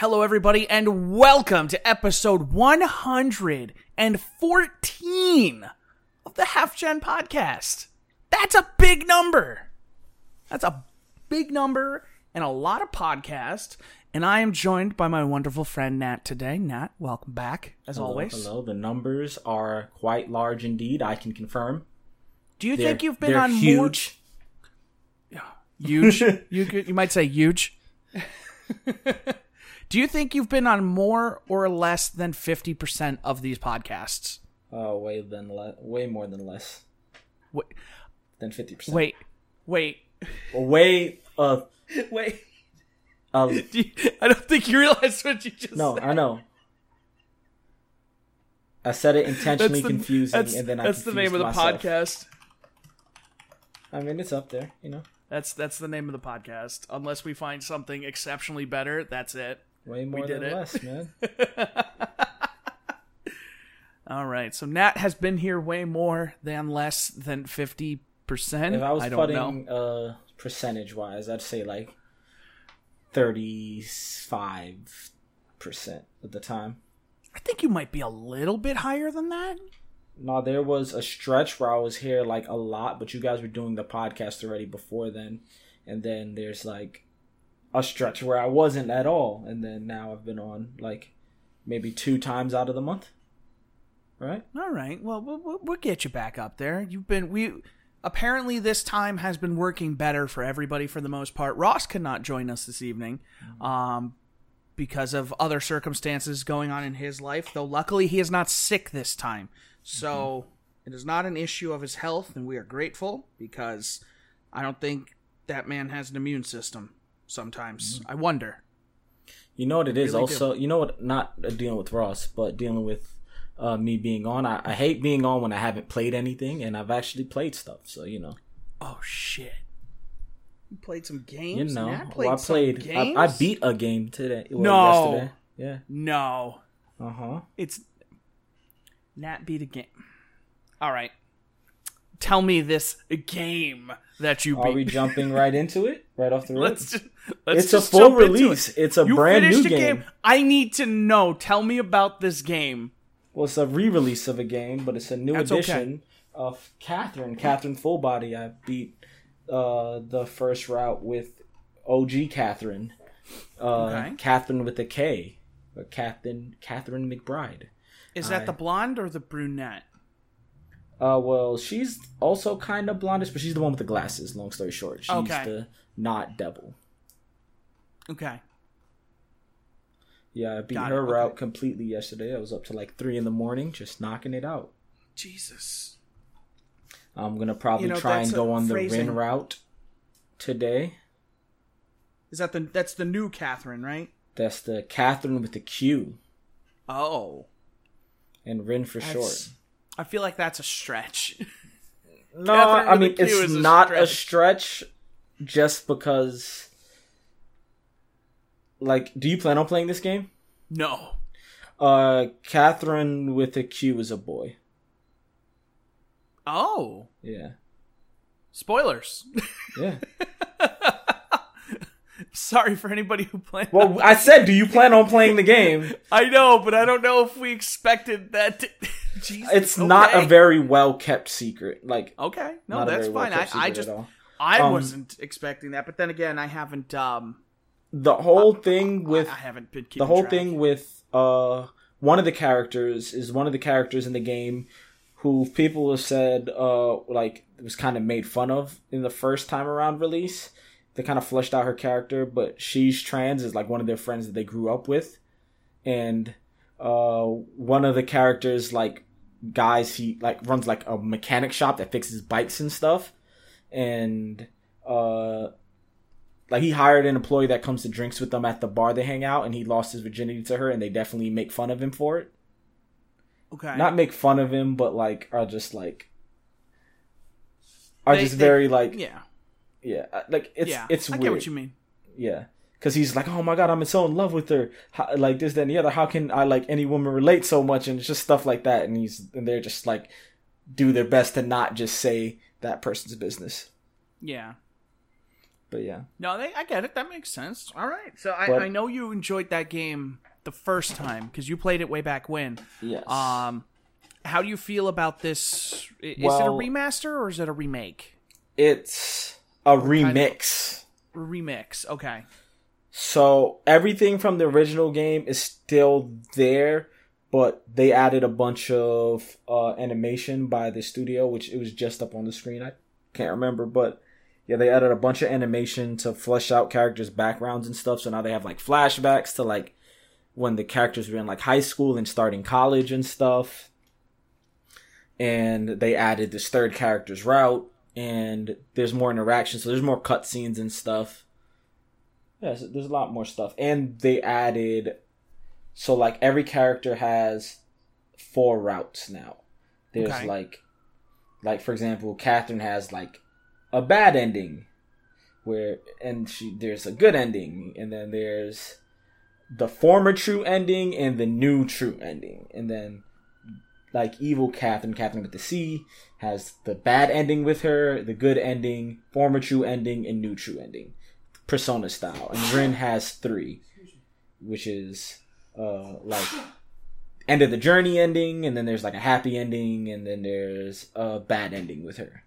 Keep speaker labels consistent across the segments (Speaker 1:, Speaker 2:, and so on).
Speaker 1: Hello, everybody, and welcome to episode 114 of the Half Gen Podcast. That's a big number. That's a big number and a lot of podcast. And I am joined by my wonderful friend Nat today. Nat, welcome back, as
Speaker 2: Hello,
Speaker 1: always.
Speaker 2: Hello, the numbers are quite large indeed. I can confirm.
Speaker 1: Do you
Speaker 2: They're,
Speaker 1: think you've been on
Speaker 2: huge.
Speaker 1: more huge? you could, you might say huge. Do you think you've been on more or less than 50% of these podcasts?
Speaker 2: Oh, way than le- way more than less
Speaker 1: Wait,
Speaker 2: than fifty percent.
Speaker 1: wait, wait,
Speaker 2: way uh,
Speaker 1: wait.
Speaker 2: uh
Speaker 1: Do you- I don't think you realize what you just
Speaker 2: no,
Speaker 1: said.
Speaker 2: I know. I said it intentionally
Speaker 1: the-
Speaker 2: confusing,
Speaker 1: that's,
Speaker 2: and then I
Speaker 1: that's the name of the
Speaker 2: myself.
Speaker 1: podcast.
Speaker 2: I mean, it's up there, you know.
Speaker 1: That's that's the name of the podcast. Unless we find something exceptionally better, that's it.
Speaker 2: Way more than
Speaker 1: it.
Speaker 2: less, man.
Speaker 1: All right. So Nat has been here way more than less than fifty percent.
Speaker 2: If I was
Speaker 1: don't
Speaker 2: putting uh percentage wise, I'd say like thirty five percent at the time.
Speaker 1: I think you might be a little bit higher than that.
Speaker 2: No, there was a stretch where I was here like a lot, but you guys were doing the podcast already before then. And then there's like a stretch where I wasn't at all. And then now I've been on like maybe two times out of the month. Right?
Speaker 1: All right. Well, we'll, we'll- we'll get you back up there. You've been we apparently this time has been working better for everybody for the most part. Ross cannot join us this evening, um, because of other circumstances going on in his life. Though luckily he is not sick this time, so it is not an issue of his health, and we are grateful because I don't think that man has an immune system. Sometimes I wonder.
Speaker 2: You know what it is
Speaker 1: Really
Speaker 2: also, you know what, not dealing with Ross, but dealing with uh, me being on. I, I hate being on when I haven't played anything, and I've actually played stuff. So, you know.
Speaker 1: Oh shit! You played some games.
Speaker 2: You know.
Speaker 1: Nat
Speaker 2: Well, I played, I, I beat a game today. Well,
Speaker 1: No.
Speaker 2: Yesterday. Yeah.
Speaker 1: No.
Speaker 2: Uh huh.
Speaker 1: It's Nat beat a game. All right. Tell me this game that you
Speaker 2: Are we jumping right into it? Right off the rip?
Speaker 1: let's just, let's
Speaker 2: it's a full release.
Speaker 1: it.
Speaker 2: It's a
Speaker 1: You
Speaker 2: brand new
Speaker 1: a
Speaker 2: game.
Speaker 1: I need to know. Tell me about this game.
Speaker 2: Well, it's a re-release of a game, but it's a new
Speaker 1: That's okay.
Speaker 2: edition of Catherine. Catherine Fullbody. I beat uh, the first route with OG Catherine. Uh,
Speaker 1: Okay.
Speaker 2: Katherine with a K. Catherine Katherine McBride.
Speaker 1: Is that
Speaker 2: I-
Speaker 1: the blonde or the brunette?
Speaker 2: Uh, well, she's also kind of blondish, but she's the one with the glasses. Long story short, she's
Speaker 1: Okay.
Speaker 2: the not devil.
Speaker 1: Okay.
Speaker 2: Yeah, I beat
Speaker 1: Got it,
Speaker 2: her
Speaker 1: okay.
Speaker 2: route completely yesterday. I was up to like three in the morning, just knocking it out.
Speaker 1: Jesus.
Speaker 2: I'm gonna probably
Speaker 1: You know,
Speaker 2: try and go on the
Speaker 1: phrasing.
Speaker 2: Rin route today.
Speaker 1: Is that the that's the new Catherine, right?
Speaker 2: That's the Catherine with the Q
Speaker 1: Oh.
Speaker 2: and Rin for
Speaker 1: That's-
Speaker 2: short.
Speaker 1: I feel like that's a stretch.
Speaker 2: No, I mean it's
Speaker 1: a
Speaker 2: not a stretch, just because. Like, do you plan on playing this game?
Speaker 1: no.
Speaker 2: Uh, Catherine with a Q is a boy.
Speaker 1: Oh.
Speaker 2: Yeah,
Speaker 1: Spoilers.
Speaker 2: yeah.
Speaker 1: Sorry for anybody who played.
Speaker 2: Well, I said, do you plan on playing the game?
Speaker 1: I know, but I don't know if we expected that. To... Jesus,
Speaker 2: It's not a very well kept secret. Like,
Speaker 1: okay. No, that's fine. I, I just. I
Speaker 2: Um,
Speaker 1: wasn't expecting that, but then again, I haven't. Um,
Speaker 2: the whole thing with
Speaker 1: I haven't been keeping
Speaker 2: the whole
Speaker 1: track.
Speaker 2: thing with uh one of the characters is one of the characters in the game who people have said uh like was kind of made fun of in the first time around release they kind of fleshed out her character but she's trans is like one of their friends that they grew up with and uh one of the characters like guys he like runs like a mechanic shop that fixes bikes and stuff and uh like he hired an employee that comes to drinks with them at the bar they hang out and he lost his virginity to her and they definitely make fun of him for it
Speaker 1: Okay.
Speaker 2: not make fun of him but like are just like are
Speaker 1: They-
Speaker 2: just
Speaker 1: they-
Speaker 2: very like
Speaker 1: yeah.
Speaker 2: yeah uh, like it's
Speaker 1: yeah.
Speaker 2: it's
Speaker 1: I
Speaker 2: weird
Speaker 1: get what you mean.
Speaker 2: yeah because he's like oh my god i'm so in love with her how, like this that and the other how can i like any woman relate so much and it's just stuff like that and he's and they're just like do their best to not just say that person's business
Speaker 1: Yeah.
Speaker 2: But yeah,
Speaker 1: No, they, I get it. That makes sense. All right. So I,
Speaker 2: But-
Speaker 1: I know you enjoyed that game the first time because you played it way back when.
Speaker 2: yes.
Speaker 1: Um, how do you feel about this? Is it a remaster or is it a remake?
Speaker 2: it's a remix.
Speaker 1: Remix. Okay.
Speaker 2: So everything from the original game is still there, but they added a bunch of uh, animation by the studio, which it was just up on the screen. I can't remember, but yeah, they added a bunch of animation to flesh out characters' backgrounds and stuff. So now they have like flashbacks to like when the characters were in like high school and starting college and stuff. And they added this third character's route, and there's more interaction, so there's more cutscenes and stuff. Yes, there's a lot more stuff. And they added so like every character has four routes now. There's
Speaker 1: Okay.
Speaker 2: like like for example, Catherine has like a bad ending where and she there's a good ending and then there's the former true ending and the new true ending. And then like evil Catherine, Catherine with the C, has the bad ending with her, the good ending, former true ending, and new true ending. Persona style. And Rin has three, which is uh like end of the journey ending, and then there's like a happy ending, and then there's a bad ending with her.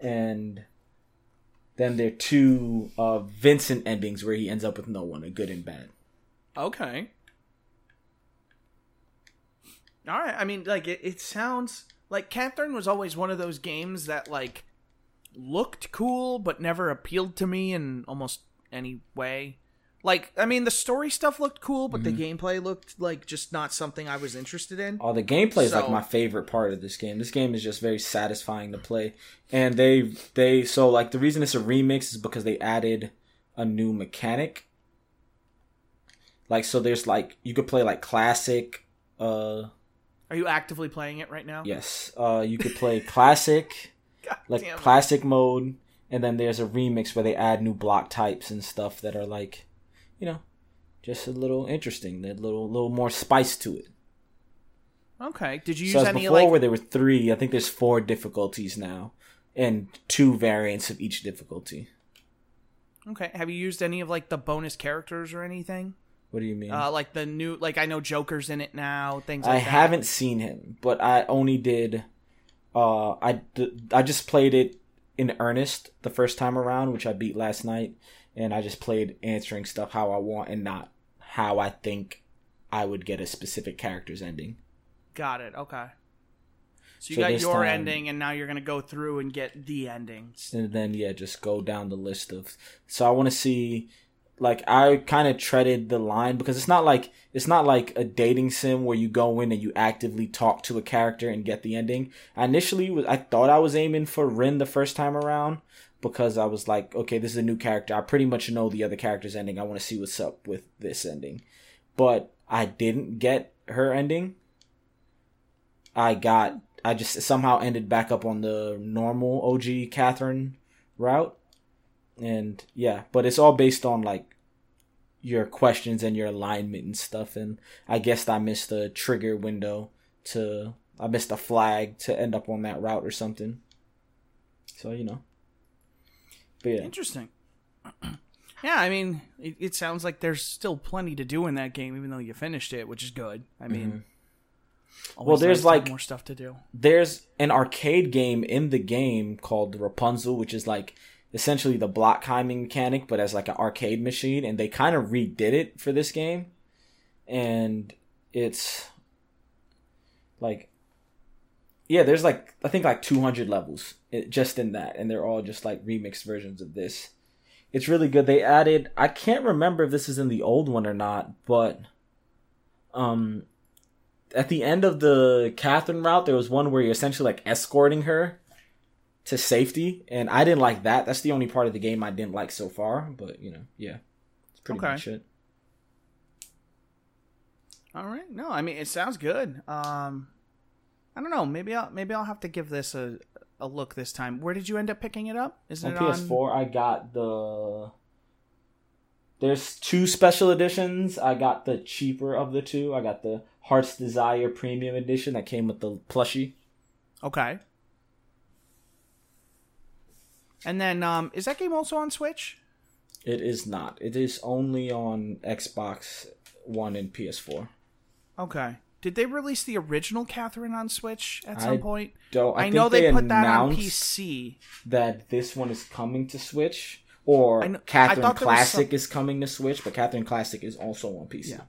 Speaker 2: And then there are two uh Vincent endings where he ends up with no one, a good and bad.
Speaker 1: Okay. All right. I mean, like it, it sounds like Catherine was always one of those games that like looked cool but never appealed to me in almost any way. Like, I mean, the story stuff looked cool, but the gameplay looked like just not something I was interested in.
Speaker 2: Oh, the gameplay is like my favorite part of this game. This game is just very satisfying to play, and they they so like the reason it's a remix is because they added a new mechanic. Like so, there's like you could play like classic. Uh,
Speaker 1: Are you actively playing it right now?
Speaker 2: yes. Uh, you could play classic,
Speaker 1: God
Speaker 2: like classic mode, and then there's a remix where they add new block types and stuff that are like, you know, just a little interesting. That little little more spice to it.
Speaker 1: Okay. Did you use
Speaker 2: So as
Speaker 1: any
Speaker 2: before,
Speaker 1: like?
Speaker 2: where there were three, I think there's four difficulties now, and two variants of each difficulty.
Speaker 1: Okay. Have you used any of like the bonus characters or anything?
Speaker 2: What do you mean?
Speaker 1: Uh, like the new, like I know Joker's in it now. Things
Speaker 2: I
Speaker 1: like that.
Speaker 2: haven't seen him, but I only did. Uh, I I just played it in earnest the first time around, which I beat last night, and I just played answering stuff how I want and not how I think I would get a specific character's ending.
Speaker 1: Got it. Okay. So you
Speaker 2: So
Speaker 1: got your
Speaker 2: time-
Speaker 1: ending, and now you're gonna go through and get the endings.
Speaker 2: and then yeah just go down the list of so i want to see like i kind of treaded the line because it's not like it's not like a dating sim where you go in and you actively talk to a character and get the ending. I initially was i thought i was aiming for rin the first time around because i was like okay this is a new character. I pretty much know the other character's ending. I want to see what's up with this ending. But i didn't get her ending. I got i just somehow ended back up on the normal og catherine route. And yeah but it's all based on like your questions and your alignment and stuff and i guess i missed the trigger window to i missed a flag to end up on that route or something so you know but yeah
Speaker 1: Interesting. yeah, I mean, it, it sounds like there's still plenty to do in that game, even though you finished it, which is good. I mean,
Speaker 2: Mm-hmm. Well, there's
Speaker 1: nice
Speaker 2: like-
Speaker 1: more stuff to do.
Speaker 2: there's an arcade game in the game called Rapunzel, which is like essentially the block climbing mechanic, but as like an arcade machine, and they kind of redid it for this game, and it's like, yeah, there's like I think like 200 levels just in that, and they're all just like remixed versions of this. It's really good. They added I can't remember if this is in the old one or not, but um at the end of the Catherine route, there was one where you're essentially like escorting her to safety, and I didn't like that. That's the only part of the game I didn't like so far. But you know, yeah, it's pretty
Speaker 1: Okay.
Speaker 2: much it.
Speaker 1: All right. No, I mean, it sounds good. Um, I don't know. Maybe I'll maybe I'll have to give this a a look this time. Where did you end up picking it up? Isn't
Speaker 2: On
Speaker 1: it on
Speaker 2: PS4, I got the. There's two special editions. I got the cheaper of the two. I got the Heart's Desire Premium Edition that came with the plushie.
Speaker 1: Okay. And then, um, is that game also on Switch?
Speaker 2: It is not. It is only on Xbox One and PS4.
Speaker 1: Okay. Did they release the original Catherine on Switch at some
Speaker 2: I
Speaker 1: point?
Speaker 2: Don't I,
Speaker 1: I, know they, put that on PC.
Speaker 2: That this one is coming to Switch, or Catherine
Speaker 1: thought there was
Speaker 2: Classic
Speaker 1: some-
Speaker 2: is coming to Switch, but Catherine Classic is also on PC.
Speaker 1: Yeah.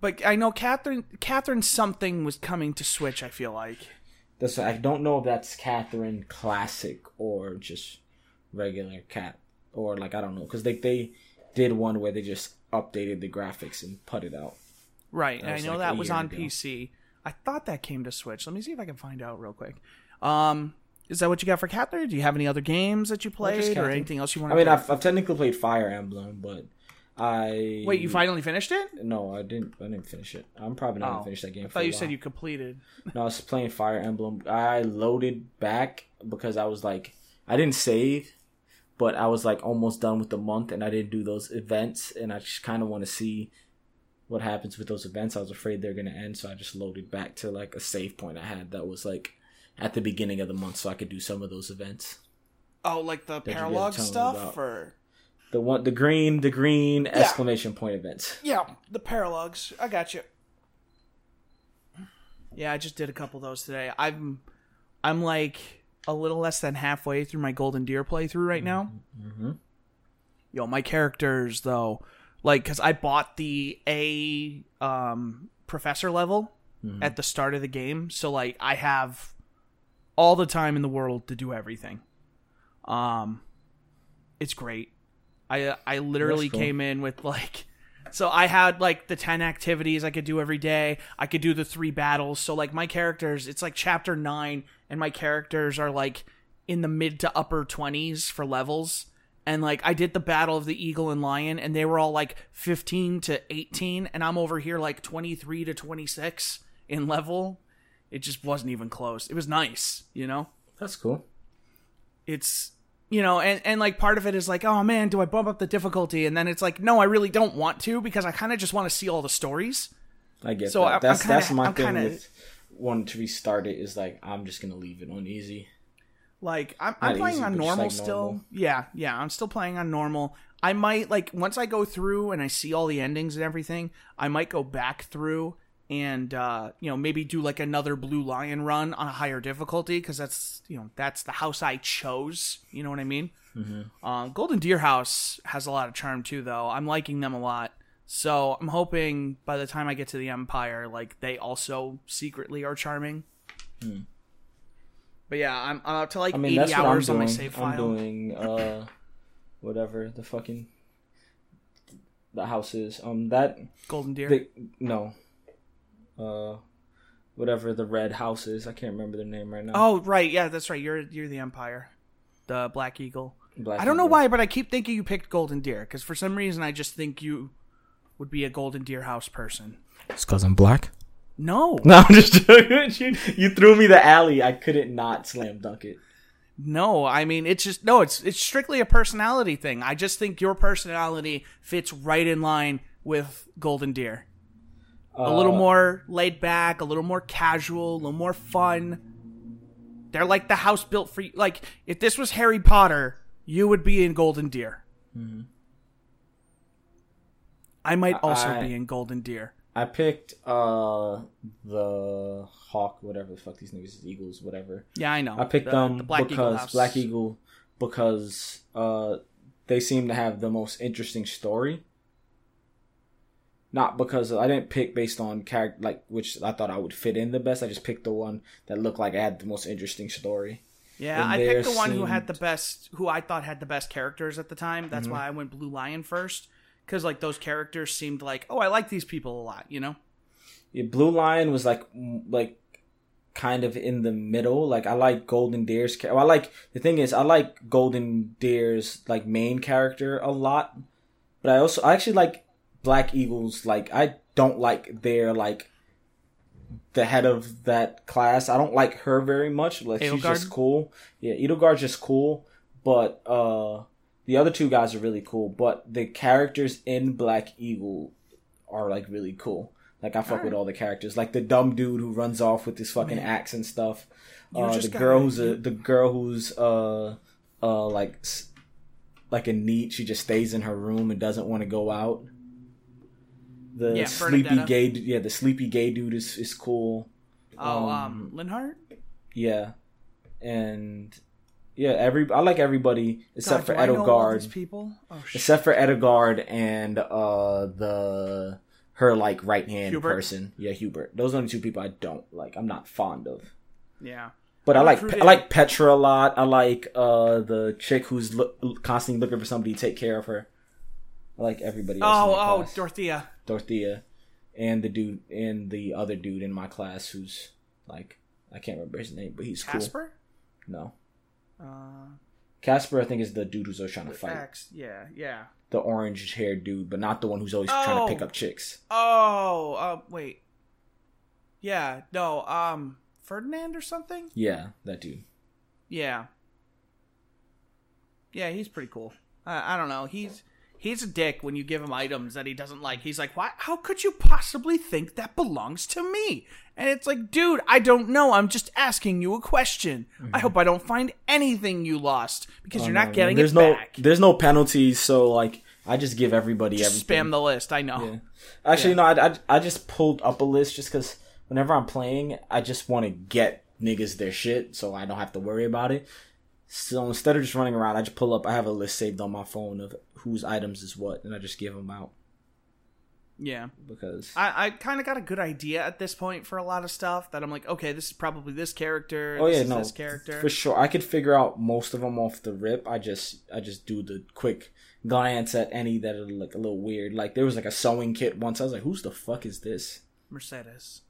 Speaker 1: But I know Catherine Catherine something was coming to Switch, I feel like.
Speaker 2: That's I don't know if that's Catherine Classic or just regular cat or like I don't know because they they did one where they just updated the graphics and put it out.
Speaker 1: Right.
Speaker 2: That
Speaker 1: I know
Speaker 2: like
Speaker 1: that was on
Speaker 2: ago.
Speaker 1: PC. I thought that came to Switch. Let me see if I can find out real quick. Um is that what you got for Catherine? Do you have any other games that you played or anything else you want
Speaker 2: I mean. I've, I've technically played Fire Emblem, but I
Speaker 1: Wait, you finally finished it?
Speaker 2: No, I didn't. I didn't finish it. I'm probably not
Speaker 1: Oh,
Speaker 2: gonna finish that game.
Speaker 1: I
Speaker 2: for
Speaker 1: thought you said you completed.
Speaker 2: No, I was playing Fire Emblem. I loaded back because I was like, I didn't save, but I was like almost done with the month, and I didn't do those events, and I just kind of want to see what happens with those events. I was afraid they're gonna end, so I just loaded back to like a save point I had that was like at the beginning of the month, so I could do some of those events.
Speaker 1: Oh, like the
Speaker 2: paralogue
Speaker 1: stuff or
Speaker 2: The one, the green, the green exclamation point events.
Speaker 1: Yeah, the paralogues. I got you. Yeah, I just did a couple of those today. I'm I'm like a little less than halfway through my Golden Deer playthrough right now.
Speaker 2: Mm-hmm.
Speaker 1: Yo, my characters though, like cuz I bought the A um professor level
Speaker 2: Mm-hmm.
Speaker 1: at the start of the game, so like I have all the time in the world to do everything. Um it's great. I I literally
Speaker 2: cool.
Speaker 1: came in with like so I had like the 10 activities I could do every day. I could do the 3 battles. So like my characters, it's like chapter 9 and my characters are like in the mid to upper 20s for levels. And like I did the battle of the eagle and lion and they were all like 15 to 18 and I'm over here like 23 to 26 in level. It just wasn't even close. It was nice, you know?
Speaker 2: That's cool.
Speaker 1: it's you know and and like part of it is like oh man do i bump up the difficulty and then it's like no i really don't want to because i kind of just want to see all the stories
Speaker 2: I get
Speaker 1: So
Speaker 2: that.
Speaker 1: I'm
Speaker 2: that's
Speaker 1: kinda-
Speaker 2: that's my
Speaker 1: I'm
Speaker 2: thing
Speaker 1: kinda-
Speaker 2: with wanting to restart it is like I'm just gonna leave it on easy.
Speaker 1: like i'm, I'm playing
Speaker 2: easy,
Speaker 1: on normal
Speaker 2: like,
Speaker 1: still
Speaker 2: normal.
Speaker 1: yeah yeah i'm still playing on normal i might like once i go through and i see all the endings and everything i might go back through and uh you know maybe do like another blue lion run on a higher difficulty because that's you know that's the house i chose you know what i mean Um, Golden Deer House has a lot of charm too, though. I'm liking them a lot. So I'm hoping by the time I get to the Empire, like they also secretly are charming. But yeah, I'm, I'm up to like
Speaker 2: Hmm. I mean,
Speaker 1: 80
Speaker 2: that's what I'm
Speaker 1: hours on my
Speaker 2: doing.
Speaker 1: save
Speaker 2: I'm doing uh, whatever the fucking the house is. Um, that
Speaker 1: Golden Deer.
Speaker 2: the no, uh, whatever the red house is. I can't remember their name right now.
Speaker 1: oh right, yeah, that's right. You're you're the Empire, the Black Eagle.
Speaker 2: Black
Speaker 1: I don't know why, but I keep thinking you picked Golden Deer because for some reason I just think you would be a Golden Deer House person.
Speaker 2: It's because I'm black.
Speaker 1: No,
Speaker 2: No, I'm just joking. you, you threw me the alley. I couldn't not slam dunk it.
Speaker 1: No, I mean it's just no, it's it's strictly a personality thing. I just think your personality fits right in line with Golden Deer. A little
Speaker 2: Uh,
Speaker 1: more laid back, a little more casual, a little more fun. They're like the house built for you. Like if this was Harry Potter, you would be in Golden Deer. I might also
Speaker 2: I-
Speaker 1: be in Golden Deer.
Speaker 2: I picked uh the hawk, whatever the fuck these niggas is, eagles, whatever.
Speaker 1: Yeah, I know.
Speaker 2: I picked
Speaker 1: The-
Speaker 2: them
Speaker 1: the Black
Speaker 2: because
Speaker 1: house.
Speaker 2: Black Eagle because uh they seem to have the most interesting story. Not because I didn't pick based on character like which I thought I would fit in the best. I just picked the one that looked like I had the most interesting story.
Speaker 1: Yeah,
Speaker 2: and
Speaker 1: I picked the one who had the best, who I thought had the best characters at the time.
Speaker 2: Mm-hmm.
Speaker 1: That's why I went Blue Lion first, because like those characters seemed like, oh, I like these people a lot, you know?
Speaker 2: Yeah, Blue Lion was like like kind of in the middle. Like I like Golden Deer's. Well, I like the thing is I like Golden Deer's like main character a lot, but I also I actually like Black Eagles. Like I don't like their like the head of that class. I don't like her very much. Like she's just cool. Yeah, Edelgard's just cool, but uh the other two guys are really cool. But the characters in Black Eagle are like really cool. Like I fuck with all the characters, like the dumb dude who runs off with his fucking axe and stuff. Uh, the girl who's a, the girl who's uh uh like like a neat. She just stays in her room and doesn't want to go out. The
Speaker 1: Yeah,
Speaker 2: sleepy
Speaker 1: Bernadetta.
Speaker 2: gay, yeah, the sleepy gay dude is is cool.
Speaker 1: Oh,
Speaker 2: Um,
Speaker 1: um, Linhardt.
Speaker 2: Yeah, and yeah, every I like everybody except
Speaker 1: God,
Speaker 2: for
Speaker 1: do I know all these
Speaker 2: Edogard,
Speaker 1: people. Oh
Speaker 2: except for Edogard and uh the her like right hand person. Yeah, Hubert. Those are the only two people I don't like. I'm not fond of.
Speaker 1: Yeah.
Speaker 2: But I like
Speaker 1: recruited-
Speaker 2: I like Petra a lot. I like uh the chick who's look, constantly looking for somebody to take care of her. I like everybody else.
Speaker 1: Oh,
Speaker 2: my
Speaker 1: oh,
Speaker 2: class.
Speaker 1: Dorothea.
Speaker 2: Dorothea, and the dude and the other dude in my class who's like I can't remember his name, but he's cool.
Speaker 1: Caspar.
Speaker 2: No,
Speaker 1: Uh,
Speaker 2: Caspar I think is the dude who's always trying to fight.
Speaker 1: X. Yeah, yeah.
Speaker 2: The orange haired dude, but not the one who's always trying
Speaker 1: Oh.
Speaker 2: to pick up chicks.
Speaker 1: Oh, uh, wait. Yeah, no, um, Ferdinand or something?
Speaker 2: Yeah, that dude.
Speaker 1: Yeah. Yeah, he's pretty cool. I, I don't know. He's he's a dick when you give him items that he doesn't like. He's like, "Why? How could you possibly think that belongs to me?" And it's like, dude, I don't know. I'm just asking you a question. I hope I don't find anything you lost because you're
Speaker 2: Mm-hmm. Oh,
Speaker 1: not
Speaker 2: no,
Speaker 1: getting
Speaker 2: there's
Speaker 1: it
Speaker 2: no,
Speaker 1: back.
Speaker 2: There's no penalties, so like I just give everybody
Speaker 1: Just
Speaker 2: everything.
Speaker 1: spam the list. I know.
Speaker 2: Yeah. Actually, no, I, I, I just pulled up a list just because whenever I'm playing, I just want to get niggas their shit so I don't have to worry about it. So instead of just running around, I just pull up. I have a list saved on my phone of whose items is what, and I just give them out
Speaker 1: Yeah.
Speaker 2: because
Speaker 1: I, I kind of got a good idea at this point for a lot of stuff that I'm like, okay, this is probably this character.
Speaker 2: oh
Speaker 1: this
Speaker 2: yeah,
Speaker 1: is
Speaker 2: no,
Speaker 1: this character.
Speaker 2: for sure. I could figure out most of them off the rip. I just I just do the quick glance at any that are like a little weird. Like there was like a sewing kit once. I was like, who's the fuck is this?
Speaker 1: Mercedes.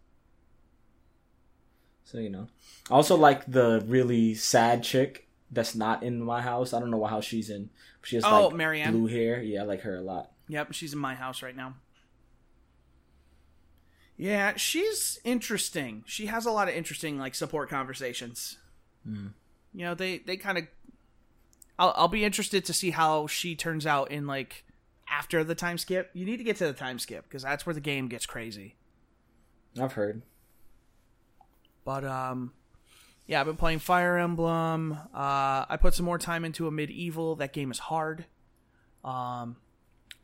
Speaker 2: So you know, I also like the really sad chick that's not in my house. I don't know what house she's in. She has
Speaker 1: Oh,
Speaker 2: like
Speaker 1: Marianne.
Speaker 2: blue hair. Yeah, I like her a lot.
Speaker 1: Yep, she's in my house right now. Yeah, she's interesting. She has a lot of interesting like support conversations.
Speaker 2: Hmm.
Speaker 1: You know, they they kind of. I'll I'll be interested to see how she turns out in like after the time skip. You need to get to the time skip because that's where the game gets crazy.
Speaker 2: I've heard.
Speaker 1: But um, yeah, I've been playing Fire Emblem. Uh, I put some more time into a MediEvil. That game is hard. Um,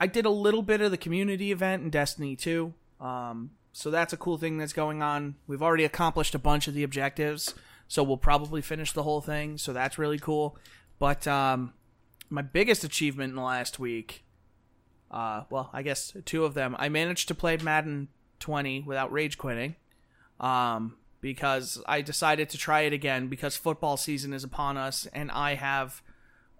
Speaker 1: I did a little bit of the community event in Destiny 2. Um, so that's a cool thing that's going on. We've already accomplished a bunch of the objectives, so we'll probably finish the whole thing. So that's really cool. But um, my biggest achievement in the last week, uh, well, I guess two of them. I managed to play Madden 20 without rage quitting um, because I decided to try it again because football season is upon us and I have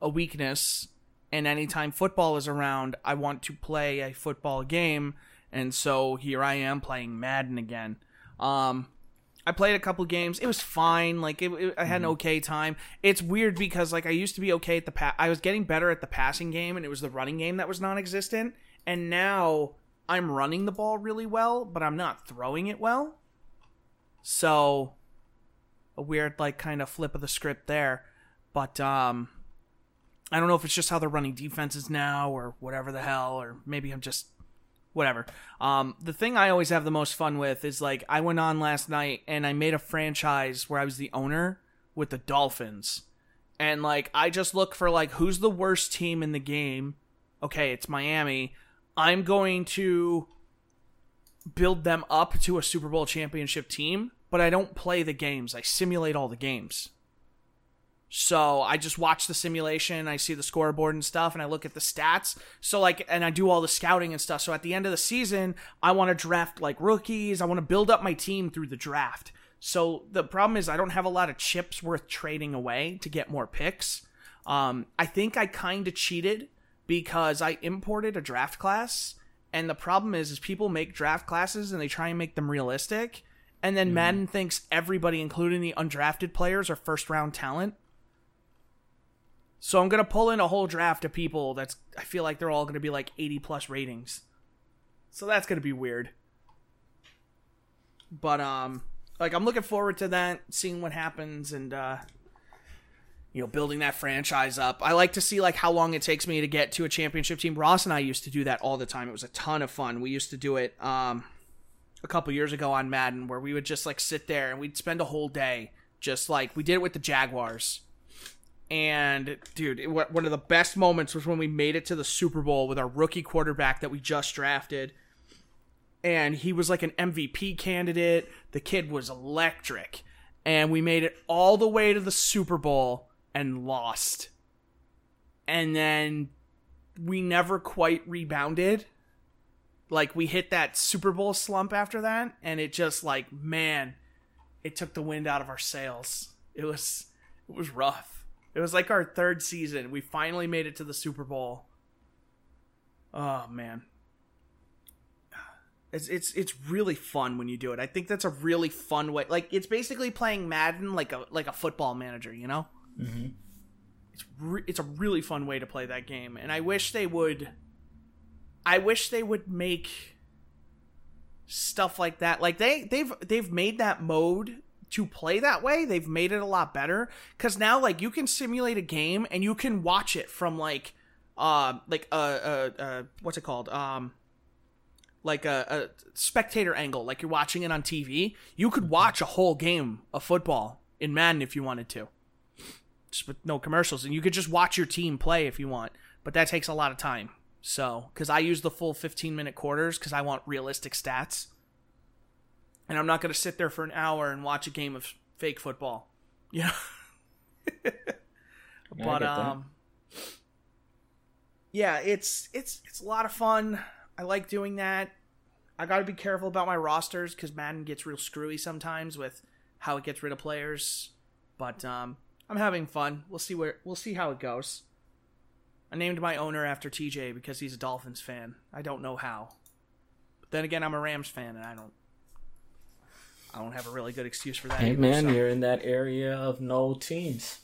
Speaker 1: a weakness. And anytime football is around, I want to play a football game. And so here I am playing Madden again. Um, I played a couple games. It was fine. Like it, it- I had an okay time. It's weird because like I used to be okay at the pa- I was getting better at the passing game, and it was the running game that was non-existent. And now I'm running the ball really well, but I'm not throwing it well. So a weird like kind of flip of the script there. But um I don't know if it's just how they're running defenses now or whatever the hell or maybe I'm just whatever. Um the thing I always have the most fun with is like I went on last night and I made a franchise where I was the owner with the Dolphins. And like I just look for like who's the worst team in the game. Okay, it's Miami. I'm going to build them up to a Super Bowl championship team, but I don't play the games. I simulate all the games. So I just watch the simulation, I see the scoreboard and stuff, and I look at the stats. So like, and I do all the scouting and stuff. So at the end of the season, I want to draft like rookies. I want to build up my team through the draft. So the problem is I don't have a lot of chips worth trading away to get more picks. Um, I think I kind of cheated because I imported a draft class, and the problem is, is people make draft classes and they try and make them realistic, and then Madden thinks everybody, including the undrafted players, are first round talent. So I'm gonna pull in a whole draft of people that's I feel like they're all gonna be like 80 plus ratings. So that's gonna be weird. But um like I'm looking forward to that, seeing what happens and uh you know, building that franchise up. I like to see like how long it takes me to get to a championship team. Ross and I used to do that all the time. It was a ton of fun. We used to do it um a couple years ago on Madden where we would just like sit there and we'd spend a whole day just like we did it with the Jaguars And dude, it, one of the best moments was when we made it to the Super Bowl with our rookie quarterback that we just drafted. And he was like an MVP candidate. The kid was electric. And we made it all the way to the Super Bowl and lost. And then we never quite rebounded. Like we hit that Super Bowl slump after that and it just like man, it took the wind out of our sails. It was it was rough. It was like our third season. We finally made it to the Super Bowl. Oh man. It's it's it's really fun when you do it. I think that's a really fun way. Like it's basically playing Madden like a like a football manager, you know?
Speaker 2: Mm-hmm.
Speaker 1: It's re- it's a really fun way to play that game, and I wish they would. I wish they would make stuff like that. Like they they've they've made that mode to play that way. They've made it a lot better because now like you can simulate a game and you can watch it from like uh like a uh, uh, uh, what's it called um like a, a spectator angle like you're watching it on TV. You could watch a whole game of football in Madden if you wanted to. Just with no commercials and you could just watch your team play if you want, but that takes a lot of time. So, cuz I use the full 15 minute quarters cuz I want realistic stats. And I'm not going to sit there for an hour and watch a game of fake football. You know.
Speaker 2: Yeah,
Speaker 1: but um yeah, it's it's it's a lot of fun. I like doing that. I got to be careful about my rosters cuz Madden gets real screwy sometimes with how it gets rid of players. But um I'm having fun. We'll see where we'll see how it goes. I named my owner after TJ because he's a Dolphins fan. I don't know how. But then again, I'm a Rams fan and I don't I don't have a really good excuse for that.
Speaker 2: Hey
Speaker 1: either,
Speaker 2: man,
Speaker 1: so-
Speaker 2: you're in that area of no teams.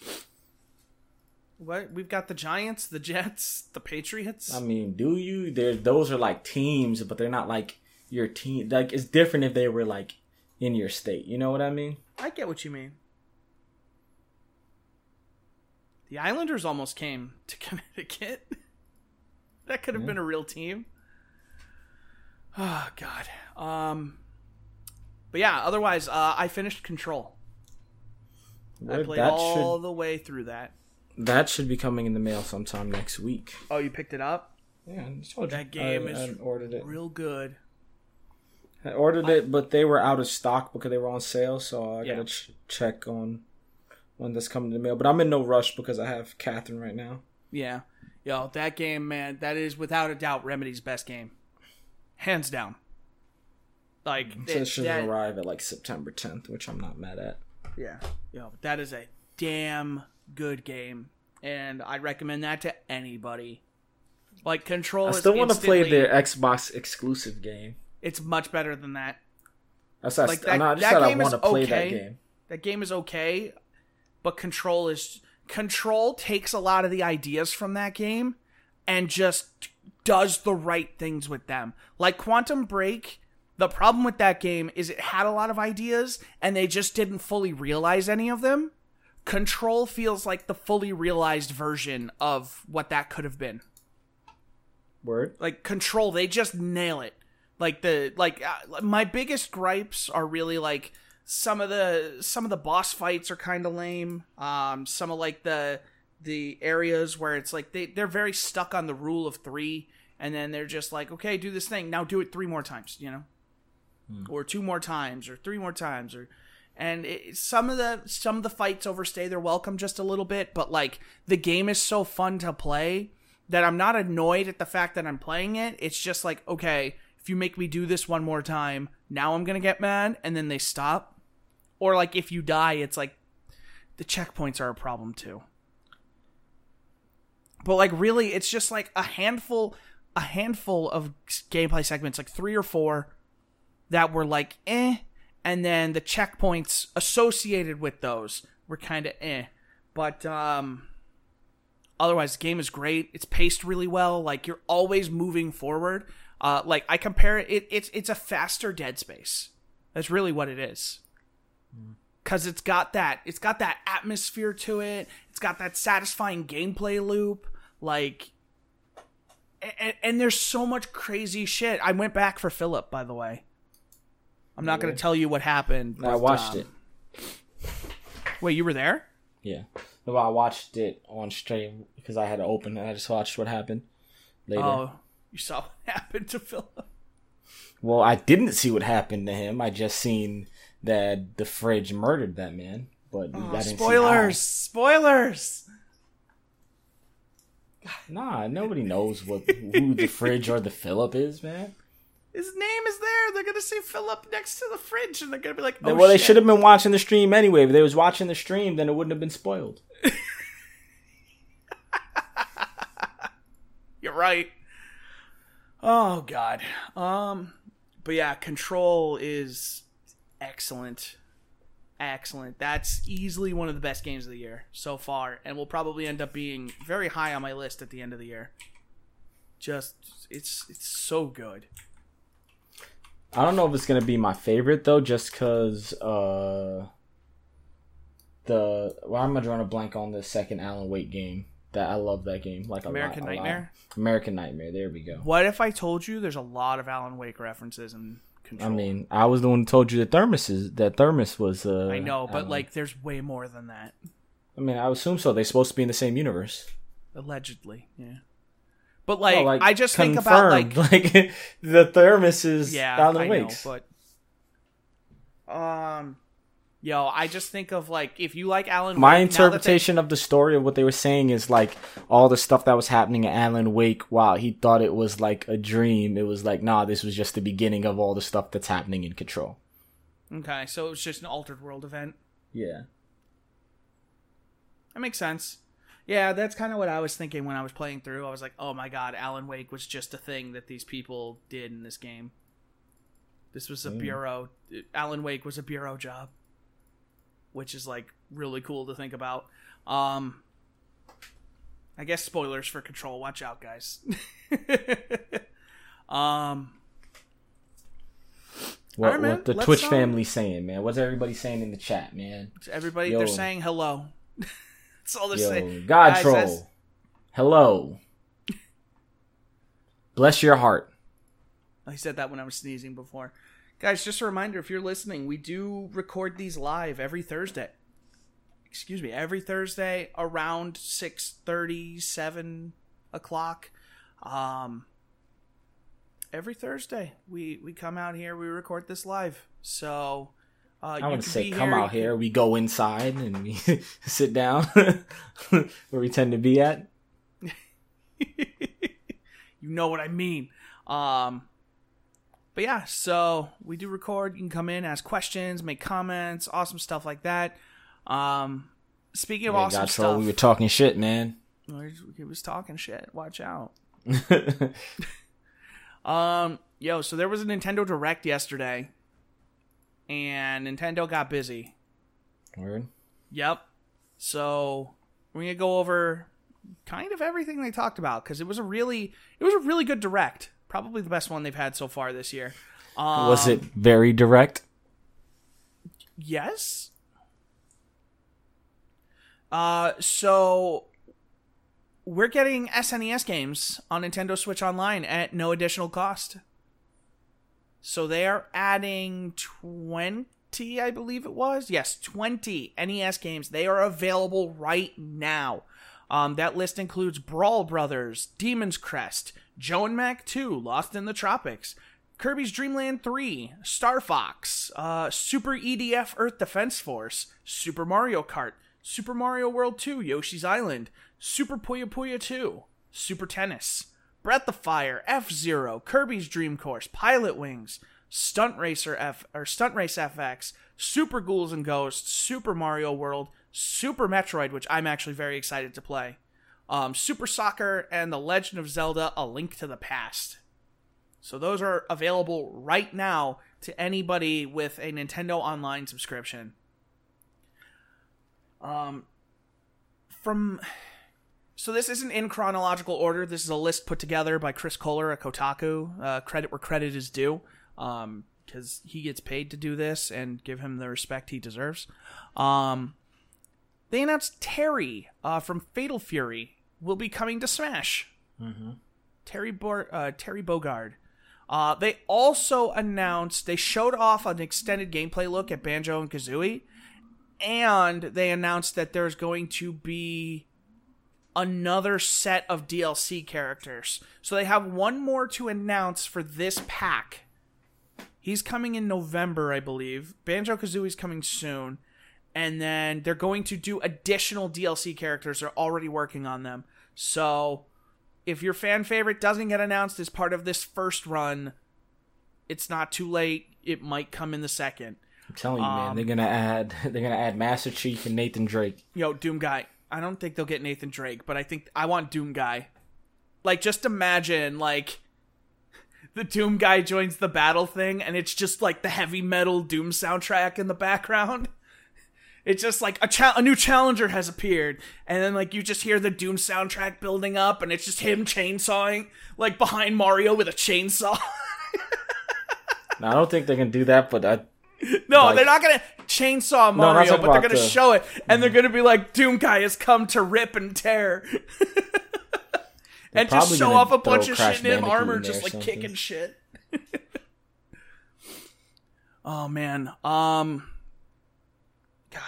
Speaker 1: What? We've got the Giants, the Jets, the Patriots.
Speaker 2: I mean, do you? There, those are like teams, but they're not like your team. Like it's different if they were like in your state. You know what I mean?
Speaker 1: I get what you mean. The Islanders almost came to Connecticut. that could have been a real team. Oh God. Um. But yeah, otherwise, uh, I finished Control. I played
Speaker 2: that
Speaker 1: all
Speaker 2: should
Speaker 1: the way through that.
Speaker 2: that should be coming in the mail sometime next week.
Speaker 1: Oh, you picked it up?
Speaker 2: Yeah, I told you.
Speaker 1: That game
Speaker 2: I,
Speaker 1: is
Speaker 2: I ordered it.
Speaker 1: Real good.
Speaker 2: I ordered it, but they were out of stock because they were on sale. So I
Speaker 1: Yeah.
Speaker 2: gotta ch- check on when that's coming to the mail. But I'm in no rush because I have Catherine right now.
Speaker 1: Yeah. Yo, that game, man, that is without a doubt Remedy's best game. Hands down. Like it-
Speaker 2: should
Speaker 1: that-
Speaker 2: arrive at like September 10th, which I'm not mad at.
Speaker 1: Yeah. Yo, that is a damn good game. And I'd recommend that to anybody. Like Control
Speaker 2: I still want to play the Xbox exclusive game.
Speaker 1: It's much better than that.
Speaker 2: I said,
Speaker 1: Like,
Speaker 2: I,
Speaker 1: that-
Speaker 2: I just
Speaker 1: that
Speaker 2: said I want to play
Speaker 1: okay.
Speaker 2: that game.
Speaker 1: That game is okay, but Control is Control takes a lot of the ideas from that game and just does the right things with them. Like Quantum Break, the problem with that game is it had a lot of ideas and they just didn't fully realize any of them. Control feels like the fully realized version of what that could have been.
Speaker 2: Word.
Speaker 1: Like Control, they just nail it. Like the like uh, my biggest gripes are really like some of the some of the boss fights are kind of lame. Um, some of like the the areas where it's like they they're very stuck on the rule of three, and then they're just like, okay, do this thing now, do it three more times, you know, Hmm. or two more times, or three more times, or and it, some of the some of the fights overstay their welcome just a little bit, but like the game is so fun to play that I'm not annoyed at the fact that I'm playing it. It's just like, okay, if you make me do this one more time, now I'm gonna get mad, and then they stop. Or like if you die, it's like the checkpoints are a problem too. But like really, it's just like a handful, a handful of gameplay segments, like three or four, that were like eh, and then the checkpoints associated with those were kind of eh. But um, otherwise the game is great. It's paced really well. Like you're always moving forward. Uh like i compare it, it it's it's a faster dead space. That's really what it is. Because it's got that it's got that atmosphere to it. It's got that satisfying gameplay loop. Like and, and there's so much crazy shit. I went back for philip by the way i'm not going to tell you what happened
Speaker 2: I watched
Speaker 1: um,
Speaker 2: it.
Speaker 1: wait you were there
Speaker 2: Yeah. Well, I watched it on stream because I had to open it. I just watched what happened later.
Speaker 1: Oh, you saw what happened to Philip.
Speaker 2: Well, I didn't see what happened to him. I just seen that the fridge murdered that man. But
Speaker 1: Oh,
Speaker 2: I didn't see
Speaker 1: spoilers! Spoilers!
Speaker 2: Nah, nobody knows what who the fridge or the Philip is, man.
Speaker 1: His name is there. They're gonna see Philip next to the fridge, and they're gonna be like, "Oh
Speaker 2: well, they should have been watching the stream anyway. If they was watching the stream, then it wouldn't have been spoiled.
Speaker 1: You're right. Oh god. Um but yeah, Control is excellent. Excellent. That's easily one of the best games of the year so far and will probably end up being very high on my list at the end of the year. Just it's it's so good.
Speaker 2: I don't know if it's gonna be my favorite though, just cause uh the well, I'm gonna draw a blank on the second Alan Wake game. That I love that game. Like
Speaker 1: American
Speaker 2: lot.
Speaker 1: Nightmare?
Speaker 2: American Nightmare. There we go.
Speaker 1: What if I told you there's a lot of Alan Wake references in Control?
Speaker 2: I mean, I was the one who told you the thermos is that thermos was. Uh,
Speaker 1: I know, but
Speaker 2: Alan-
Speaker 1: like there's way more than that.
Speaker 2: I mean, I assume so. They're supposed to be in the same universe.
Speaker 1: Allegedly, yeah. But like,
Speaker 2: Well, like,
Speaker 1: I just think about like
Speaker 2: like the thermos is
Speaker 1: yeah,
Speaker 2: Alan
Speaker 1: I
Speaker 2: Wake's.
Speaker 1: know, but um, yo, I just think of like if you like Alan,
Speaker 2: My
Speaker 1: Wake, that they-
Speaker 2: interpretation of the story of what they were saying is like all the stuff that was happening at Alan Wake while he thought it was like a dream. It was like, nah, this was just the beginning of all the stuff that's happening in Control.
Speaker 1: okay, so it was just an altered world event.
Speaker 2: Yeah.
Speaker 1: That makes sense. Yeah, that's kind of what I was thinking when I was playing through. I was like, oh my god, Alan Wake was just a thing that these people did in this game. This was a
Speaker 2: Mm.
Speaker 1: bureau. Alan Wake was a bureau job, which is like really cool to think about. Um, I guess spoilers for Control. Watch out, guys. um,
Speaker 2: What,
Speaker 1: Alright, man,
Speaker 2: what the Twitch
Speaker 1: um,
Speaker 2: family saying, man? What's everybody saying in the chat, man?
Speaker 1: everybody,
Speaker 2: Yo.
Speaker 1: they're saying hello. that's all they're
Speaker 2: Yo,
Speaker 1: saying.
Speaker 2: God
Speaker 1: Guys,
Speaker 2: troll.
Speaker 1: that's-
Speaker 2: Hello. Bless your heart.
Speaker 1: I said that when I was sneezing before. Guys, just a reminder if you're listening, we do record these live every Thursday. Excuse me, every Thursday around 6:30, 7 o'clock. Um, every Thursday we we come out here, we record this live. So uh,
Speaker 2: I want to say, come
Speaker 1: here,
Speaker 2: out here. We go inside and we sit down where we tend to be at.
Speaker 1: you know what I mean. Um, but yeah, so we do record. You can come in, ask questions, make comments, awesome stuff like that. Um, speaking of
Speaker 2: Yeah,
Speaker 1: awesome
Speaker 2: God
Speaker 1: stuff,
Speaker 2: we were talking shit, man.
Speaker 1: he was talking shit. Watch out. Um, yo, so there was a Nintendo Direct yesterday, and Nintendo got busy.
Speaker 2: Word.
Speaker 1: Yep. So we're gonna go over kind of everything they talked about because it was a really, it was a really good Direct. Probably the best one they've had so far this year. Um,
Speaker 2: Was it very direct?
Speaker 1: Yes. Uh, so we're getting SNES games on Nintendo Switch Online at no additional cost. So they are adding 20, I believe it was. Yes, 20 NES games. They are available right now. Um, that list includes Brawl Brothers, Demon's Crest, Joe and Mac 2, Lost in the Tropics, Kirby's Dream Land 3, Star Fox, uh, Super EDF Earth Defense Force, Super Mario Kart, Super Mario World 2, Yoshi's Island, Super Puyo Puyo 2, Super Tennis, Breath of Fire, F Zero, Kirby's Dream Course, Pilot Wings, Stunt Racer F or Stunt Race FX, Super Ghouls and Ghosts, Super Mario World, Super Metroid, which I'm actually very excited to play, um, Super Soccer, and The Legend of Zelda: A Link to the Past. So those are available right now to anybody with a Nintendo Online subscription. Um, from so this isn't in chronological order. This is a list put together by Chris Kohler at Kotaku. Uh, credit where credit is due, um, because he gets paid to do this, and give him the respect he deserves. Um, they announced Terry uh, from Fatal Fury will be coming to Smash. Terry Bo- uh, Terry Bogard. Uh, they also announced they showed off an extended gameplay look at Banjo and Kazooie, and they announced that there's going to be another set of DLC characters. So they have one more to announce for this pack. He's coming in November, I believe. Banjo Kazooie's coming soon. And then they're going to do additional DLC characters. They're already working on them. So if your fan favorite doesn't get announced as part of this first run, it's not too late. It might come in the second.
Speaker 2: I'm telling you, man,
Speaker 1: Um,
Speaker 2: they're gonna add they're gonna add Master Chief and Nathan Drake.
Speaker 1: Yo, Doom Guy. I don't think they'll get Nathan Drake, but I think I want Doom Guy. Like, just imagine, like, the Doom Guy joins the battle thing, and it's just like the heavy metal Doom soundtrack in the background. It's just like a cha- a new challenger has appeared, and then like you just hear the Doom soundtrack building up, and it's just him chainsawing like behind Mario with a chainsaw.
Speaker 2: Now, I don't think they can do that, but I
Speaker 1: No,
Speaker 2: Like-
Speaker 1: they're not gonna chainsaw
Speaker 2: No,
Speaker 1: Mario,
Speaker 2: talking
Speaker 1: but they're gonna
Speaker 2: the-
Speaker 1: show it, and they're gonna be like, "Doom guy has come to rip and tear," and just show off a bunch of shit in him armor, just like
Speaker 2: something.
Speaker 1: kicking shit. oh man, um, God,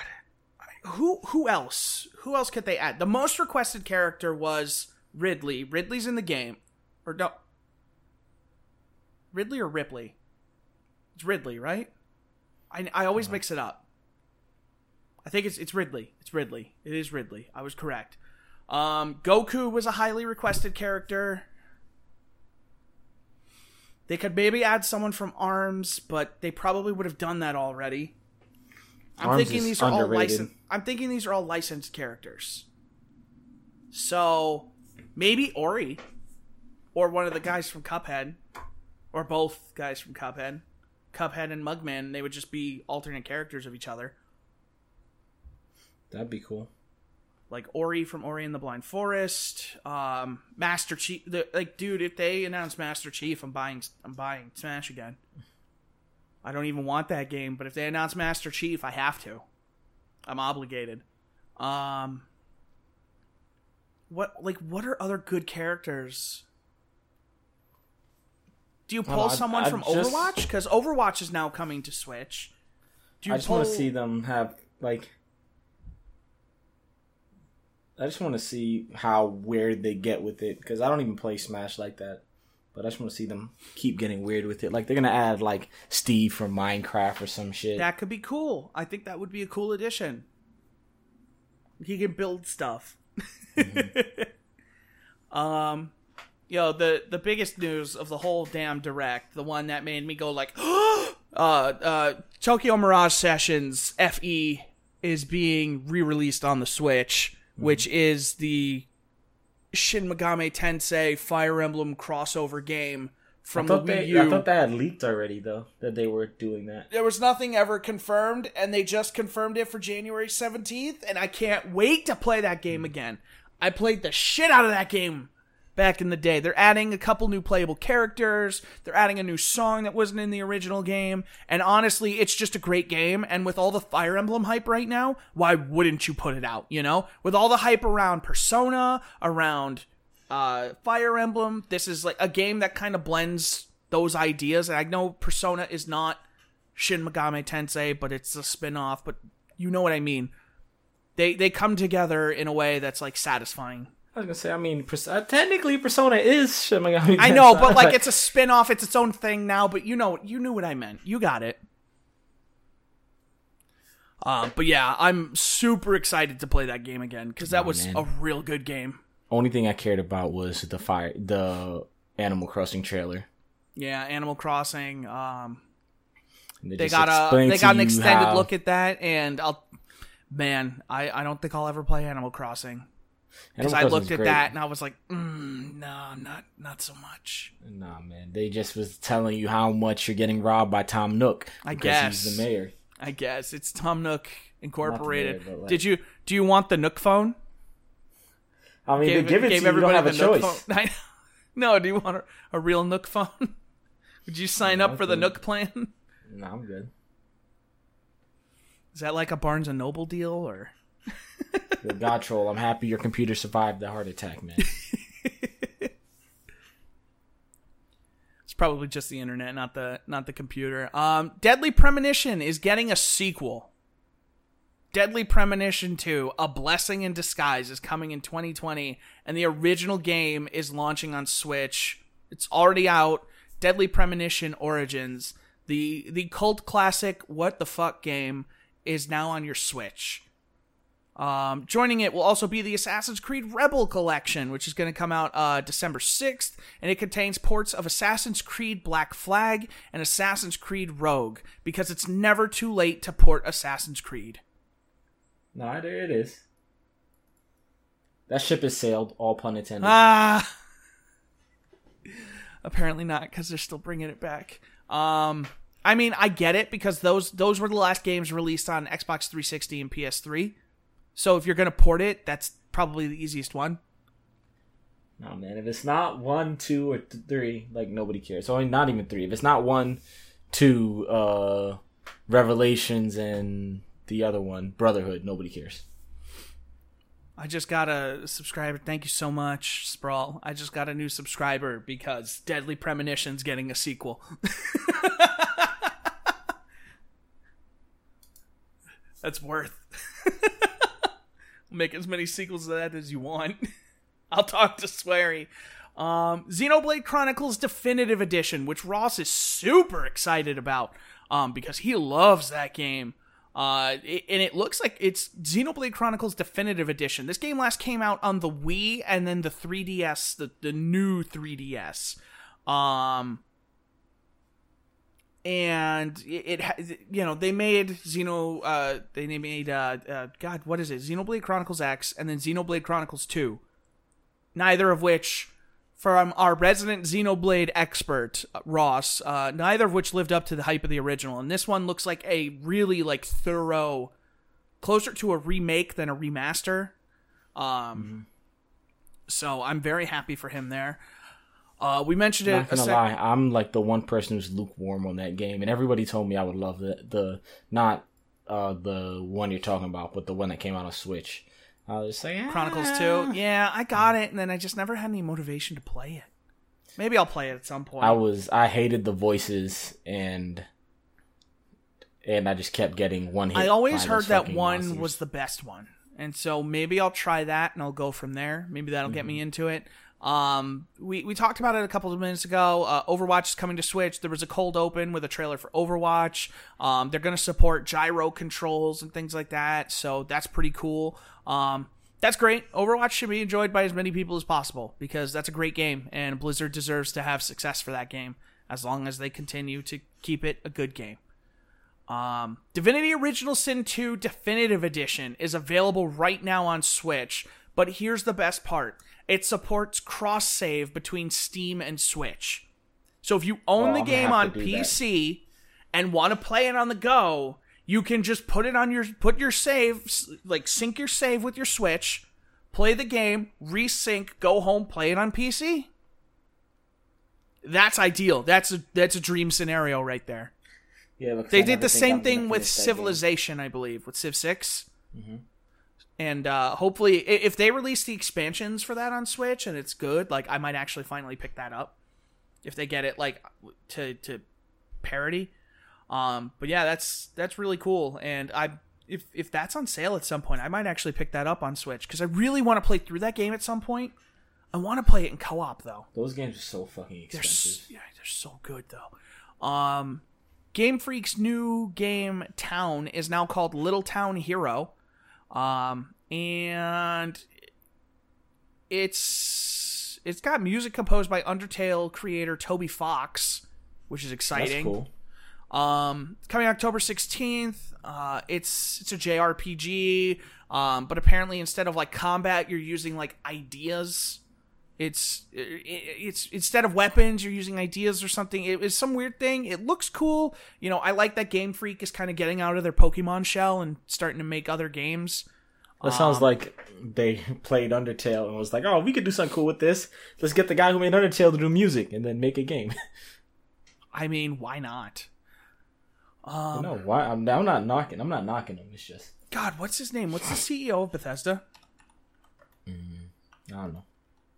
Speaker 1: who who else? Who else could they add? The most requested character was Ridley. Ridley's in the game, or no? Ridley or Ripley? It's Ridley, right? I, I always mix it up. I think it's it's Ridley. It's Ridley. It is Ridley. I was correct. Um, Goku was a highly requested character. They could maybe add someone from Arms, but they probably would have done that already. I'm
Speaker 2: Arms
Speaker 1: thinking these are all licensed. I'm thinking these are all licensed characters. So maybe Ori, or one of the guys from Cuphead, or both guys from Cuphead, Cuphead and Mugman. They would just be alternate characters of each other.
Speaker 2: that'd be cool.
Speaker 1: like Ori from Ori and the Blind Forest, um, Master Chief. The, like, dude, if they announce Master Chief, I'm buying. I'm buying Smash again. I don't even want that game, but if they announce Master Chief, I have to. I'm obligated. Um, what like what are other good characters? Do you pull someone
Speaker 2: I
Speaker 1: from
Speaker 2: just-
Speaker 1: Overwatch? Because Overwatch is now coming to Switch. Do you
Speaker 2: I just
Speaker 1: pull...
Speaker 2: want to see them have like. I just want to see how weird they get with it because I don't even play Smash like that. But I just want to see them keep getting weird with it. Like they're gonna add like Steve from Minecraft or some shit.
Speaker 1: That could be cool. I think that would be a cool addition. He can build stuff. um, yo, the the biggest news of the whole damn direct, the one that made me go like, uh, uh, Tokyo Mirage Sessions FE is being re-released on the Switch, which is the Shin Megami Tensei Fire Emblem crossover game from the Wii
Speaker 2: they,
Speaker 1: U
Speaker 2: I thought that had leaked already though that they were doing that.
Speaker 1: there was nothing ever confirmed, and they just confirmed it for January 17th, and I can't wait to play that game again. I played the shit out of that game back in the day. They're adding a couple new playable characters, they're adding a new song that wasn't in the original game, and honestly, it's just a great game, and with all the Fire Emblem hype right now, why wouldn't you put it out, you know? With all the hype around Persona, around uh, Fire Emblem. This is like a game that kind of blends those ideas. And I know Persona is not Shin Megami Tensei, but it's a spin-off, but you know what I mean. They they come together in a way that's like satisfying.
Speaker 2: I was gonna say, I mean, Pers- uh, technically Persona is Shin Megami
Speaker 1: I know, but like it's a spin-off, it's its own thing now, but you know you knew what I meant. You got it. Um, but yeah, I'm super excited to play that game again because that
Speaker 2: Oh,
Speaker 1: was
Speaker 2: man.
Speaker 1: a real good game.
Speaker 2: only thing I cared about was the fire, the Animal Crossing trailer.
Speaker 1: Yeah, Animal Crossing. Um,
Speaker 2: And
Speaker 1: they got a they got an extended
Speaker 2: how-
Speaker 1: look at that and i'll man i i don't think i'll ever play animal crossing because i looked at
Speaker 2: great.
Speaker 1: that and i was like mm, no not not so much
Speaker 2: Nah, man, they just was telling you how much you're getting robbed by Tom Nook.
Speaker 1: I guess.
Speaker 2: he's the mayor.
Speaker 1: i guess it's tom nook incorporated
Speaker 2: but, like-
Speaker 1: did you do you want the nook phone
Speaker 2: I mean,
Speaker 1: Gave-
Speaker 2: they give it to
Speaker 1: gave
Speaker 2: you. You don't have a choice.
Speaker 1: phone. I no do you want a, a real nook phone would you sign up for the nook plan
Speaker 2: No, I'm good.
Speaker 1: is that like a barnes and noble deal or
Speaker 2: The God troll. I'm happy your computer survived the heart attack, man.
Speaker 1: It's probably just the internet, not the not the computer. Um, Deadly Premonition is getting a sequel. Deadly Premonition 2, A Blessing in Disguise, is coming in 2020, and the original game is launching on Switch. It's already out. Deadly Premonition Origins, the the cult classic what the fuck game, is now on your Switch. Um, joining it will also be the Assassin's Creed Rebel Collection, which is going to come out uh, December 6th, and it contains ports of Assassin's Creed Black Flag and Assassin's Creed Rogue, because it's never too late to port Assassin's Creed.
Speaker 2: Nah, there it is. That ship has sailed, all pun intended.
Speaker 1: Ah! Apparently not, because they're still bringing it back. Um, I mean, I get it because those those were the last games released on Xbox 360 and PS3. So if you're gonna port it, that's probably the easiest one.
Speaker 2: No man, if it's not one, two, or th- three, like nobody cares. So not even three. If it's not one, two, uh, Revelations and the other one, Brotherhood, nobody cares.
Speaker 1: I just got a subscriber. Thank you so much, Sprawl. I just got a new subscriber because Deadly Premonition's getting a sequel. That's worth. Make as many sequels of that as you want. I'll talk to Swery. Um, Xenoblade Chronicles Definitive Edition, which Ross is super excited about um, because he loves that game. Uh, it, and it looks like it's Xenoblade Chronicles Definitive Edition. This game last came out on the Wii and then the 3DS, the, the new 3DS. Um, and it, it you know they made Xeno uh they made uh, uh God what is it? Xenoblade Chronicles X and then Xenoblade Chronicles 2 neither of which from our resident Xenoblade expert Ross uh neither of which lived up to the hype of the original. And this one looks like a really like thorough closer to a remake than a remaster. Um mm-hmm. so I'm very happy for him there uh, we mentioned it.
Speaker 2: Not gonna sec- lie, I'm like the one person who's lukewarm on that game, and everybody told me I would love the the not uh the one you're talking about, but the one that came out on Switch. I was saying
Speaker 1: ah. Chronicles Two. Yeah, I got it, and then I just never had any motivation to play it. Maybe I'll play it at some point.
Speaker 2: I was I hated the voices and and I just kept getting one hit.
Speaker 1: I always heard that one monsters. was the best one. And so maybe I'll try that and I'll go from there. Maybe that'll mm-hmm. get me mm-hmm. into it. Um, we, we talked about it a couple of minutes ago. Uh, Overwatch is coming to Switch. There was a cold open with a trailer for Overwatch. Um, they're going to support gyro controls and things like that. So that's pretty cool. Um, that's great. Overwatch should be enjoyed by as many people as possible because that's a great game and Blizzard deserves to have success for that game as long as they continue to keep it a good game. Um, Divinity Original Sin 2 Definitive Edition is available right now on Switch, but here's the best part it supports cross save between Steam and Switch. So if you own the game on PC that. and want to play it on the go, you can just put it on your put your save like sync your save with your Switch, play the game, resync, go home, play it on PC. That's ideal. That's a that's a dream scenario right there. Yeah, they did the same thing with Civilization, I believe, with Civ 6 mm-hmm and uh, hopefully if they release the expansions for that on switch and it's good like i might actually finally pick that up. If they get it like to to parity. Um but yeah that's that's really cool. And i if if that's on sale at some point i might actually pick that up on switch. Because i really want to play through that game at some point. I want to play it in co-op though.
Speaker 2: Those games are so fucking expensive.
Speaker 1: they're, yeah they're so good though. Um game freak's new game town is now called little town hero um, and it's it's got music composed by Undertale creator Toby Fox, which is exciting. That's cool. Um, coming October sixteenth. Uh, it's it's a JRPG. Um, but apparently instead of like combat, you're using like ideas. It's it's instead of weapons, you're using ideas or something. It is some weird thing. It looks cool. You know, I like that Game Freak is kind of getting out of their Pokemon shell and starting to make other games.
Speaker 2: That sounds um, like they played Undertale and was like, "Oh, we could do something cool with this. Let's get the guy who made Undertale to do music and then make a game."
Speaker 1: I mean, why not?
Speaker 2: Um, no, why? I'm, I'm not knocking. I'm not knocking him. It's just
Speaker 1: God. What's his name? What's the CEO of Bethesda?
Speaker 2: Mm, I don't know.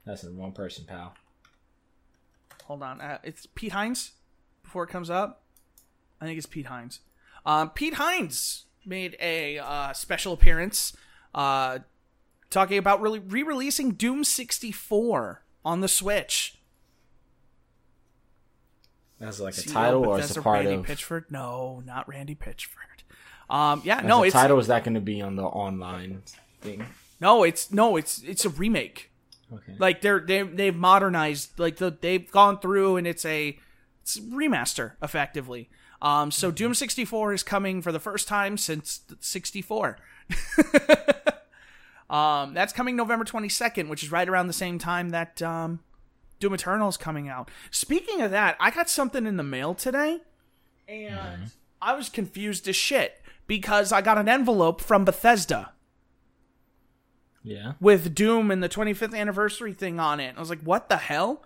Speaker 2: That's the wrong person, pal.
Speaker 1: Hold on. Uh, it's Pete Hines. Before it comes up, I think it's Pete Hines. Um, Pete Hines made a uh, special appearance, uh, talking about really re-releasing Doom 64 on the Switch.
Speaker 2: That's like a title, or it's
Speaker 1: Bethesda
Speaker 2: a part
Speaker 1: Randy
Speaker 2: of.
Speaker 1: Pitchford. No, not Randy Pitchford. Um, yeah,
Speaker 2: As
Speaker 1: no, it's
Speaker 2: title. Is that going to be on the online thing?
Speaker 1: no, it's no, it's it's a remake.
Speaker 2: Okay.
Speaker 1: Like they're they they've modernized like the, they've gone through and it's a it's remaster effectively. Um, so Doom 64 is coming for the first time since 64. um, that's coming November 22nd, which is right around the same time that um, Doom Eternal is coming out. Speaking of that, I got something in the mail today, and I was confused as shit because I got an envelope from Bethesda
Speaker 2: yeah.
Speaker 1: with Doom and the 25th anniversary thing on it. I was like, what the hell?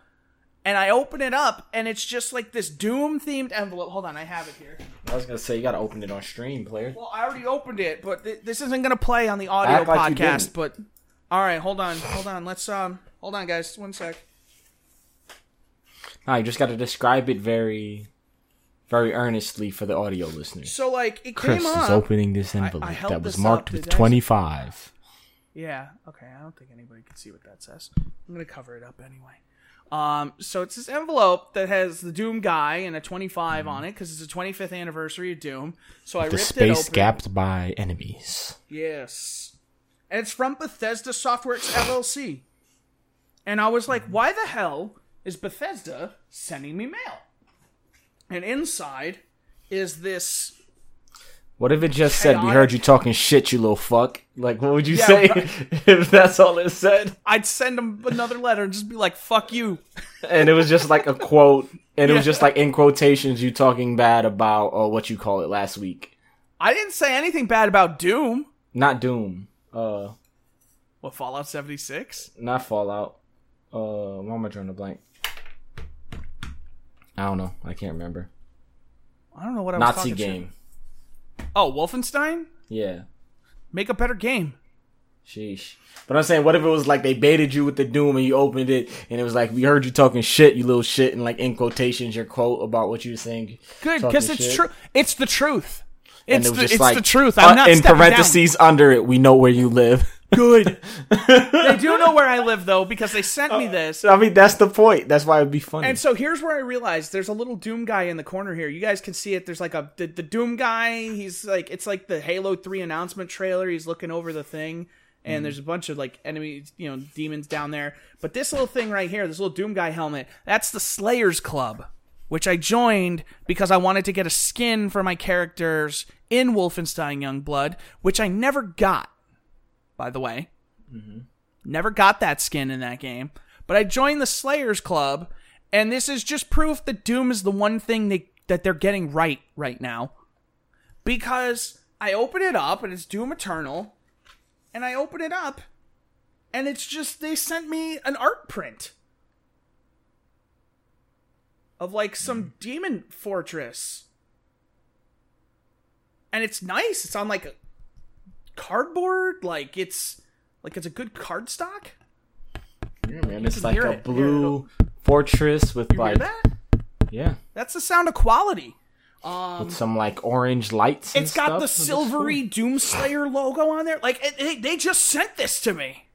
Speaker 1: And I open it up, and it's just like this Doom themed envelope. Hold on, I have it here.
Speaker 2: I was gonna say you gotta open it on stream, player.
Speaker 1: Well, I already opened it, but th- this isn't gonna play on the audio
Speaker 2: Act like you
Speaker 1: podcast.
Speaker 2: didn't.
Speaker 1: But all right, hold on, hold on. Let's um, hold on, guys, one sec.
Speaker 2: No, you just gotta describe it very, very earnestly for the audio listeners.
Speaker 1: So like, it
Speaker 2: Chris
Speaker 1: came
Speaker 2: is
Speaker 1: up.
Speaker 2: opening this envelope
Speaker 1: held
Speaker 2: that was
Speaker 1: this
Speaker 2: marked
Speaker 1: up.
Speaker 2: with
Speaker 1: Did I-
Speaker 2: twenty-five.
Speaker 1: Yeah. Okay. I don't think anybody can see what that says. I'm gonna cover it up anyway. Um. So it's this envelope that has the Doom guy and a 25 on it because it's the 25th anniversary of Doom. So I.
Speaker 2: The
Speaker 1: ripped it
Speaker 2: space
Speaker 1: open.
Speaker 2: gapped by enemies.
Speaker 1: Yes. And it's from Bethesda Softworks LLC. And I was like, why the hell is Bethesda sending me mail? And inside is this
Speaker 2: What if it just said, "We heard you talking shit, you little fuck"? Like, what would you
Speaker 1: Yeah,
Speaker 2: say if that's all it said?
Speaker 1: I'd send them another letter and just be like, fuck you.
Speaker 2: And it was just like a quote, and it was just like in quotations, you talking bad about uh, what you call it last week.
Speaker 1: I didn't say anything bad about Doom.
Speaker 2: Not Doom. Uh,
Speaker 1: What, Fallout 76?
Speaker 2: not Fallout. Uh, why am I drawing a blank? I don't know. I can't remember.
Speaker 1: I don't know what I was
Speaker 2: Nazi
Speaker 1: talking shit.
Speaker 2: game.
Speaker 1: Oh, Wolfenstein?
Speaker 2: Yeah.
Speaker 1: Make a better game.
Speaker 2: Sheesh. But I'm saying, what if it was like they baited you with the Doom and you opened it and it was like, we heard you talking shit, you little shit, and like in quotations, your quote about what you were saying.
Speaker 1: Good, because it's true. It's the truth.
Speaker 2: And
Speaker 1: It's,
Speaker 2: it was
Speaker 1: the,
Speaker 2: just
Speaker 1: it's
Speaker 2: like,
Speaker 1: the truth.
Speaker 2: uh,
Speaker 1: I'm not
Speaker 2: in
Speaker 1: stepping down.
Speaker 2: parentheses under it, we know where you live.
Speaker 1: Good. they do know where I live though because they sent me uh, this.
Speaker 2: I mean, that's the point. That's why it'd be funny.
Speaker 1: And so here's where I realized there's a little Doom guy in the corner here. You guys can see it. There's like a the, the Doom guy. He's like it's like the Halo 3 announcement trailer. He's looking over the thing and mm. there's a bunch of like enemies, you know, demons down there. But this little thing right here, this little Doom guy helmet, that's the Slayers Club, which I joined because I wanted to get a skin for my characters in Wolfenstein Youngblood, which I never got. By the way, mm-hmm. Never got that skin in that game. But I joined the Slayers Club, and this is just proof that Doom is the one thing they, that they're getting right right now. Because I open it up, and it's Doom Eternal, and I open it up, and it's just, they sent me an art print of like some mm. demon fortress. And it's nice. It's on like a cardboard. Like it's like it's a good cardstock.
Speaker 2: yeah, man, it's like a
Speaker 1: it.
Speaker 2: blue fortress with
Speaker 1: You hear
Speaker 2: like,
Speaker 1: that?
Speaker 2: yeah,
Speaker 1: That's the sound of quality. Um,
Speaker 2: with some like orange lights. and
Speaker 1: it's got the silvery Doomslayer logo on there. Like it, it, they just sent this to me,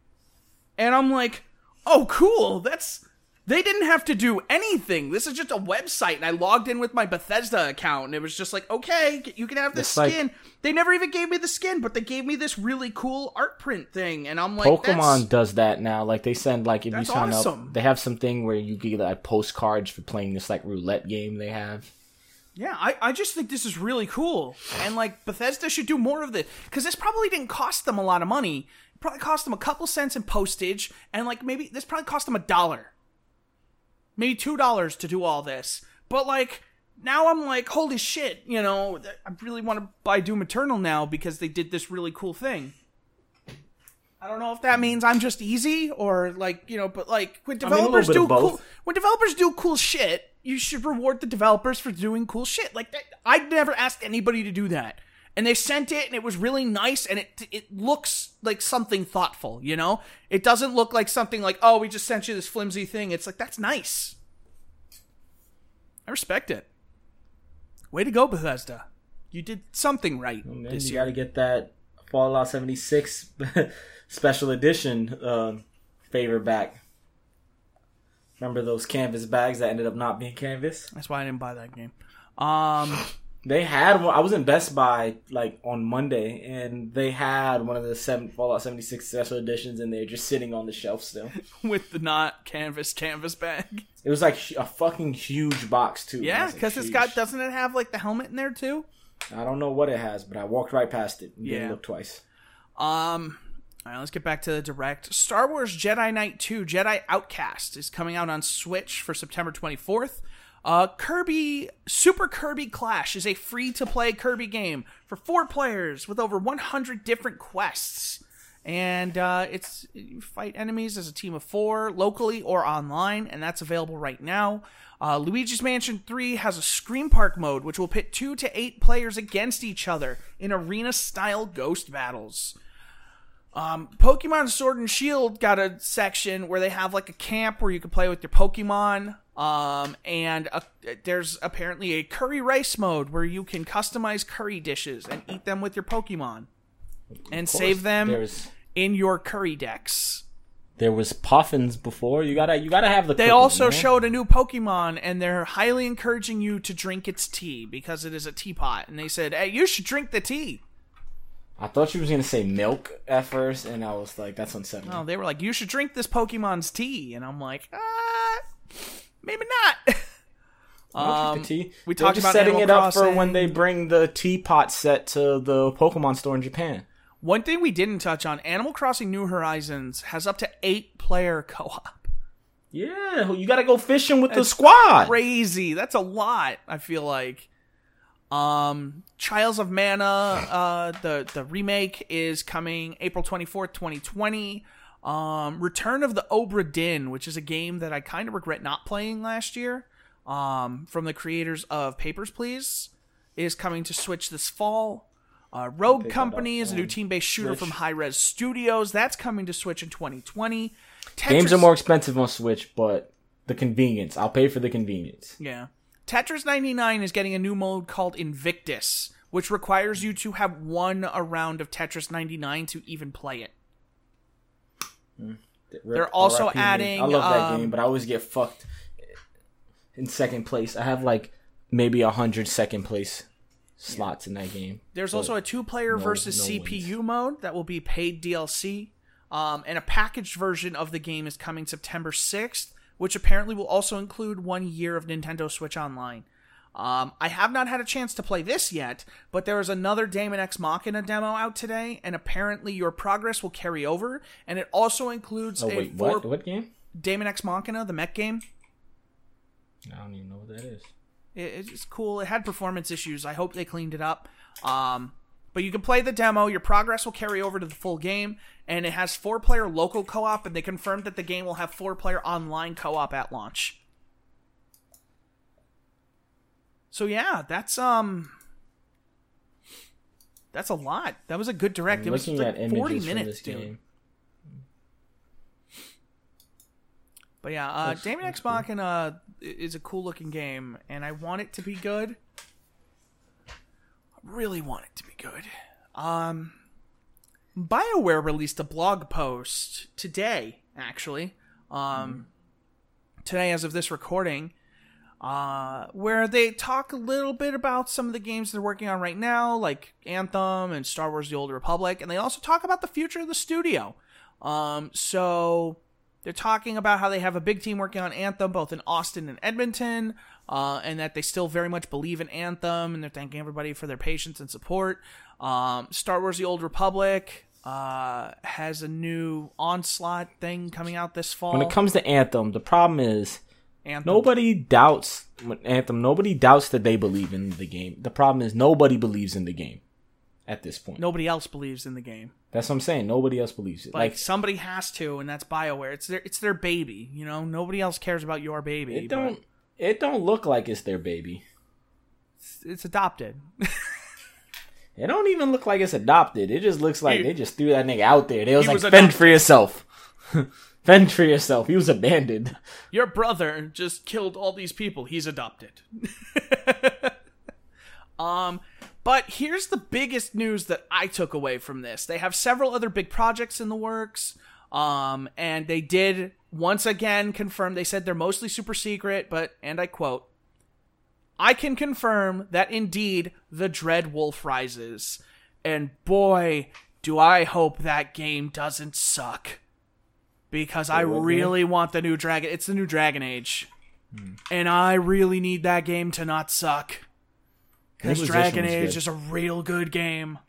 Speaker 1: and I'm like, oh, cool. That's they didn't have to do anything. This is just a website, and I logged in with my Bethesda account, and it was just like, okay, you can have this
Speaker 2: It's like-
Speaker 1: skin. they never even gave me the skin, but they gave me this really cool art print thing, and I'm like,
Speaker 2: Pokemon does that now. Like they send like if you sign
Speaker 1: awesome.
Speaker 2: up, they have something where you get like postcards for playing this like roulette game they have.
Speaker 1: Yeah, I, I just think this is really cool. And like Bethesda should do more of this because this probably didn't cost them a lot of money. It probably cost them a couple cents in postage and like maybe this probably cost them a dollar. Maybe two dollars to do all this. But like now I'm like, holy shit, you know, I really want to buy Doom Eternal now because they did this really cool thing. I don't know if that means I'm just easy or like, you know, but like when
Speaker 2: mean, a little
Speaker 1: developers do cool when developers do cool shit, you should reward the developers for doing cool shit. Like that, I'd never asked anybody to do that. And they sent it and it was really nice and it it looks like something thoughtful, you know? It doesn't look like something like, "Oh, we just sent you this flimsy thing." It's like that's nice. I respect it. Way to go, Bethesda. You did something right
Speaker 2: And
Speaker 1: this
Speaker 2: you
Speaker 1: year.
Speaker 2: got to get that Fallout 76 special edition uh, favor back. Remember those canvas bags that ended up not being canvas?
Speaker 1: That's why I didn't buy that game. Um,
Speaker 2: They had one. I was in Best Buy like on Monday, and they had one of the seven Fallout 76 special editions, and they're just sitting on the shelf still.
Speaker 1: with the not canvas canvas bag.
Speaker 2: It was like a fucking huge box too.
Speaker 1: Yeah,
Speaker 2: was, like,
Speaker 1: because it's got doesn't it have like the helmet in there too?
Speaker 2: I don't know what it has, but I walked right past it and
Speaker 1: Yeah.
Speaker 2: didn't look twice.
Speaker 1: Um, all right, let's get back to the direct. Star Wars Jedi Knight 2 Jedi Outcast is coming out on Switch for September 24th. Uh, Kirby Super Kirby Clash is a free to play Kirby game for four players with over 100 different quests. And uh, it's you fight enemies as a team of four, locally or online, and that's available right now. Uh, Luigi's Mansion 3 has a Scream Park mode, which will pit two to eight players against each other in arena style ghost battles. Um, Pokemon Sword and Shield got a section where they have like a camp where you can play with your Pokemon. Um, and a, there's apparently a curry rice mode where you can customize curry dishes and eat them with your Pokemon and save them in your curry Dex.
Speaker 2: there was puffins before. You gotta you gotta have the.
Speaker 1: They
Speaker 2: cooking,
Speaker 1: also
Speaker 2: man.
Speaker 1: showed a new Pokemon, and they're highly encouraging you to drink its tea because it is a teapot. And they said, "Hey, you should drink the tea."
Speaker 2: I thought you was gonna say milk at first, and I was like, that's unsettling.
Speaker 1: No, they were like, "You should drink this Pokemon's tea," and I'm like, "Ah, maybe not." Um,
Speaker 2: tea.
Speaker 1: we talked about
Speaker 2: setting
Speaker 1: Animal
Speaker 2: it up for when they bring the teapot set to the Pokemon store in Japan.
Speaker 1: One thing we didn't touch on: Animal Crossing New Horizons has up to eight player co-op.
Speaker 2: Yeah, you gotta go fishing with the squad.
Speaker 1: Crazy. That's a lot. I feel like. Um, Trials of Mana, uh, the the remake is coming April twenty fourth, twenty twenty. Um, Return of the Obra Dinn, which is a game that I kind of regret not playing last year. Um, from the creators of Papers, Please, is coming to Switch this fall. Uh, Rogue Company is a new team-based shooter
Speaker 2: Switch.
Speaker 1: from Hi-Rez Studios. That's coming to Switch in 2020. Tetris,
Speaker 2: Games are more expensive on Switch, but the convenience. I'll pay for the convenience.
Speaker 1: Yeah. Tetris 99 is getting a new mode called Invictus, which requires you to have won a round of Tetris 99 to even play it. They're also
Speaker 2: RIP me.
Speaker 1: adding,
Speaker 2: I love that
Speaker 1: um,
Speaker 2: game, but I always get fucked in second place. I have like maybe a hundred second place slots in that game.
Speaker 1: There's
Speaker 2: But
Speaker 1: also a two-player
Speaker 2: no-
Speaker 1: versus
Speaker 2: no
Speaker 1: CPU mode that will be paid DLC, um, and a packaged version of the game is coming September 6th, which apparently will also include one year of Nintendo Switch Online. Um, I have not had a chance to play this yet, but there is another Daemon X Machina demo out today, and apparently your progress will carry over, and it also includes
Speaker 2: Oh
Speaker 1: a
Speaker 2: wait,
Speaker 1: four
Speaker 2: what? What game?
Speaker 1: Daemon X Machina, the mech game.
Speaker 2: I don't even know what that is.
Speaker 1: It, it's cool. It had performance issues. I hope they cleaned it up. Um, but you can play the demo. Your progress will carry over to the full game, and it has four-player local co-op. And they confirmed that the game will have four-player online co-op at launch. So yeah, that's um, that's a lot. That was a good direct.
Speaker 2: I'm
Speaker 1: it was like
Speaker 2: at
Speaker 1: forty minutes,
Speaker 2: this
Speaker 1: dude.
Speaker 2: game.
Speaker 1: But yeah, uh, Daemon
Speaker 2: looks
Speaker 1: X Machina is a cool looking game, and I want it to be good. I really want it to be good. Um, BioWare released a blog post today, actually. Um, today, as of this recording, uh, where they talk a little bit about some of the games they're working on right now, like Anthem and Star Wars: The Old Republic, and they also talk about the future of the studio. Um, so they're talking about how they have a big team working on Anthem, both in Austin and Edmonton, uh, and that they still very much believe in Anthem, and they're thanking everybody for their patience and support. Um, Star Wars: The Old Republic uh, has a new onslaught thing coming out this fall.
Speaker 2: When it comes to Anthem, the problem is
Speaker 1: Anthem.
Speaker 2: nobody doubts Anthem. Nobody doubts that they believe in the game. The problem is nobody believes in the game at this point.
Speaker 1: nobody else believes in the game.
Speaker 2: That's what I'm saying. Nobody else believes it.
Speaker 1: Like,
Speaker 2: Like,
Speaker 1: somebody has to, and that's Bioware. It's their it's their baby. You know, nobody else cares about your baby.
Speaker 2: it don't. It don't look like it's their baby.
Speaker 1: It's, it's adopted.
Speaker 2: It don't even look like it's adopted. It just looks like
Speaker 1: He-
Speaker 2: they just threw that nigga out there. They was like,
Speaker 1: was
Speaker 2: fend
Speaker 1: adopted."
Speaker 2: for yourself. fend for yourself. He was abandoned.
Speaker 1: your brother just killed all these people. He's adopted. um, But here's the biggest news that I took away from this. They have several other big projects in the works. Um, and they did once again confirm they said they're mostly super secret, but and I quote I can confirm that indeed the Dread Wolf rises. And boy, do I hope that game doesn't suck. Because I really want the new Dragon it's the new Dragon Age. And I really need that game to not suck. Because Dragon Age
Speaker 2: good.
Speaker 1: is a real good game.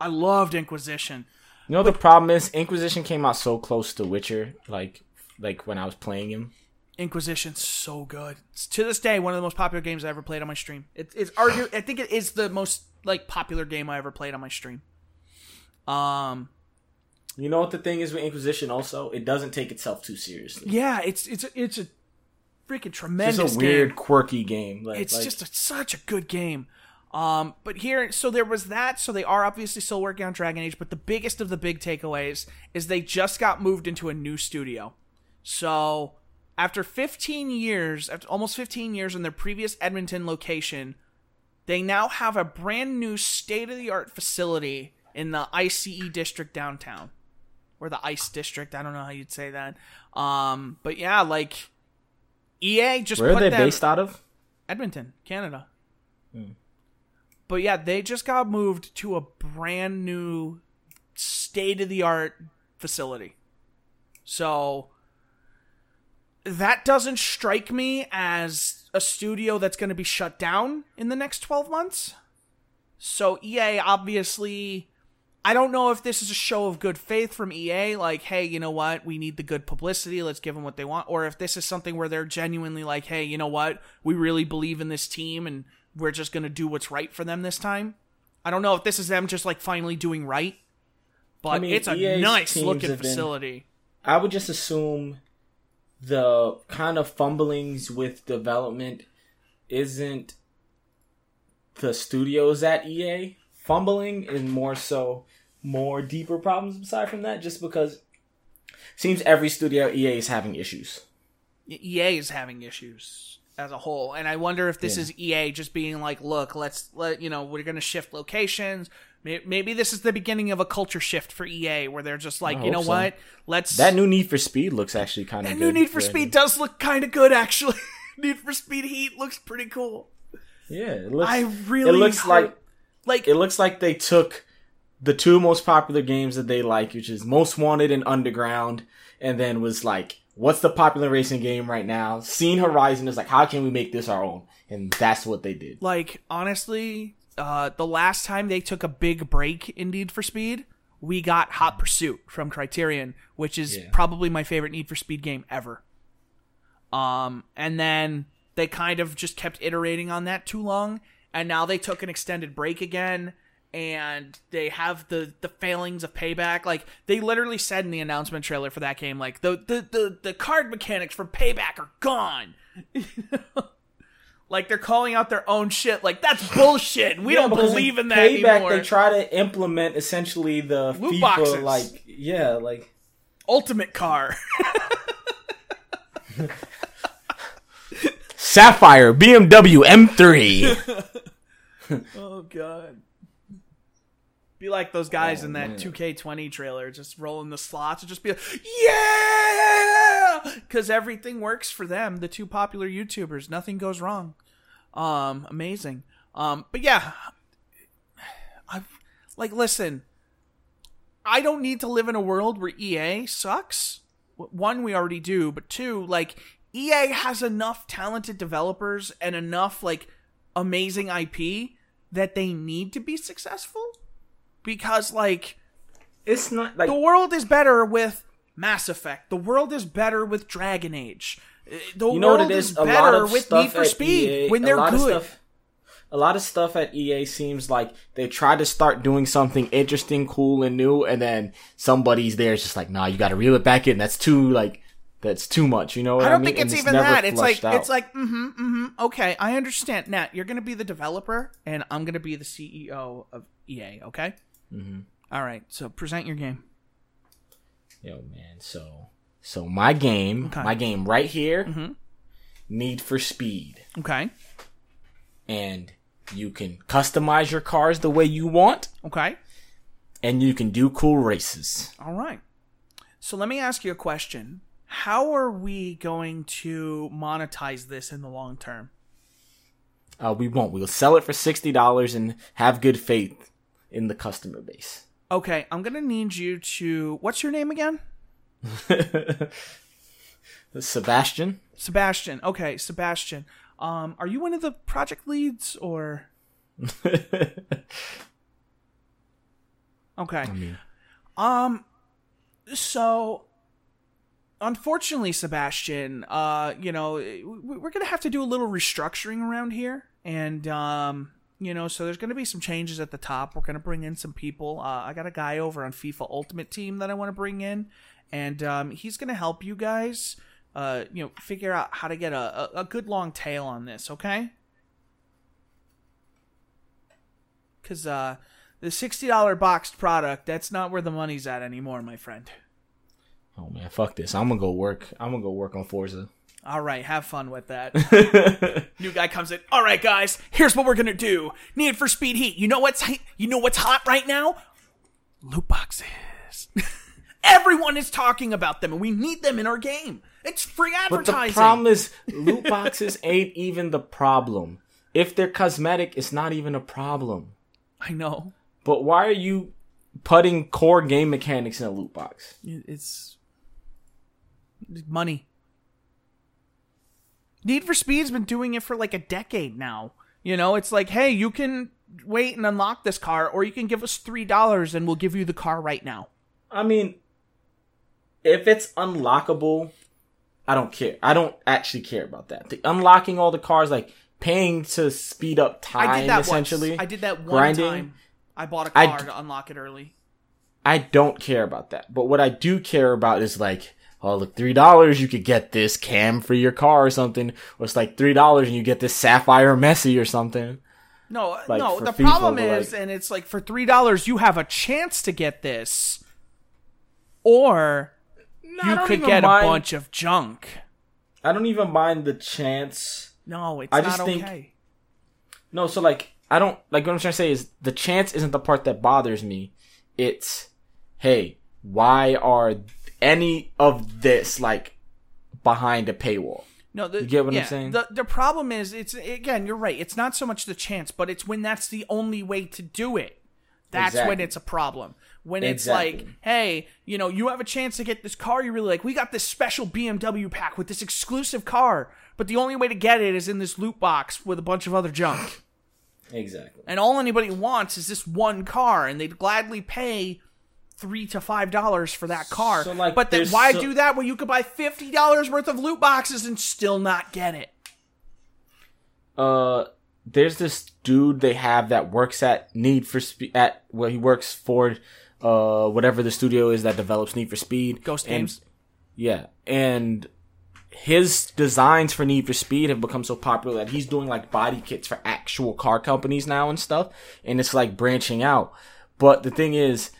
Speaker 1: I loved Inquisition.
Speaker 2: You know the problem is Inquisition came out so close to Witcher, like like when I was playing him.
Speaker 1: Inquisition's so good. It's to this day one of the most popular games I ever played on my stream. It, it's argue. I think it is the most like popular game I ever played on my stream. Um,
Speaker 2: You know what the thing is with Inquisition also? It doesn't take itself too seriously.
Speaker 1: yeah, it's it's a, it's a freaking tremendous
Speaker 2: It's a weird,
Speaker 1: game.
Speaker 2: quirky game. Like,
Speaker 1: It's
Speaker 2: like-
Speaker 1: just a, such a good game. Um, but here, so there was that. So they are obviously still working on Dragon Age. But the biggest of the big takeaways is they just got moved into a new studio. So after 15 years, after almost 15 years in their previous Edmonton location, they now have a brand new state of the art facility in the ICE district downtown. Or the ICE district. I don't know how you'd say that. Um, but yeah, like EA just
Speaker 2: where are
Speaker 1: put
Speaker 2: they
Speaker 1: them,
Speaker 2: based out of?
Speaker 1: Edmonton, Canada.
Speaker 2: Hmm.
Speaker 1: But yeah, they just got moved to a brand new state of the art facility. So that doesn't strike me as a studio that's going to be shut down in the next 12 months. So EA obviously I don't know if this is a show of good faith from EA like hey, you know what? We need the good publicity, let's give them what they want or if this is something where they're genuinely like hey, you know what? We really believe in this team and we're just going to do what's right for them this time. I don't know if this is them just like finally doing right. But
Speaker 2: I mean,
Speaker 1: it's a
Speaker 2: EA's
Speaker 1: nice looking
Speaker 2: have been-
Speaker 1: facility.
Speaker 2: I would just assume the kind of fumblings with development isn't the studios at EA fumbling and more so more deeper problems aside from that just because seems every studio EA is having issues.
Speaker 1: EA is having issues as a whole, and I wonder if this
Speaker 2: Yeah.
Speaker 1: is EA just being like, "Look, let's let you know we're going to shift locations." Maybe this is the beginning of a culture shift for EA, where they're just like, you know
Speaker 2: so.
Speaker 1: what, let's
Speaker 2: That new Need for Speed looks actually kind of
Speaker 1: that
Speaker 2: good.
Speaker 1: new Need for Speed does look kind of good, actually. Need for Speed Heat looks pretty cool.
Speaker 2: Yeah, it looks
Speaker 1: I
Speaker 2: it
Speaker 1: really
Speaker 2: looks
Speaker 1: hope-
Speaker 2: like
Speaker 1: Like,
Speaker 2: it looks like they took the two most popular games that they like, which is Most Wanted and Underground, and then was like, what's the popular racing game right now? Seen Horizon is like, how can we make this our own? And that's what they did.
Speaker 1: like honestly, uh, the last time they took a big break in Need for Speed, we got Hot Pursuit from Criterion, which is
Speaker 2: Yeah.
Speaker 1: probably my favorite Need for Speed game ever. Um, and then they kind of just kept iterating on that too long, and now they took an extended break again, and they have the the failings of payback. Like they literally said in the announcement trailer for that game, like the the the, the card mechanics from payback are gone. like they're calling out their own shit. Like that's bullshit. We
Speaker 2: Yeah,
Speaker 1: don't
Speaker 2: because
Speaker 1: believe in that
Speaker 2: Payback,
Speaker 1: anymore.
Speaker 2: they try to implement essentially the
Speaker 1: Loot
Speaker 2: FIFA,
Speaker 1: boxes.
Speaker 2: like, yeah, like,
Speaker 1: Ultimate car.
Speaker 2: Sapphire BMW M3.
Speaker 1: oh god. Be like those guys
Speaker 2: Oh,
Speaker 1: in that
Speaker 2: man.
Speaker 1: 2K20 trailer, just rolling the slots and just be like, yeah, because everything works for them. The two popular YouTubers, nothing goes wrong. Um, amazing. Um, but yeah, I like listen. I don't need to live in a world where EA sucks. One, we already do, but two, like EA has enough talented developers and enough like amazing IP that they need to be successful because like
Speaker 2: it's not like
Speaker 1: the world is better with Mass Effect. The world is better with Dragon Age. The
Speaker 2: you know what
Speaker 1: world
Speaker 2: it
Speaker 1: is
Speaker 2: is? A lot
Speaker 1: better
Speaker 2: of
Speaker 1: with
Speaker 2: stuff
Speaker 1: Need for
Speaker 2: at
Speaker 1: Speed
Speaker 2: EA,
Speaker 1: when they're
Speaker 2: lot
Speaker 1: good.
Speaker 2: stuff- a lot of stuff at EA seems like they try to start doing something interesting, cool, and new, and then somebody's there, just like, nah, you got to reel it back in. That's too like, that's too much. You know what
Speaker 1: I
Speaker 2: I,
Speaker 1: don't
Speaker 2: mean?
Speaker 1: think it's
Speaker 2: And
Speaker 1: even that. It's like
Speaker 2: out.
Speaker 1: it's like mm-hmm, mm-hmm. Okay, I understand. Nat, you're gonna be the developer, and I'm gonna be the CEO of EA. Okay.
Speaker 2: Mm-hmm.
Speaker 1: All right. So present your game.
Speaker 2: Yo, man. So, so my game,
Speaker 1: Okay.
Speaker 2: my game right here,
Speaker 1: Mhm.
Speaker 2: Need for Speed,
Speaker 1: Okay.
Speaker 2: and you can customize your cars the way you want,
Speaker 1: Okay.
Speaker 2: and you can do cool races.
Speaker 1: All right. So let me ask you a question. How are we going to monetize this in the long term?
Speaker 2: Uh, we won't. We'll sell it for sixty dollars and have good faith in the customer base.
Speaker 1: Okay, I'm to need you to What's your name again?
Speaker 2: Sebastian.
Speaker 1: Sebastian. Okay, Sebastian. Um are you one of the project leads or Okay.
Speaker 2: mean-
Speaker 1: Um so unfortunately Sebastian, uh you know, we're to have to do a little restructuring around here and um you know, so there's going to be some changes at the top. We're going to bring in some people. Uh, I got a guy over on FIFA Ultimate Team that I want to bring in, and um, he's going to help you guys, uh, you know, figure out how to get a, a, a good long tail on this. Okay? Because uh, the sixty dollar boxed product, that's not where the money's at anymore, my friend.
Speaker 2: Oh man, fuck this. I'm gonna go work. I'm gonna go work on Forza.
Speaker 1: All right, have fun with that. New guy comes in. All right, guys, here's what we're gonna do. Need for Speed Heat. You know what's you know what's hot right now? Loot boxes. Everyone is talking about them, and we need them in our game. It's free advertising.
Speaker 2: But the problem is, loot boxes ain't even the problem. If they're cosmetic, it's not even a problem.
Speaker 1: I know.
Speaker 2: But why are you putting core game mechanics in a loot box?
Speaker 1: It's money. Need for Speed's been doing it for like a decade now. You know, it's like, hey, you can wait and unlock this car, or you can give us three dollars and we'll give you the car right now.
Speaker 2: I mean, if it's unlockable, I don't care. I don't actually care about that. The unlocking all the cars, like paying to speed up time,
Speaker 1: I did that
Speaker 2: essentially.
Speaker 1: once. I did that one
Speaker 2: grinding.
Speaker 1: time. I bought a car
Speaker 2: d-
Speaker 1: to unlock it early.
Speaker 2: I don't care about that. But what I do care about is like, oh look, three dollars you could get this cam for your car or something, or it's like three dollars and you get this sapphire Messi or something.
Speaker 1: No,
Speaker 2: Like,
Speaker 1: no. The
Speaker 2: FIFA,
Speaker 1: problem is,
Speaker 2: like-
Speaker 1: and it's like for three dollars, you have a chance to get this, or
Speaker 2: I
Speaker 1: you could get
Speaker 2: mind-
Speaker 1: a bunch of junk.
Speaker 2: I don't even mind the chance.
Speaker 1: No, it's
Speaker 2: I
Speaker 1: not
Speaker 2: just think-
Speaker 1: okay.
Speaker 2: No, so like I don't like what I'm trying to say is the chance isn't the part that bothers me. It's hey, why are any of this like behind a paywall?
Speaker 1: No, the,
Speaker 2: You get what I'm saying?
Speaker 1: The the problem is, it's again, you're right. It's not so much the chance, but it's when that's the only way to do it. That's when it's a problem. When it's like, hey, you know, you have a chance to get this car you really like. We got this special BMW pack with this exclusive car, but the only way to get it is in this loot box with a bunch of other junk.
Speaker 2: Exactly.
Speaker 1: And all anybody wants is this one car, and they'd gladly pay three to five dollars for that car.
Speaker 2: So, like,
Speaker 1: but then why
Speaker 2: so-
Speaker 1: do that when you could buy fifty dollars worth of loot boxes and still not get it?
Speaker 2: Uh there's this dude they have that works at Need for Speed at well he works for uh whatever the studio is that develops Need for Speed.
Speaker 1: Ghost
Speaker 2: And-
Speaker 1: Games.
Speaker 2: Yeah, and his designs for Need for Speed have become so popular that he's doing like body kits for actual car companies now and stuff, and it's like branching out. But the thing is,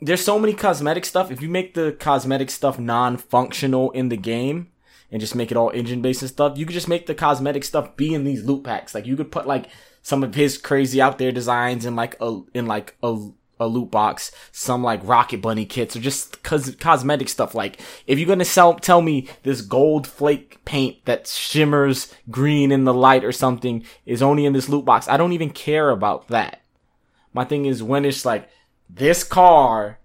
Speaker 2: there's so many cosmetic stuff. If you make the cosmetic stuff non-functional in the game and just make it all engine-based and stuff, you could just make the cosmetic stuff be in these loot packs. Like you could put like some of his crazy out there designs in like a in like a a loot box, some like Rocket Bunny kits, or just cos- cosmetic stuff. Like, if you're gonna sell, tell me this gold flake paint that shimmers green in the light or something is only in this loot box, I don't even care about that. My thing is when it's like, this car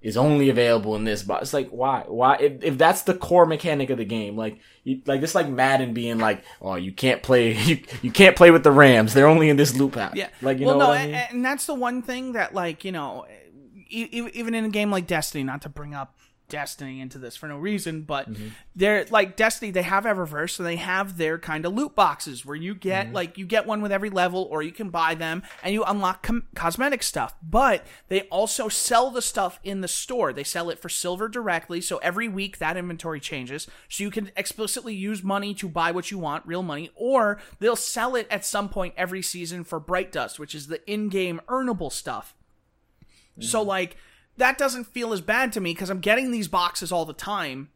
Speaker 2: is only available in this box. It's like, why? Why? If, if that's the core mechanic of the game, like, you, like this, like Madden being like, oh, you can't play, you, you can't play with the Rams. They're only in this loop pack.
Speaker 1: Yeah,
Speaker 2: Like, you
Speaker 1: well,
Speaker 2: know
Speaker 1: no,
Speaker 2: what I mean?
Speaker 1: and, and that's the one thing that, like, you know, even in a game like Destiny, not to bring up Destiny into this for no reason, but
Speaker 2: Mm-hmm.
Speaker 1: they're like Destiny. They have Eververse, so they have their kind of loot boxes where you get
Speaker 2: Mm-hmm.
Speaker 1: like you get one with every level, or you can buy them and you unlock com- cosmetic stuff. But they also sell the stuff in the store. They sell it for silver directly, so every week that inventory changes. So you can explicitly use money to buy what you want, real money, or they'll sell it at some point every season for Bright Dust, which is the in-game earnable stuff. So like that doesn't feel as bad to me because I'm getting these boxes all the time.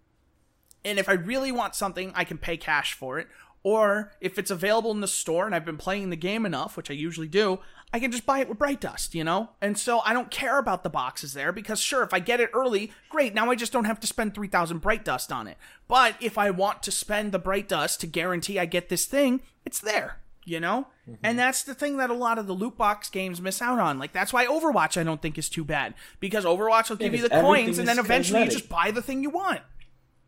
Speaker 1: And if I really want something, I can pay cash for it. Or if it's available in the store and I've been playing the game enough, which I usually do, I can just buy it with Bright Dust, you know? And so I don't care about the boxes there because sure, if I get it early, great, now I just don't have to spend 3000 Bright Dust on it. But if I want to spend the Bright Dust to guarantee I get this thing, it's there, you know? Mm-hmm. And that's the thing that a lot of the loot box games miss out on. Like that's why Overwatch I don't think is too bad because Overwatch will give you the coins and then eventually cosmetic. you just buy the thing you want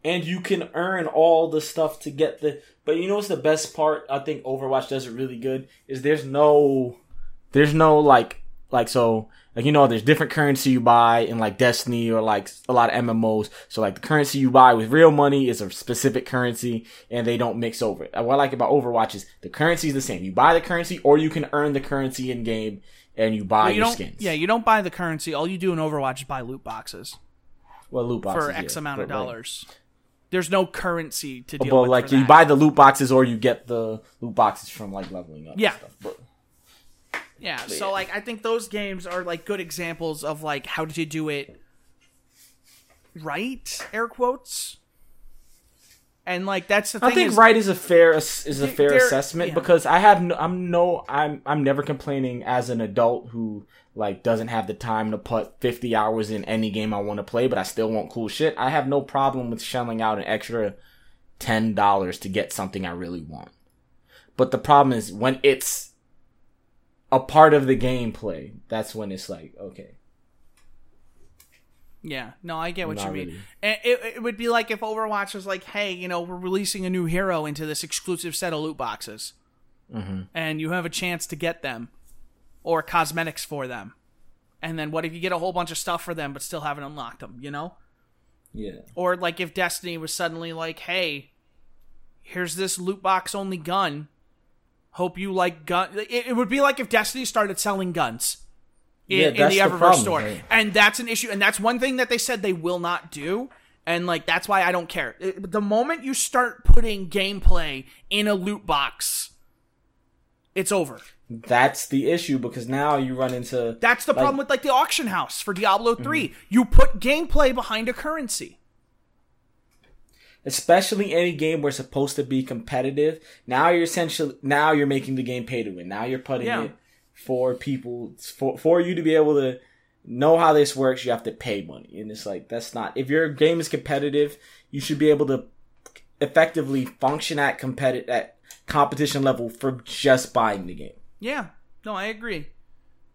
Speaker 2: and you can earn all the stuff to get the. But you know what's the best part? I think Overwatch does it really good. Is there's no, there's no like like so like you know there's different currency you buy in like Destiny or like a lot of MMOs. So like the currency you buy with real money is a specific currency and they don't mix over it. What I like about Overwatch is the currency is the same. You buy the currency or you can earn the currency in game and you buy well, you your skins.
Speaker 1: Yeah, you don't buy the currency. All you do in Overwatch is buy loot boxes.
Speaker 2: Well, loot boxes
Speaker 1: for X yeah, amount of dollars. Right. There's no currency to deal
Speaker 2: but
Speaker 1: with.
Speaker 2: like you buy the loot boxes or you get the loot boxes from like leveling up.
Speaker 1: Yeah. But, yeah. But so yeah. like I think those games are like good examples of like how did you do it right? Air quotes. And like that's the thing.
Speaker 2: I think
Speaker 1: is,
Speaker 2: right is a fair is a fair assessment yeah. because I have no, I'm no I'm I'm never complaining as an adult who like doesn't have the time to put 50 hours in any game I want to play, but I still want cool shit. I have no problem with shelling out an extra $10 to get something I really want. But the problem is when it's a part of the gameplay, that's when it's like, okay.
Speaker 1: Yeah, no, I get what Not you mean. Really. It, it, would be like if Overwatch was like, hey, you know, we're releasing a new hero into this exclusive set of loot boxes. Mm-hmm. And you have a chance to get them or cosmetics for them. And then what if you get a whole bunch of stuff for them but still haven't unlocked them, you know?
Speaker 2: Yeah.
Speaker 1: Or like if Destiny was suddenly like, "Hey, here's this loot box only gun. Hope you like gun." It, it would be like if Destiny started selling guns in, yeah, in the Eververse store, right? and that's an issue. And that's one thing that they said they will not do. And like that's why I don't care. It, the moment you start putting gameplay in a loot box, it's over.
Speaker 2: That's the issue because now you run into.
Speaker 1: That's the like, problem with like the auction house for Diablo 3. Mm-hmm. You put gameplay behind a currency.
Speaker 2: Especially any game where it's supposed to be competitive. Now you're essentially now you're making the game pay to win. Now you're putting yeah. it for people for for you to be able to know how this works. You have to pay money, and it's like that's not. If your game is competitive, you should be able to effectively function at competitive at competition level for just buying the game.
Speaker 1: Yeah, no, I agree.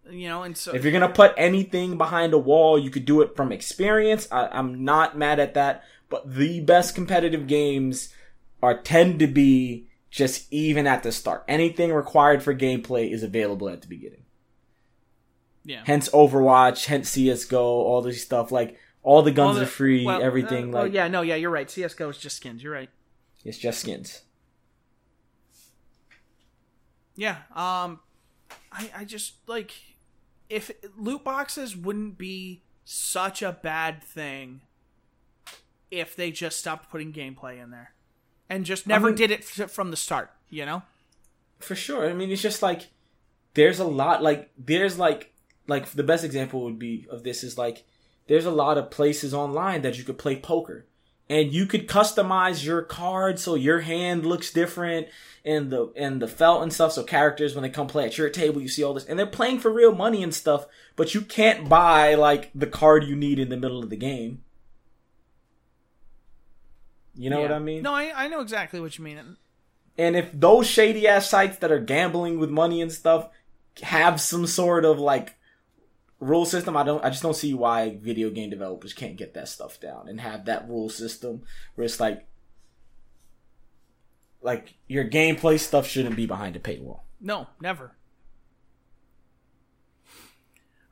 Speaker 1: You know, and so
Speaker 2: if you're gonna put anything behind a wall, you could do it from experience. I, I'm not mad at that, but the best competitive games are tend to be just even at the start. Anything required for gameplay is available at the beginning.
Speaker 1: Yeah.
Speaker 2: Hence Overwatch, hence CS:GO, all this stuff. Like all the guns the, are free, well, everything. Uh, like,
Speaker 1: oh yeah, no, yeah, you're right. CS:GO is just skins. You're right.
Speaker 2: It's just skins
Speaker 1: yeah, um, I I just like if loot boxes wouldn't be such a bad thing if they just stopped putting gameplay in there. And just never I mean, did it from the start, you know?
Speaker 2: For sure. I mean, it's just like there's a lot like there's like like the best example would be of this is like there's a lot of places online that you could play poker. And you could customize your card so your hand looks different and the and the felt and stuff. So characters when they come play at your table you see all this. And they're playing for real money and stuff but you can't buy like the card you need in the middle of the game you know yeah. what i mean?
Speaker 1: No I, I know exactly what you mean.
Speaker 2: And if those shady ass sites that are gambling with money and stuff have some sort of like rule system i don't i just don't see why video game developers can't get that stuff down and have that rule system where it's like like your gameplay stuff shouldn't be behind a paywall.
Speaker 1: No never.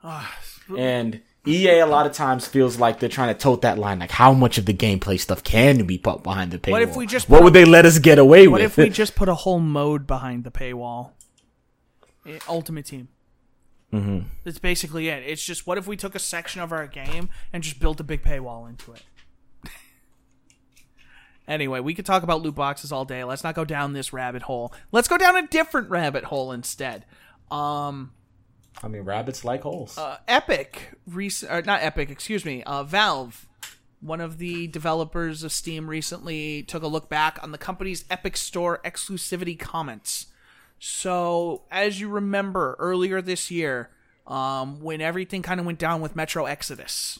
Speaker 2: Ah, and EA a lot of times feels like they're trying to tote that line, like how much of the gameplay stuff can be put behind the paywall? What if we just? What would they let us get away
Speaker 1: what
Speaker 2: with?
Speaker 1: What if we just put a whole mode behind the paywall? Ultimate Team.
Speaker 2: Mm-hmm.
Speaker 1: That's basically it. It's just what if we took a section of our game and just built a big paywall into it? anyway, we could talk about loot boxes all day. Let's not go down this rabbit hole. Let's go down a different rabbit hole instead. Um,
Speaker 2: I mean, rabbits like holes.
Speaker 1: Uh, Epic, rec- or not Epic, excuse me. Uh, Valve one of the developers of Steam recently took a look back on the company's Epic Store exclusivity comments. So, as you remember earlier this year, um, when everything kind of went down with Metro Exodus,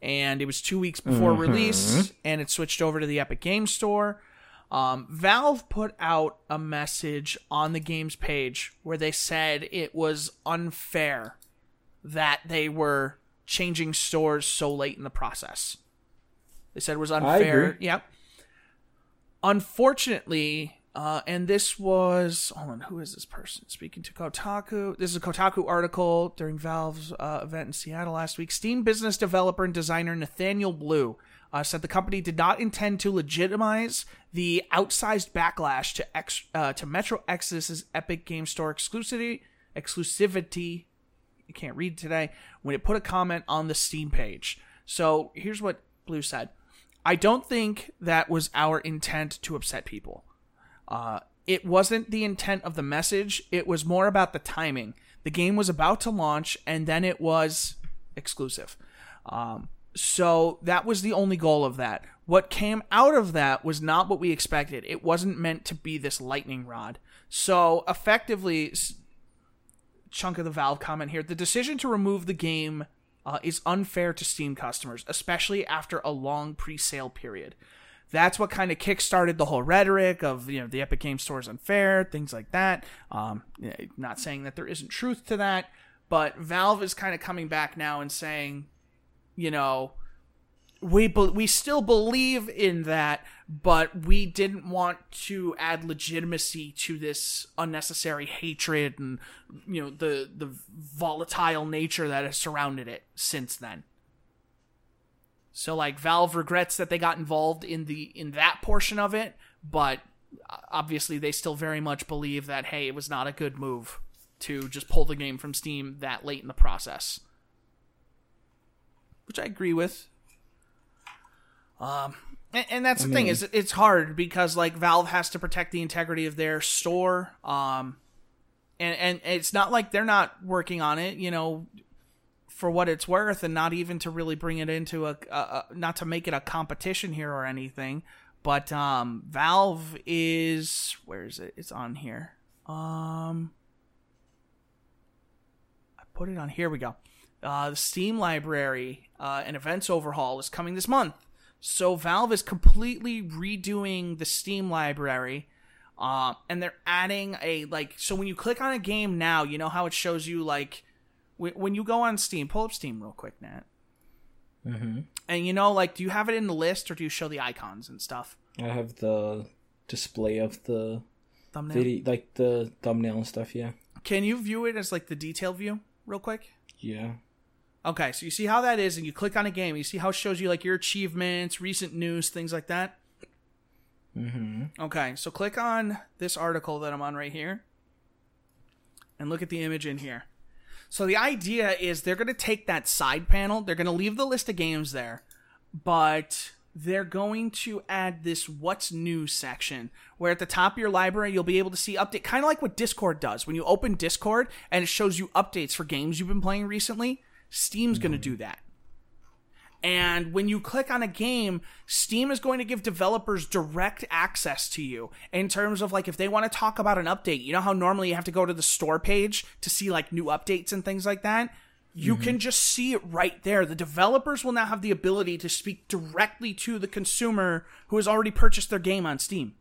Speaker 1: and it was two weeks before
Speaker 2: Mm-hmm.
Speaker 1: release, and it switched over to the Epic Game Store. Um, Valve put out a message on the game's page where they said it was unfair that they were changing stores so late in the process. They said it was unfair. Yep. Unfortunately, uh, and this was hold on, who is this person speaking to Kotaku? This is a Kotaku article during Valve's uh, event in Seattle last week. Steam business developer and designer Nathaniel Blue uh, said the company did not intend to legitimize the outsized backlash to ex- uh, to Metro Exodus's Epic Game Store exclusivity exclusivity. I can't read today when it put a comment on the Steam page. So here's what Blue said. I don't think that was our intent to upset people. Uh, it wasn't the intent of the message. It was more about the timing. The game was about to launch, and then it was exclusive. Um, so that was the only goal of that. What came out of that was not what we expected. It wasn't meant to be this lightning rod. So effectively, chunk of the Valve comment here. The decision to remove the game uh, is unfair to Steam customers, especially after a long pre-sale period. That's what kind of kickstarted the whole rhetoric of you know the Epic Game Store is unfair, things like that. Um, not saying that there isn't truth to that, but Valve is kind of coming back now and saying, you know, we be- we still believe in that, but we didn't want to add legitimacy to this unnecessary hatred and you know the the volatile nature that has surrounded it since then. So like Valve regrets that they got involved in the in that portion of it, but obviously they still very much believe that hey, it was not a good move to just pull the game from Steam that late in the process. Which I agree with. Um and, and that's the thing is it's hard because like Valve has to protect the integrity of their store um and and it's not like they're not working on it, you know, for what it's worth and not even to really bring it into a, a, a not to make it a competition here or anything but um valve is where is it? It's on here. Um i put it on here we go uh the steam library uh an events overhaul is coming this month so valve is completely redoing the steam library um and they're adding a like so when you click on a game now you know how it shows you like when when you go on Steam, pull up Steam real quick, Nat.
Speaker 2: Mm-hmm.
Speaker 1: And you know, like, do you have it in the list or do you show the icons and stuff?
Speaker 2: I have the display of the
Speaker 1: Thumbnail.
Speaker 2: video, like the thumbnail and stuff. Yeah,
Speaker 1: Can you view it as like the detail view real quick?
Speaker 2: yeah.
Speaker 1: Okay, so you see how that is, and you click on a game. You see how it shows you like your achievements, recent news, things like that.
Speaker 2: Mm-hmm.
Speaker 1: Okay, so click on this article that I'm on right here, and look at the image in here. So the idea is they're going to take that side panel, they're going to leave the list of games there, but they're going to add this what's new section where at the top of your library you'll be able to see update kind of like what Discord does. When you open Discord and it shows you updates for games you've been playing recently, Steam's going to do that. And when you click on a game, Steam is going to give developers direct access to you in terms of like if they want to talk about an update. You know how normally you have to go to the store page to see like new updates and things like that? You can just see it right there. The developers will now have the ability to speak directly to the consumer who has already purchased their game on Steam.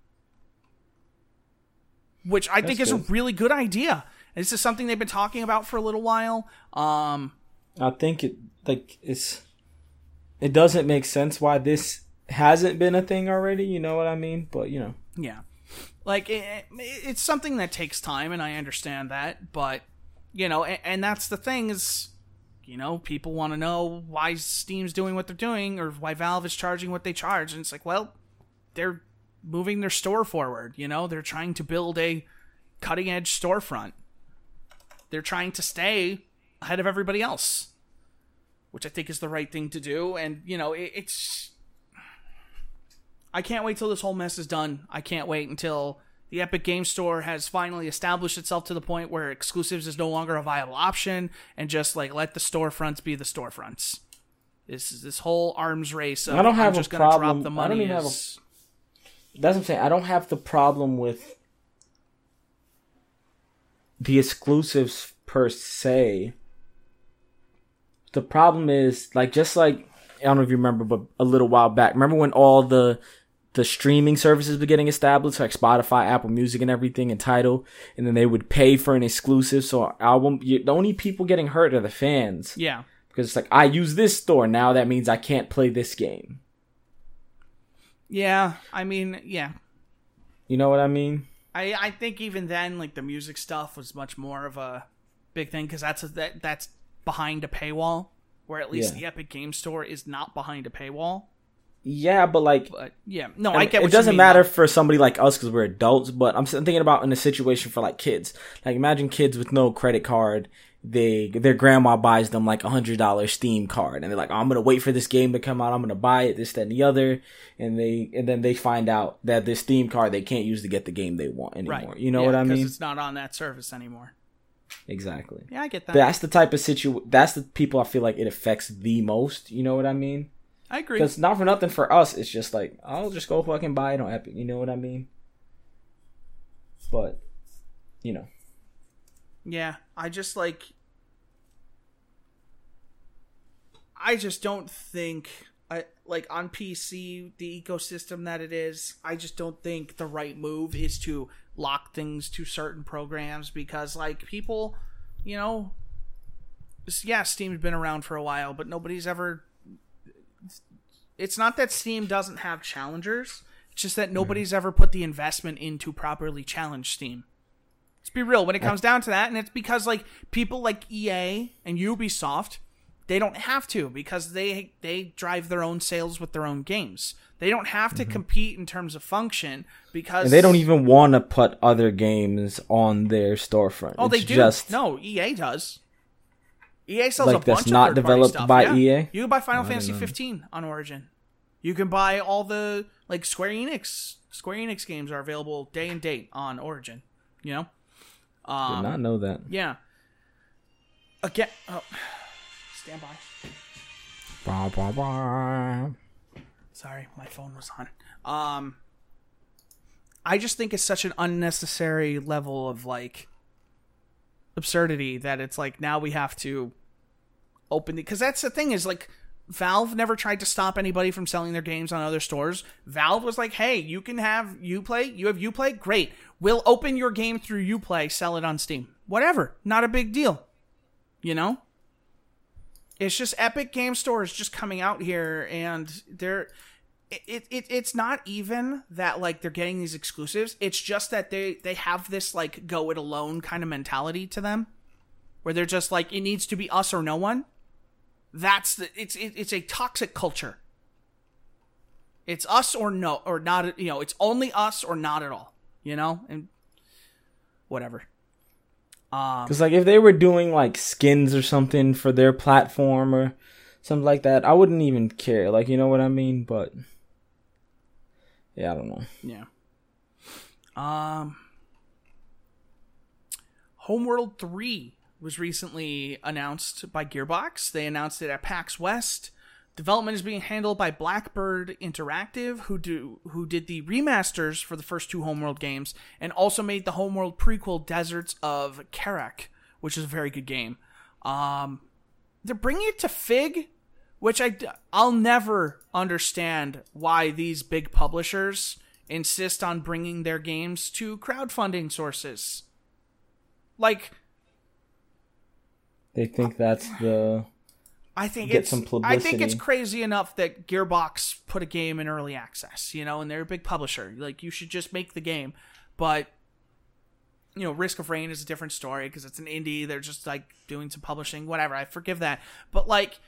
Speaker 1: Which I think
Speaker 2: That's
Speaker 1: is a really good idea. This is something they've been talking about for a little while. Um,
Speaker 2: I think it like it's it doesn't make sense why this hasn't been a thing already. You know what I mean? But you know,
Speaker 1: Yeah. Like it, it- it's something that takes time and I understand that, but you know, and, and that's the thing is you know, people want to know why Steam's doing what they're doing or why Valve is charging what they charge and it's like, well, they're moving their store forward, you know? They're trying to build a cutting edge storefront. They're trying to stay ahead of everybody else, which I think is the right thing to do and, you know, it, it's I can't wait till this whole mess is done. I can't wait until the Epic Game Store has finally established itself to the point where exclusives is no longer a viable option and just like let the storefronts be the storefronts. This is this whole arms race. Of,
Speaker 2: I don't have
Speaker 1: I'm
Speaker 2: a
Speaker 1: gonna
Speaker 2: problem-
Speaker 1: Drop the
Speaker 2: I don't
Speaker 1: money.
Speaker 2: even have a-
Speaker 1: is-
Speaker 2: That's what I'm saying. I don't have the problem with the exclusives per se. The problem is like just like I don't know if you remember, but a little while back, remember when all the the streaming services were getting established, like Spotify, Apple Music, and everything, and Tidal, and then they would pay for an exclusive. So album, you, the only people getting hurt are the fans
Speaker 1: yeah.
Speaker 2: because it's like I use this store now. That means I can't play this game.
Speaker 1: Yeah. I mean, yeah.
Speaker 2: You know what I mean?
Speaker 1: I I think even then, like the music stuff was much more of a big thing because that's a, that that's behind a paywall. Where at least
Speaker 2: Yeah.
Speaker 1: the Epic Game Store is not behind a paywall.
Speaker 2: Yeah, but like
Speaker 1: But yeah, no,
Speaker 2: I
Speaker 1: I, get. What
Speaker 2: it doesn't
Speaker 1: mean,
Speaker 2: matter for somebody like us because we're adults, but I'm thinking about in a situation for like kids. Like imagine kids with no credit card. They their grandma buys them like a hundred dollar Steam card, and they're like, oh, "I'm gonna wait for this game to come out. I'm gonna buy it, this, that, and the other." And they and then they find out that this Steam card they can't use to get the game they want anymore.
Speaker 1: Right.
Speaker 2: You know
Speaker 1: Yeah,
Speaker 2: what I mean?
Speaker 1: Because it's not on that service anymore.
Speaker 2: Exactly.
Speaker 1: Yeah, I get that.
Speaker 2: That's the type of situ. That's the people I feel like it affects the most. You know what I mean?
Speaker 1: I agree.
Speaker 2: Because not for nothing for us, it's just like I'll just go fucking buy it on Epic. You know what I mean? But you know,
Speaker 1: Yeah, I just like. I just don't think like on PC the ecosystem that it is. I just don't think the right move is to lock things to certain programs because like people, you know, yeah, Steam's been around for a while, but nobody's ever. It's not that Steam doesn't have challengers. It's just that nobody's mm-hmm. ever put the investment into properly challenge Steam. Let's be real when it comes down to that, and it's because like people like EA and Ubisoft, they don't have to because they they drive their own sales with their own games. They don't have to compete in terms of function because
Speaker 2: and they don't even want to put other games on their storefront.
Speaker 1: Oh,
Speaker 2: it's
Speaker 1: they do.
Speaker 2: Just
Speaker 1: No, EA does. EA sells
Speaker 2: Like
Speaker 1: a bunch
Speaker 2: that's
Speaker 1: of
Speaker 2: not
Speaker 1: third-party
Speaker 2: developed
Speaker 1: stuff,
Speaker 2: by
Speaker 1: yeah.
Speaker 2: EA?
Speaker 1: You can buy Final Fantasy
Speaker 2: know.
Speaker 1: 15 on Origin. You can buy all the like Square Enix. Square Enix games are available day and date on Origin. You know.
Speaker 2: I did
Speaker 1: Um,
Speaker 2: not know that.
Speaker 1: Yeah. Again. Oh, stand by.
Speaker 2: Bah, bah, bah.
Speaker 1: Sorry, my phone was on. Um, I just think it's such an unnecessary level of like absurdity that it's like now we have to open because that's the thing is like Valve never tried to stop anybody from selling their games on other stores. Valve was like, "Hey, you can have UPlay. You have UPlay. Great. We'll open your game through UPlay, sell it on Steam. Whatever. Not a big deal. You know? It's just Epic Game Store is just coming out here and they're it, it it's not even that like they're getting these exclusives. It's just that they they have this like go it alone kind of mentality to them where they're just like it needs to be us or no one. That's the it's it, it's a toxic culture. It's us or no or not, you know, it's only us or not at all, you know? And whatever. Um
Speaker 2: Because like if they were doing like skins or something for their platform or something like that, I wouldn't even care. Like you know what I mean? But yeah, I don't know.
Speaker 1: Yeah. Um Homeworld 3 was recently announced by Gearbox. They announced it at PAX West. Development is being handled by Blackbird Interactive, who do who did the remasters for the first two Homeworld games, and also made the Homeworld prequel Deserts of Kharak, which is a very good game. Um, they're bringing it to Fig, which I I'll never understand why these big publishers insist on bringing their games to crowdfunding sources. Like
Speaker 2: They think that's the
Speaker 1: I think
Speaker 2: Get
Speaker 1: it's
Speaker 2: some
Speaker 1: I think it's crazy enough that Gearbox put a game in early access, you know, and they're a big publisher. Like you should just make the game, but you know, Risk of Rain is a different story because it's an indie. They're just like doing some publishing, whatever. I forgive that, but like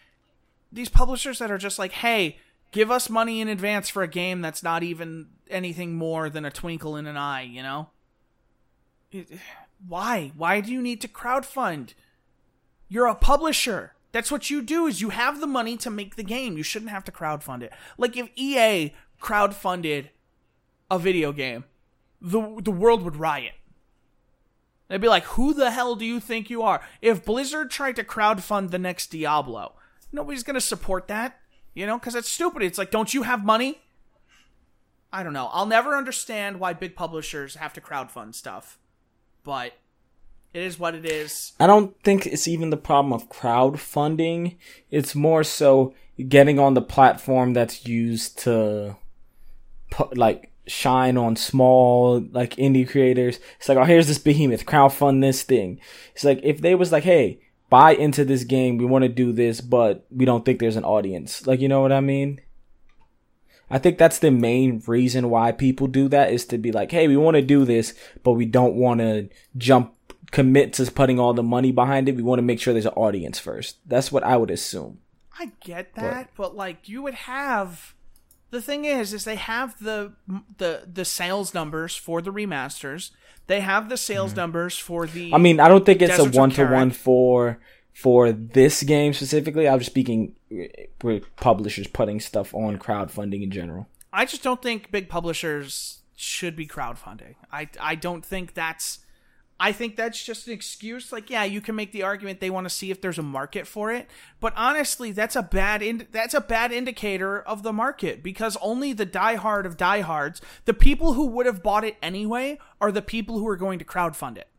Speaker 1: these publishers that are just like, hey, give us money in advance for a game that's not even anything more than a twinkle in an eye, you know? It- why? Why do you need to crowdfund? You're a publisher. That's what you do is you have the money to make the game. You shouldn't have to crowdfund it. Like if EA crowdfunded a video game, the the world would riot. They'd be like, "Who the hell do you think you are?" If Blizzard tried to crowdfund the next Diablo, Nobody's gonna support that, you know, because that's stupid. It's like, don't you have money? I don't know. I'll never understand why big publishers have to crowdfund stuff, but it is what it is.
Speaker 2: I don't think it's even the problem of crowdfunding. It's more so getting on the platform that's used to put like shine on small like indie creators. It's like, oh, here's this behemoth, crowdfund this thing. It's like if they was like, hey, buy into this game, we want to do this, but we don't think there's an audience. Like, you know what I mean? I think that's the main reason why people do that is to be like, hey, we want to do this, but we don't want to jump commit to putting all the money behind it. We want to make sure there's an audience first. That's what I would assume.
Speaker 1: I get that, but, but like you would have the thing is is they have the the the sales numbers for the remasters. They have the sales mm-hmm. numbers for the
Speaker 2: I mean, I don't think it's Deserts a one to one for for this game specifically. I'm just speaking with publishers putting stuff on crowdfunding in general.
Speaker 1: I just don't think big publishers should be crowdfunding. I I don't think that's I think that's just an excuse. Like, yeah, you can make the argument they want to see if there's a market for it, but honestly, that's a bad in- that's a bad indicator of the market because only the diehard of diehards, the people who would have bought it anyway, are the people who are going to crowdfund it.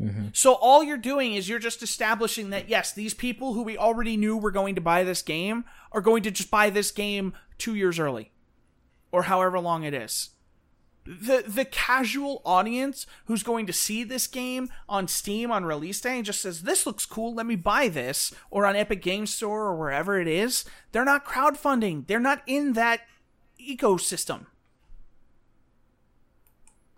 Speaker 1: Mm-hmm. So all you're doing is you're just establishing that yes, these people who we already knew were going to buy this game are going to just buy this game two years early, or however long it is the the casual audience who's going to see this game on Steam on release day and just says this looks cool, let me buy this, or on Epic Game Store or wherever it is, they're not crowdfunding. They're not in that ecosystem.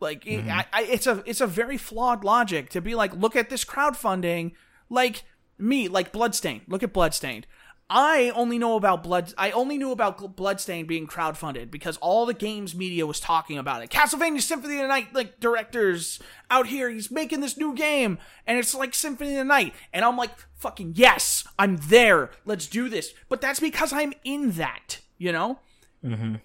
Speaker 1: Like mm-hmm. I, I, it's a it's a very flawed logic to be like, look at this crowdfunding, like me, like Bloodstained. Look at Bloodstained. I only know about Blood. I only knew about Bloodstain being crowdfunded because all the games media was talking about it. Castlevania Symphony of the Night, like directors out here, he's making this new game, and it's like Symphony of the Night, and I'm like, fucking yes, I'm there. Let's do this. But that's because I'm in that, you know. Mm-hmm.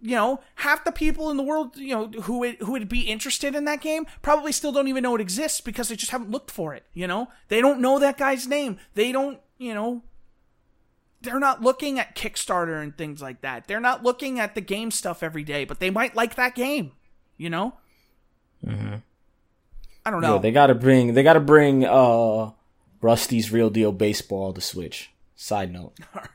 Speaker 1: You know, half the people in the world, you know, who would, who would be interested in that game probably still don't even know it exists because they just haven't looked for it. You know, they don't know that guy's name. They don't, you know, they're not looking at Kickstarter and things like that. They're not looking at the game stuff every day, but they might like that game, you know? Mm-hmm. I don't know.
Speaker 2: Yeah, they gotta bring they gotta bring uh Rusty's real deal baseball to Switch. Side note.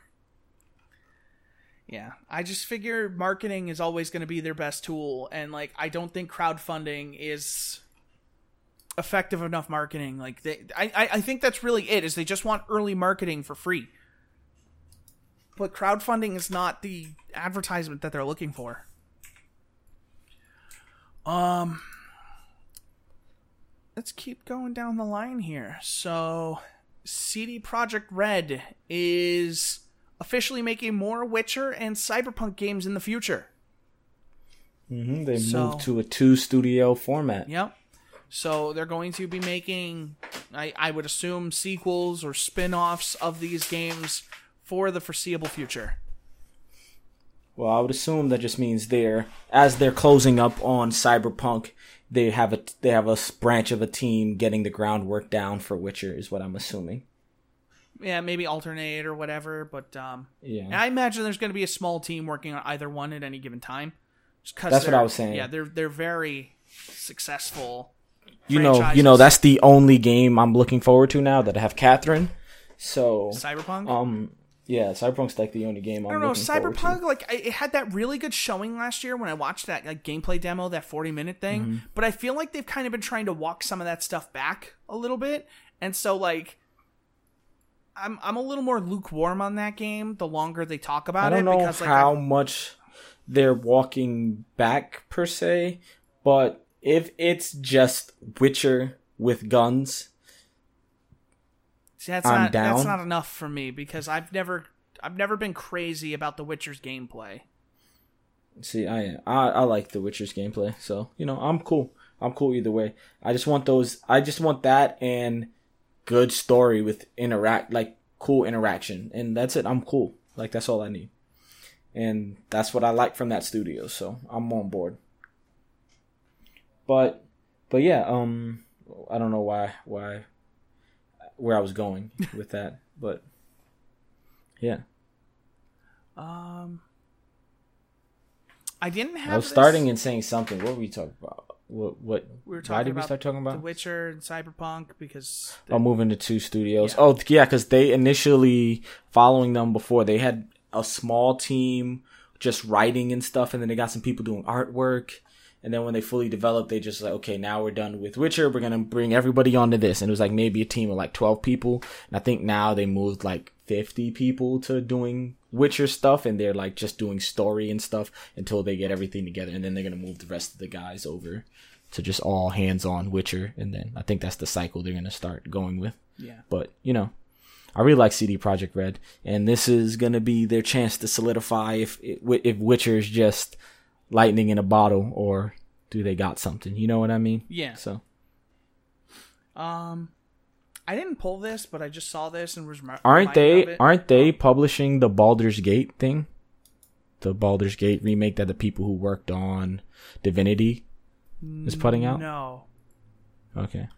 Speaker 1: yeah, I just figure marketing is always going to be their best tool, and like I don't think crowdfunding is effective enough marketing. Like they, I, I think that's really it. Is they just want early marketing for free but crowdfunding is not the advertisement that they're looking for. Um let's keep going down the line here. So CD Projekt Red is officially making more Witcher and Cyberpunk games in the future.
Speaker 2: Mm-hmm. They so, moved to a two studio format.
Speaker 1: Yep. So they're going to be making, I, I would assume, sequels or spin offs of these games for the foreseeable future?
Speaker 2: Well, I would assume that just means they're as they're closing up on Cyberpunk, they have a they have a branch of a team getting the groundwork down for Witcher is what I'm assuming.
Speaker 1: Yeah, maybe alternate or whatever, but um, yeah, I imagine there's going to be a small team working on either one at any given time.
Speaker 2: That's what I was saying.
Speaker 1: Yeah, they're they're very successful.
Speaker 2: You know, you know that's the only game I'm looking forward to now that I have Catherine. So
Speaker 1: Cyberpunk.
Speaker 2: Um, yeah, Cyberpunk's like the only game I'm I do not know.
Speaker 1: Cyberpunk, like it had that really good showing last year when I watched that like gameplay demo, that 40 minute thing. Mm-hmm. But I feel like they've kind of been trying to walk some of that stuff back a little bit, and so like I'm I'm a little more lukewarm on that game the longer they talk about
Speaker 2: it. I don't
Speaker 1: it
Speaker 2: know because, like, how I, much they're walking back per se, but if it's just Witcher with guns
Speaker 1: See, that's I'm not down. that's not enough for me because I've never I've never been crazy about The Witcher's gameplay.
Speaker 2: See, I I, I like The Witcher's gameplay, so you know I'm cool. I'm cool either way. I just want those. I just want that and good story with interact like cool interaction, and that's it. I'm cool. Like that's all I need, and that's what I like from that studio. So I'm on board. But but yeah, um, I don't know why why where I was going with that, but Yeah.
Speaker 1: Um, I didn't have.
Speaker 2: I was
Speaker 1: this-
Speaker 2: starting and saying something. What were we talking about? What? What?
Speaker 1: We were
Speaker 2: why
Speaker 1: talking
Speaker 2: did we start talking about The?
Speaker 1: Witcher and Cyberpunk because
Speaker 2: Oh, moving to two studios.
Speaker 1: Yeah.
Speaker 2: Oh, yeah, because they initially following them before they had a small team just writing and stuff, and then they got some people doing artwork. And then when they fully developed, they just like, okay, now we're done with Witcher. We're gonna bring everybody onto this, and it was like maybe a team of like twelve people. And I think now they moved like fifty people to doing Witcher stuff, and they're like just doing story and stuff until they get everything together, and then they're gonna move the rest of the guys over to just all hands on Witcher, and then I think that's the cycle they're gonna start going with.
Speaker 1: yeah,
Speaker 2: But you know, I really like CD Projekt Red, and this is gonna be their chance to solidify if if Witcher is just lightning in a bottle or do they got something? You know what I mean?
Speaker 1: yeah.
Speaker 2: So
Speaker 1: Um, I didn't pull this, but I just saw this and was
Speaker 2: aren't they aren't they publishing the Baldur's Gate thing? The Baldur's Gate remake that the people who worked on Divinity is putting out.
Speaker 1: No,
Speaker 2: Okay.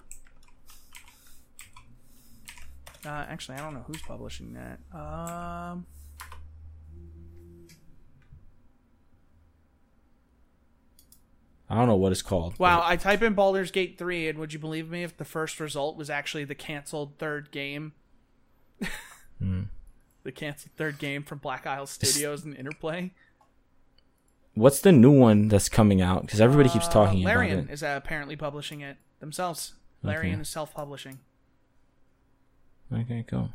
Speaker 1: uh, actually, I don't know who's publishing that. Um,
Speaker 2: I don't know what it's called.
Speaker 1: wow, I type in Baldur's Gate three, and would you believe me if the first result was actually the canceled third game?
Speaker 2: Hmm.
Speaker 1: The canceled third game from Black Isle Studios and Interplay.
Speaker 2: What's the new one that's coming out? Because everybody keeps
Speaker 1: Uh,
Speaker 2: talking about
Speaker 1: Larian
Speaker 2: it.
Speaker 1: is uh, apparently publishing it themselves.
Speaker 2: Okay.
Speaker 1: Larian is self-publishing.
Speaker 2: Okay, cool.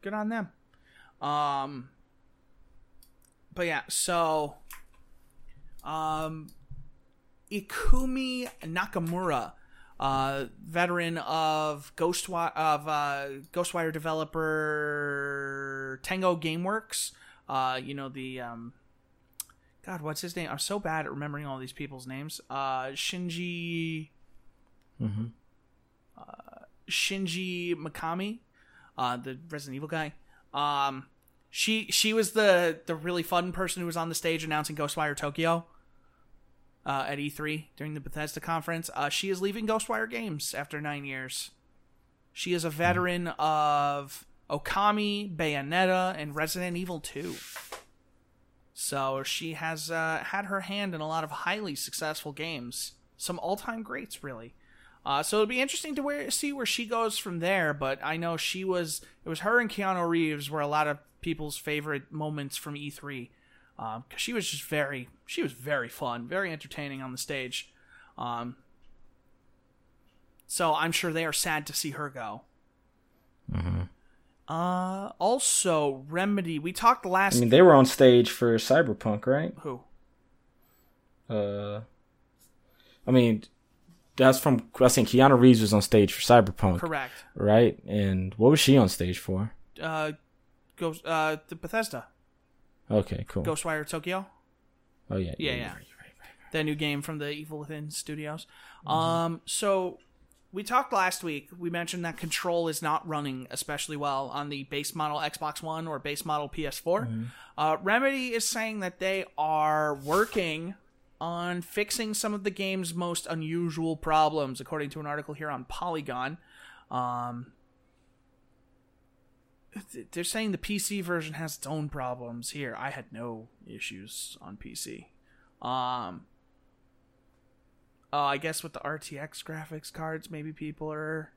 Speaker 1: Good on them. Um, but yeah, so um, Ikumi Nakamura, uh, veteran of Ghostwire of uh, Ghostwire developer Tango GameWorks. Uh, you know the um, God, what's his name? I'm so bad at remembering all these people's names. Uh, Shinji.
Speaker 2: Mm-hmm.
Speaker 1: Shinji Mikami, uh, the Resident Evil guy. Um, she she was the the really fun person who was on the stage announcing Ghostwire Tokyo uh, at E3 during the Bethesda conference. Uh, she is leaving Ghostwire Games after nine years. She is a veteran of Okami, Bayonetta, and Resident Evil 2. So she has uh, had her hand in a lot of highly successful games. Some all time greats, really. Uh, so it'll be interesting to where, see where she goes from there. But I know she was it was her and Keanu Reeves were a lot of people's favorite moments from E3 because she was just very she was very fun, very entertaining on the stage. Um, so I'm sure they are sad to see her go. Uh, also Remedy. We talked last
Speaker 2: I mean, they were on stage for Cyberpunk, right?
Speaker 1: who
Speaker 2: Uh, I mean, that's from I think Keanu Reeves was on stage for Cyberpunk,
Speaker 1: correct.
Speaker 2: right? And what was she on stage for?
Speaker 1: Uh, Ghost uh the Bethesda
Speaker 2: Okay, cool.
Speaker 1: Ghostwire Tokyo.
Speaker 2: oh yeah,
Speaker 1: Yeah, yeah.
Speaker 2: right, right, right.
Speaker 1: the new game from the Evil Within Studios. Um, so we talked last week. We mentioned that Control is not running especially well on the base model Xbox One or base model PS4. Uh, Remedy is saying that they are working on fixing some of the game's most unusual problems, according to an article here on Polygon. Um, they're saying the PC version has its own problems. Here, I had no issues on PC. Um, uh, I guess with the RTX graphics cards, maybe people are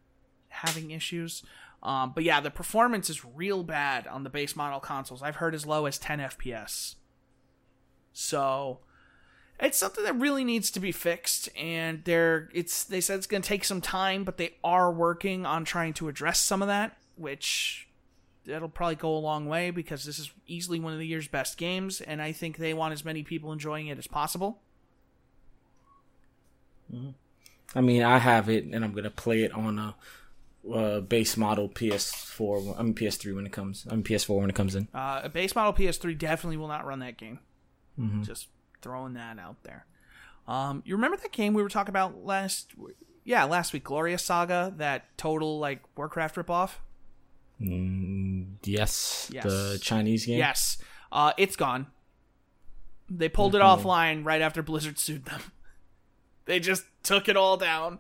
Speaker 1: having issues. Um, but yeah, the performance is real bad on the base model consoles. I've heard as low as 10 FPS. So it's something that really needs to be fixed, and they're it's they said it's going to take some time, but they are working on trying to address some of that, which that'll probably go a long way because this is easily one of the year's best games, and I think they want as many people enjoying it as possible.
Speaker 2: I mean, I have it, and I'm gonna play it on a uh, base model PS4. I mean PS3 when it comes. I mean PS4 when it comes in.
Speaker 1: Uh, a base model PS3 definitely will not run that game. Just throwing that out there. Um, you remember that game we were talking about last? Yeah, last week, Glorious Saga, that total like Warcraft ripoff.
Speaker 2: Mm, yes,
Speaker 1: Yes.
Speaker 2: the Chinese game.
Speaker 1: Yes, uh, it's gone. They pulled it offline right after Blizzard sued them. They just took it all down.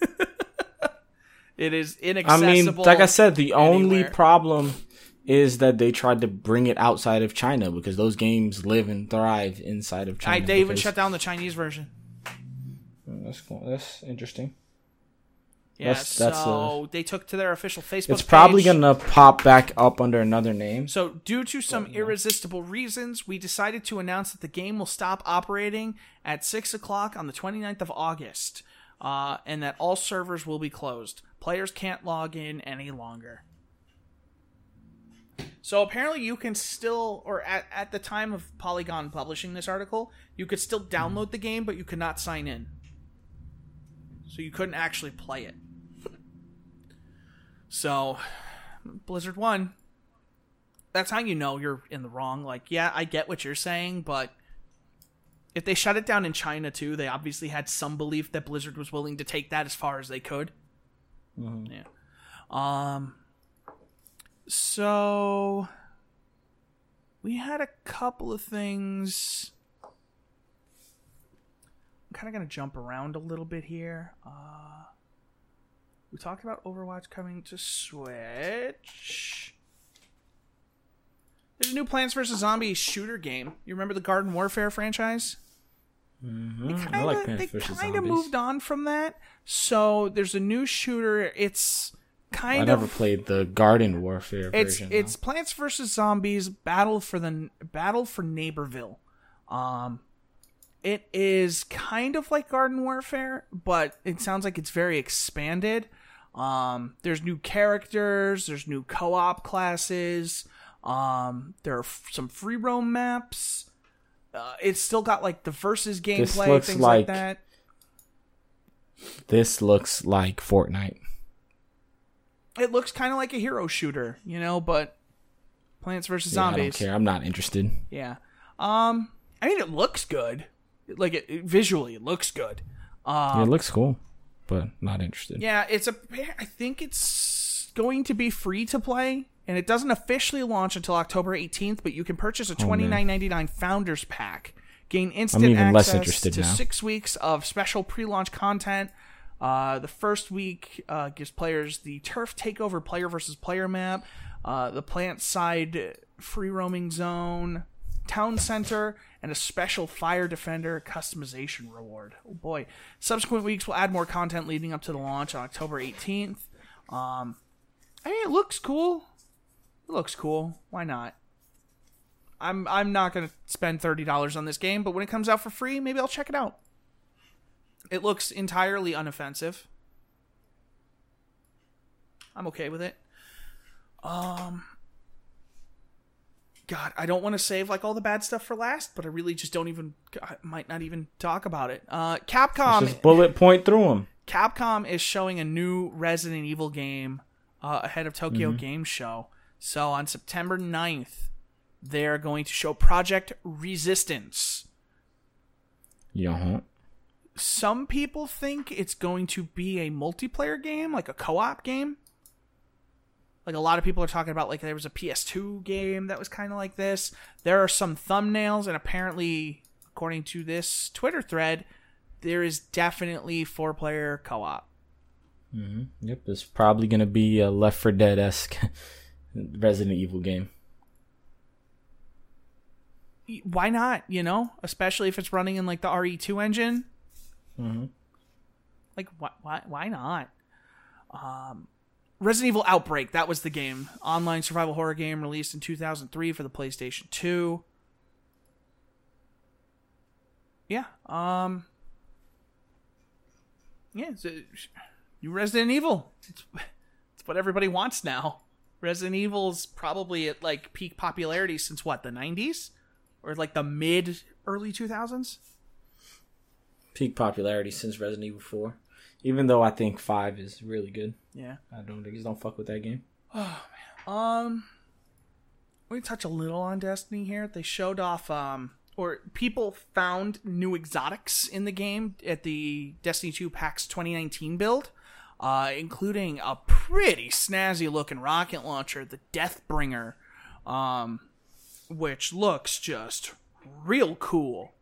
Speaker 1: it is inaccessible.
Speaker 2: I mean, like I said, the only problem is that they tried to bring it outside of China because those games live and thrive inside of China.
Speaker 1: I, they even shut down the Chinese version.
Speaker 2: That's cool. That's interesting.
Speaker 1: Yeah,
Speaker 2: That's- that's,
Speaker 1: so they took to their official Facebook.
Speaker 2: It's probably
Speaker 1: page.
Speaker 2: gonna pop back up under another name.
Speaker 1: So, due to some irresistible reasons, we decided to announce that the game will stop operating at 6 o'clock on the 29th of August, uh, and that all servers will be closed. Players can't log in any longer. So, apparently, you can still, or at, at the time of Polygon publishing this article, you could still download the game, but you could not sign in. So, you couldn't actually play it. So, Blizzard won that's how you know you're in the wrong. Like, yeah, I get what you're saying, but if they shut it down in China too, they obviously had some belief that Blizzard was willing to take that as far as they could. Yeah. Um. So we had a couple of things. I'm kind of gonna jump around a little bit here. Uh, we talked about Overwatch coming to Switch. There's a new Plants vs Zombies shooter game. You remember the Garden Warfare franchise?
Speaker 2: Mm-hmm.
Speaker 1: They
Speaker 2: I
Speaker 1: kinda,
Speaker 2: like Plants vs.
Speaker 1: kind of moved on from that. So there's a new shooter. It's kind well,
Speaker 2: I
Speaker 1: kind
Speaker 2: never
Speaker 1: of
Speaker 2: played the Garden Warfare
Speaker 1: it's
Speaker 2: version.
Speaker 1: it's Plants vs Zombies Battle for the Battle for Neighborville. Um, it is kind of like Garden Warfare, but it sounds like it's very expanded. Um, there's new characters, there's new co-op classes. Um, there are f- some free roam maps. Uh, it's still got like the versus gameplay, things like,
Speaker 2: like-
Speaker 1: that.
Speaker 2: this looks like Fortnite.
Speaker 1: It looks kind of like a hero shooter, you know, but Plants vs
Speaker 2: Yeah, I don't care. I'm not interested.
Speaker 1: Yeah. Um, I mean, it looks good. Like it, it- visually, it looks good.
Speaker 2: Yeah, it looks cool, but not interested.
Speaker 1: Yeah, it's a. I think it's going to be free to play, and it doesn't officially launch until October 18th. But you can purchase a twenty nine ninety nine Founders Pack, gain instant
Speaker 2: even less
Speaker 1: access
Speaker 2: interested
Speaker 1: to
Speaker 2: now.
Speaker 1: six weeks of special pre launch content. Uh, the first week uh, gives players the turf takeover player versus player map, uh, the plant side free roaming zone, town center, and a special fire defender customization reward. Oh boy! Subsequent weeks will add more content leading up to the launch on October 18th. Um, I mean, it looks cool. It looks cool. Why not? I'm I'm not gonna spend thirty dollars on this game, but when it comes out for free, maybe I'll check it out. It looks entirely unoffensive. I'm okay with it. Um God, I don't want to save like all the bad stuff for last, but I really just don't even I might not even talk about it. Uh Capcom
Speaker 2: Just bullet point through them.
Speaker 1: Capcom is showing a new Resident Evil game uh, ahead of Tokyo Game Show. So on September 9th, they're going to show Project Resistance.
Speaker 2: Yeah.
Speaker 1: Some people think it's going to be a multiplayer game, like a co-op game. Like a lot of people are talking about like there was a PS2 game that was kind of like this. There are some thumbnails and apparently according to this Twitter thread, there is definitely four-player co-op.
Speaker 2: Yep, it's probably gonna be a Left 4 Dead esque Resident Evil game.
Speaker 1: why not? You know, especially if it's running in like the RE2 engine.
Speaker 2: Mhm.
Speaker 1: Like why? Why? Why not? Um, Resident Evil Outbreak. That was the game. Online survival horror game released in 2003 for the PlayStation 2. Yeah. Um. Yeah. It's a, new Resident Evil. It's, it's what everybody wants now. Resident Evil's probably at like peak popularity since what the 90s or like the mid early 2000s.
Speaker 2: Peak popularity since Resident Evil 4. Even though I think 5 is really good.
Speaker 1: Yeah.
Speaker 2: I don't think just don't fuck with that game. Oh man.
Speaker 1: Um, we touch a little on Destiny here. They showed off, um, or people found new exotics in the game at the Destiny 2 PAX 2019 build, uh, including a pretty snazzy looking rocket launcher, the Deathbringer, um, which looks just real cool.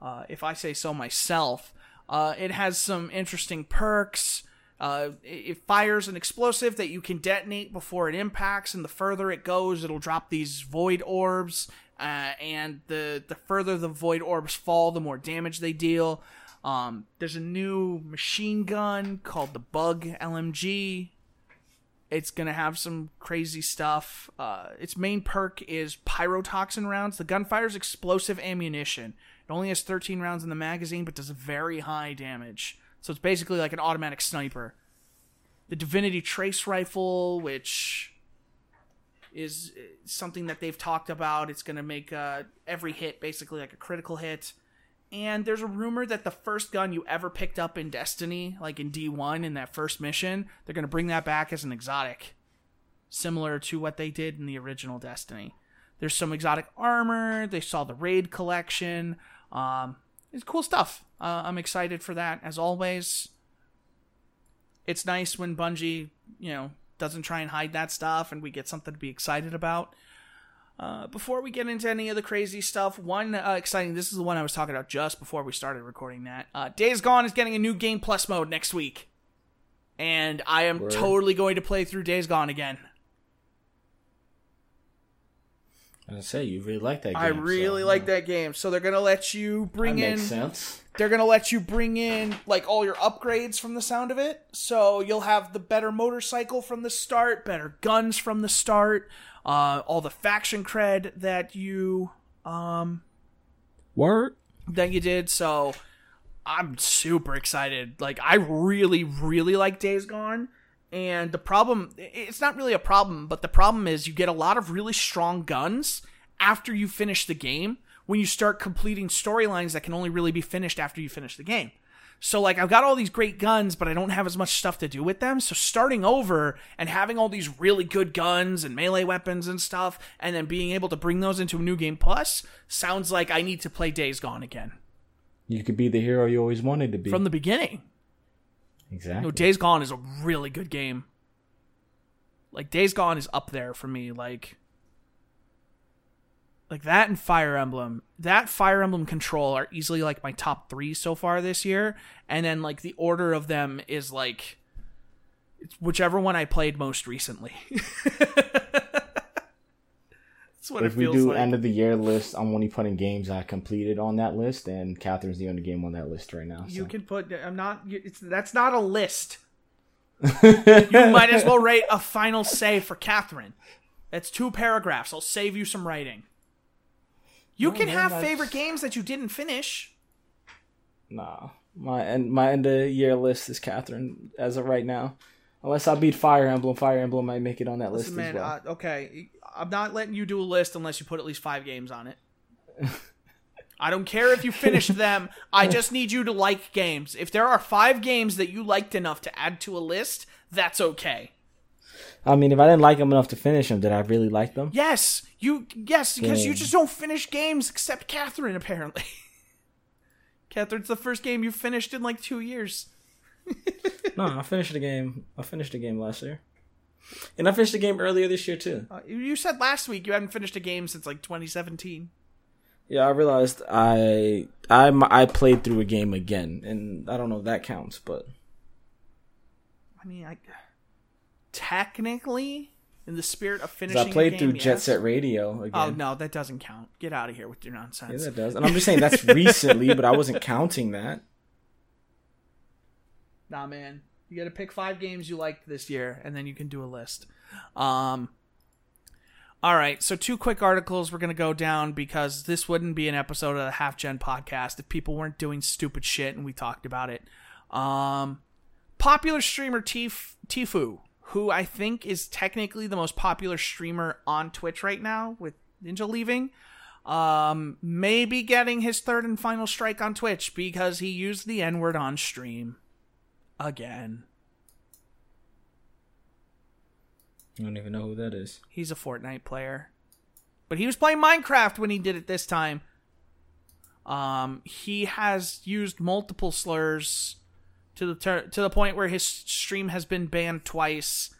Speaker 1: Uh, if I say so myself, uh, it has some interesting perks. Uh, it fires an explosive that you can detonate before it impacts, and the further it goes, it'll drop these void orbs. Uh, and the the further the void orbs fall, the more damage they deal. Um, there's a new machine gun called the Bug LMG. It's gonna have some crazy stuff. Uh, its main perk is pyrotoxin rounds. The gun fires explosive ammunition. It only has 13 rounds in the magazine, but does very high damage. So it's basically like an automatic sniper. The Divinity Trace Rifle, which is something that they've talked about. It's going to make uh, every hit basically like a critical hit. And there's a rumor that the first gun you ever picked up in Destiny, like in D1 in that first mission, they're going to bring that back as an exotic, similar to what they did in the original Destiny. There's some exotic armor. They saw the raid collection. Um, it's cool stuff. Uh, I'm excited for that as always. It's nice when Bungie, you know, doesn't try and hide that stuff, and we get something to be excited about. Uh, before we get into any of the crazy stuff, one uh, exciting. This is the one I was talking about just before we started recording that. Uh, Days Gone is getting a new Game Plus mode next week, and I am
Speaker 2: Word.
Speaker 1: totally going to play through Days Gone again.
Speaker 2: I say you really like that. game.
Speaker 1: I really
Speaker 2: so,
Speaker 1: like
Speaker 2: yeah.
Speaker 1: that game. So they're gonna let you bring
Speaker 2: That
Speaker 1: in.
Speaker 2: makes sense.
Speaker 1: They're gonna let you bring in like all your upgrades from the sound of it. So you'll have the better motorcycle from the start, better guns from the start, uh, all the faction cred that you um
Speaker 2: Word.
Speaker 1: that you did. So I'm super excited. Like I really, really like Days Gone. And the problem, it's not really a problem, but the problem is you get a lot of really strong guns after you finish the game when you start completing storylines that can only really be finished after you finish the game. So like I've got all these great guns, but I don't have as much stuff to do with them. So starting over and having all these really good guns and melee weapons and stuff, and then being able to bring those into a new game plus sounds like I need to play Days Gone again
Speaker 2: You could be the hero you always wanted to be.
Speaker 1: from the beginning.
Speaker 2: Exactly.
Speaker 1: No, Days Gone is a really good game. Like Days Gone is up there for me. Like, like that and Fire Emblem. That Fire Emblem Control are easily like my top three so far this year. And then like the order of them is like, it's whichever one I played most recently. What
Speaker 2: if
Speaker 1: it
Speaker 2: we do
Speaker 1: like.
Speaker 2: end of the year list, I'm only putting games I completed on that list, and Catherine's the only game on that list right now.
Speaker 1: you can put. I'm not. It's that's not a list. you might as well write a final say for Catherine. That's two paragraphs. I'll save you some writing. You
Speaker 2: No,
Speaker 1: can
Speaker 2: man,
Speaker 1: have
Speaker 2: that's-
Speaker 1: favorite games that you didn't finish.
Speaker 2: Nah, my end my end of year list is Catherine as of right now. Unless I beat Fire Emblem, Fire Emblem might make it on that
Speaker 1: Listen,
Speaker 2: list
Speaker 1: man.
Speaker 2: as well.
Speaker 1: uh, okay, I'm not letting you do a list unless you put at least five games on it. I don't care if you finish them. I just need you to like games. If there are five games that you liked enough to add to a list, that's okay.
Speaker 2: I mean, if I didn't like them enough to finish them, did I really like them?
Speaker 1: Yes, you yes because you just don't finish games except Catherine apparently. Catherine's the first game you finished in like two years.
Speaker 2: no, I finished the game. I finished the game last year, and I finished the game earlier this year too.
Speaker 1: Uh, you said last week you hadn't finished a game since like 2017.
Speaker 2: Yeah, I realized I I I played through a game again, and I don't know if that counts, but
Speaker 1: I mean, I technically, in the spirit of finishing,
Speaker 2: I played
Speaker 1: a
Speaker 2: through
Speaker 1: game,
Speaker 2: Jet. Set Radio again.
Speaker 1: Oh no, that doesn't count. Get out of here with your nonsense.
Speaker 2: Yeah, that does. And I'm just saying that's recently, but I wasn't counting that.
Speaker 1: Nah, man. You got to pick five games you liked this year, and then you can do a list. Um. All right, so two quick articles we're gonna go down because this wouldn't be an episode of the Half Gen podcast if people weren't doing stupid shit and we talked about it. Um, popular streamer Tif- Tfue, who I think is technically the most popular streamer on Twitch right now, with Ninja leaving, um, may be getting his third and final strike on Twitch because he used the N word on stream again.
Speaker 2: I don't even know who that is.
Speaker 1: He's a Fortnite player. But he was playing Minecraft when he did it this time. Um, he has used multiple slurs to the ter- to the point where his stream has been banned twice,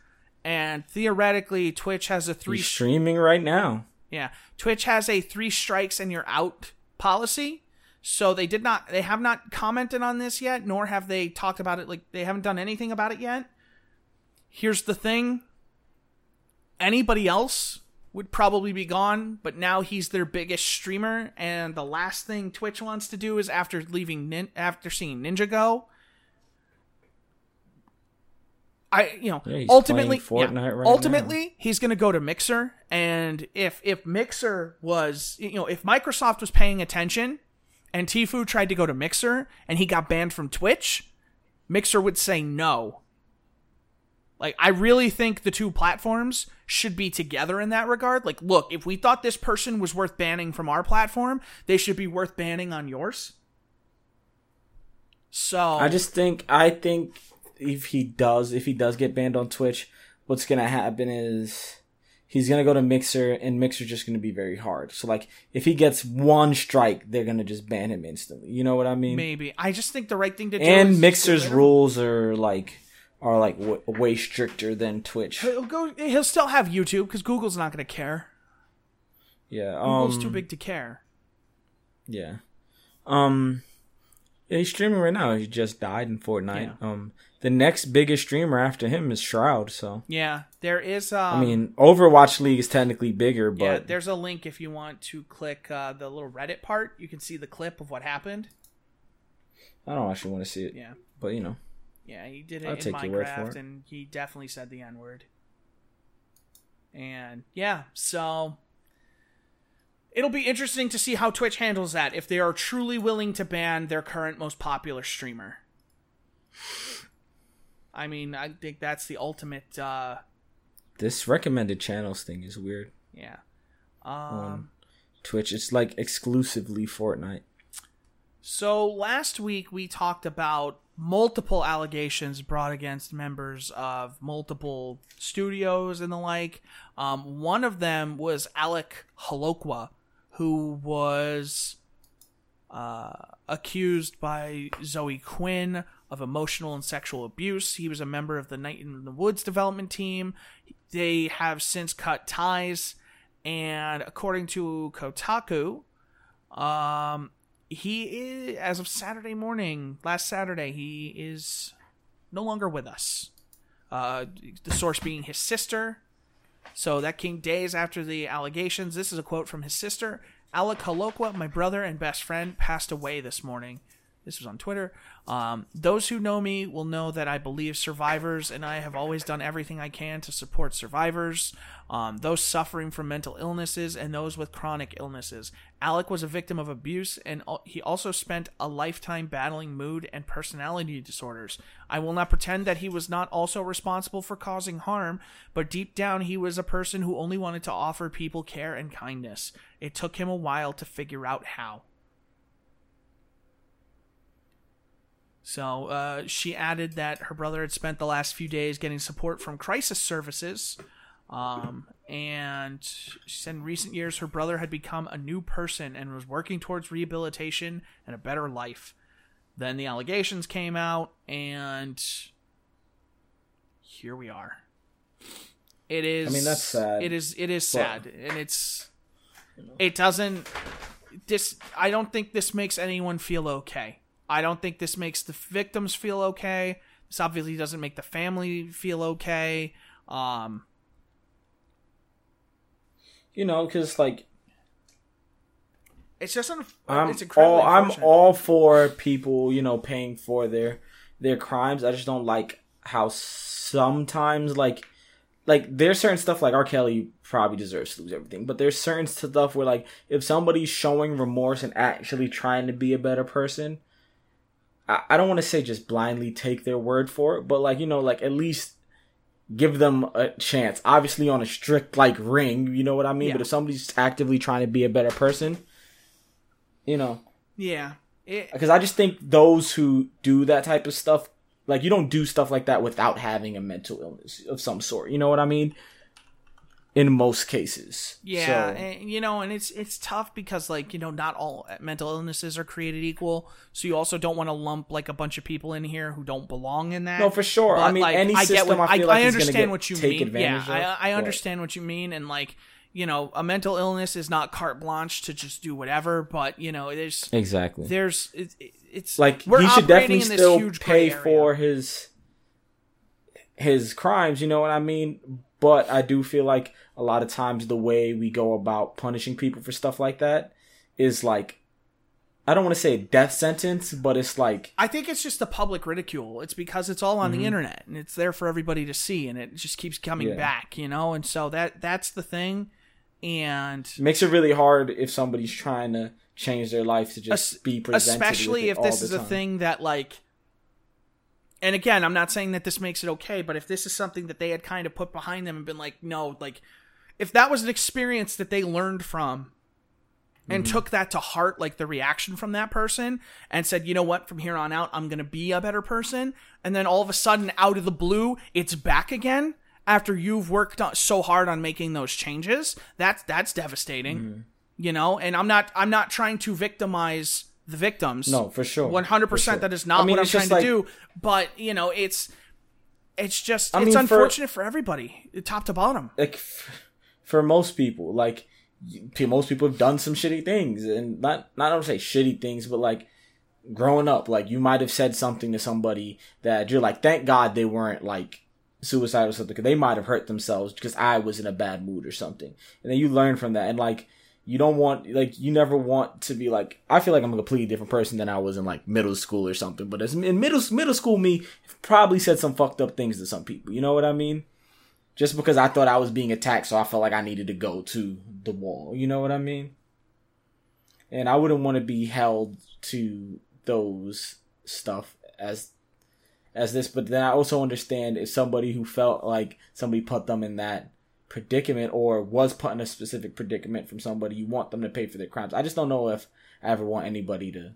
Speaker 1: and theoretically, Twitch has a three
Speaker 2: He's streaming right now.
Speaker 1: yeah Twitch has a three strikes and you're out policy. So they did not they have not commented on this yet, nor have they talked about it like they haven't done anything about it yet. Here's the thing. Anybody else would probably be gone, but now he's their biggest streamer and the last thing Twitch wants to do is after leaving Nin- after seeing Ninja go I you know
Speaker 2: Yeah,
Speaker 1: ultimately
Speaker 2: playing
Speaker 1: yeah,
Speaker 2: right
Speaker 1: ultimately
Speaker 2: now.
Speaker 1: he's going to go to Mixer and if if Mixer was you know if Microsoft was paying attention and Tfue tried to go to Mixer and he got banned from Twitch, Mixer would say no. Like I really think the two platforms should be together in that regard. Like look, if we thought this person was worth banning from our platform, they should be worth banning on yours. So
Speaker 2: I just think I think if he does if he does get banned on Twitch, what's gonna happen is he's gonna go to Mixer and Mixer's just gonna be very hard. So like if he gets one strike, they're gonna just ban him instantly. You know what I mean?
Speaker 1: maybe I just think the right thing to do
Speaker 2: and Mixer's
Speaker 1: get rid of him.
Speaker 2: rules are like are like w- way stricter than Twitch.
Speaker 1: He'll go. He'll still have YouTube because Google's not going to care.
Speaker 2: Yeah,
Speaker 1: Google's
Speaker 2: um,
Speaker 1: too big to care.
Speaker 2: Yeah. Um yeah, he's streaming right now. He just died in Fortnite.
Speaker 1: Yeah.
Speaker 2: Um the next biggest streamer after him is Shroud, so
Speaker 1: Yeah, there is. Um,
Speaker 2: I mean, Overwatch League is technically bigger, but yeah,
Speaker 1: there's a link if you want to click uh, the little Reddit part. You can see the clip of what happened.
Speaker 2: I don't actually want to see it.
Speaker 1: Yeah,
Speaker 2: But you know,
Speaker 1: yeah, he did it
Speaker 2: I'll
Speaker 1: in
Speaker 2: take your word for
Speaker 1: Minecraft,
Speaker 2: it.
Speaker 1: and he definitely said the N word. And yeah, so it'll be interesting to see how Twitch handles that if they are truly willing to ban their current most popular streamer. I mean, I think that's the ultimate. uh
Speaker 2: this recommended channels thing is weird.
Speaker 1: Yeah. Um.
Speaker 2: Twitch, it's like exclusively Fortnite.
Speaker 1: So last week we talked about multiple allegations brought against members of multiple studios and the like. Um, one of them was Alec Holowka, who was uh, accused by Zoe Quinn of emotional and sexual abuse. He was a member of the Night in the Woods development team. They have since cut ties, and according to Kotaku, um, he is as of Saturday morning, last Saturday, he is no longer with us. Uh, the source being his sister. So that came days after the allegations. This is a quote from his sister. Alec Holowka, my brother and best friend, passed away this morning. This was on Twitter. Um, those who know me will know that I believe survivors, and I have always done everything I can to support survivors, um, those suffering from mental illnesses, and those with chronic illnesses. Alec was a victim of abuse, and he also spent a lifetime battling mood and personality disorders. I will not pretend that he was not also responsible for causing harm, but deep down, he was a person who only wanted to offer people care and kindness. It took him a while to figure out how. So uh, she added that her brother had spent the last few days getting support from crisis services. Um, and she said in recent years her brother had become a new person and was working towards rehabilitation and a better life. Then the allegations came out, and here we are. It is.
Speaker 2: I mean, that's sad,
Speaker 1: It is. It is sad, and it's. It doesn't. This. I don't think this makes anyone feel okay. I don't think this makes the victims feel okay. This obviously doesn't make the family feel okay. Um,
Speaker 2: You know, because like
Speaker 1: it's just un-
Speaker 2: I'm
Speaker 1: it's
Speaker 2: all I'm all for people, you know, paying for their their crimes. I just don't like how sometimes like like there's certain stuff like R. Kelly probably deserves to lose everything, but there's certain stuff where like if somebody's showing remorse and actually trying to be a better person, I, don't want to say just blindly take their word for it, but like you know, like at least give them a chance. Obviously on a strict like ring, you know what I mean.
Speaker 1: Yeah.
Speaker 2: But if somebody's actively trying to be a better person, you know,
Speaker 1: yeah.
Speaker 2: Because I just think those who do that type of stuff, like you don't do stuff like that without having a mental illness of some sort. You know what I mean? In most cases,
Speaker 1: Yeah,
Speaker 2: So,
Speaker 1: and, you know, and it's it's tough because like you know not all mental illnesses are created equal. So you also don't want to lump like a bunch of people in here who don't belong in that.
Speaker 2: no, for sure. I mean,
Speaker 1: like,
Speaker 2: any
Speaker 1: I
Speaker 2: system
Speaker 1: get what,
Speaker 2: I feel like is gonna
Speaker 1: understand what you
Speaker 2: take
Speaker 1: mean.
Speaker 2: advantage
Speaker 1: yeah,
Speaker 2: of.
Speaker 1: I, I
Speaker 2: but-
Speaker 1: understand what you mean, and like you know, a mental illness is not carte blanche to just do whatever, but you know, there's
Speaker 2: Exactly.
Speaker 1: there's it, it's
Speaker 2: like
Speaker 1: we're
Speaker 2: he should definitely still pay for his his crimes you know what i mean but i do feel like a lot of times the way we go about punishing people for stuff like that is like i don't want to say death sentence but it's like
Speaker 1: I think it's just the public ridicule. It's because it's all on
Speaker 2: Mm-hmm.
Speaker 1: the internet and it's there for everybody to see, and it just keeps coming
Speaker 2: Yeah.
Speaker 1: back, you know. And so that that's the thing. And
Speaker 2: it makes it really hard if somebody's trying to change their life to just
Speaker 1: Es-
Speaker 2: be presented
Speaker 1: especially if this is a thing that like and again i'm not saying that this makes it okay but if this is something that they had kind of put behind them and been like no like if that was an experience that they learned from and
Speaker 2: Mm-hmm.
Speaker 1: took that to heart like the reaction from that person and said you know what from here on out i'm going to be a better person and then all of a sudden out of the blue it's back again after you've worked on, so hard on making those changes that's that's devastating
Speaker 2: Mm-hmm.
Speaker 1: you know and i'm not i'm not trying to victimize the victims
Speaker 2: no for sure
Speaker 1: one hundred
Speaker 2: For
Speaker 1: percent. That is not
Speaker 2: I mean,
Speaker 1: what I'm trying
Speaker 2: just
Speaker 1: to
Speaker 2: like-
Speaker 1: do. But you know, it's it's just
Speaker 2: I
Speaker 1: it's
Speaker 2: mean,
Speaker 1: unfortunate for, everybody, top to bottom.
Speaker 2: like f- for most people like most people have done some shitty things and not not I don't say shitty things but like growing up like you might have said something to somebody that you're like thank god they weren't like suicide or something because they might have hurt themselves because i was in a bad mood or something and then you learn from that and like you don't want like you never want to be like i feel like i'm a completely different person than i was in like middle school or something but as in middle middle school me probably said some fucked up things to some people you know what i mean just because I thought I was being attacked, so I felt like I needed to go to the wall. You know what I mean? And I wouldn't want to be held to those stuff as as this, but then I also understand if somebody who felt like somebody put them in that predicament or was put in a specific predicament from somebody, you want them to pay for their crimes. I just don't know if I ever want anybody to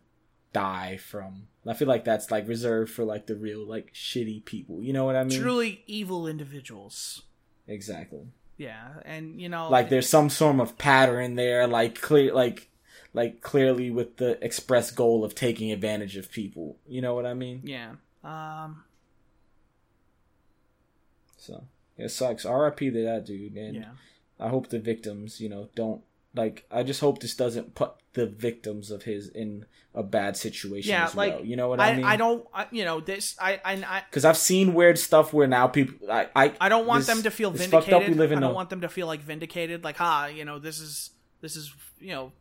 Speaker 2: die from. I feel like that's like reserved for like the real like shitty people. You know what I mean?
Speaker 1: Truly evil individuals.
Speaker 2: Exactly.
Speaker 1: Yeah, and you know,
Speaker 2: Like there's some sort of pattern there, like clear, like like clearly with the express goal of taking advantage of people. You know what I mean?
Speaker 1: yeah. Um,
Speaker 2: So it sucks. R.I.P. to that dude, and
Speaker 1: yeah.
Speaker 2: I hope the victims, you know, don't like. I just hope this doesn't put the victims of his in a bad situation.
Speaker 1: Yeah,
Speaker 2: as
Speaker 1: like
Speaker 2: well. you know what I,
Speaker 1: I,
Speaker 2: mean?
Speaker 1: I don't, I, you know, this, I, I, I,
Speaker 2: because I've seen weird stuff where now people, I, I,
Speaker 1: I don't want
Speaker 2: this-
Speaker 1: them to feel
Speaker 2: fucked
Speaker 1: vindicated.
Speaker 2: up. We live in
Speaker 1: I don't
Speaker 2: a-
Speaker 1: want them to feel like vindicated, like, ha, you know, this is, this is, you know,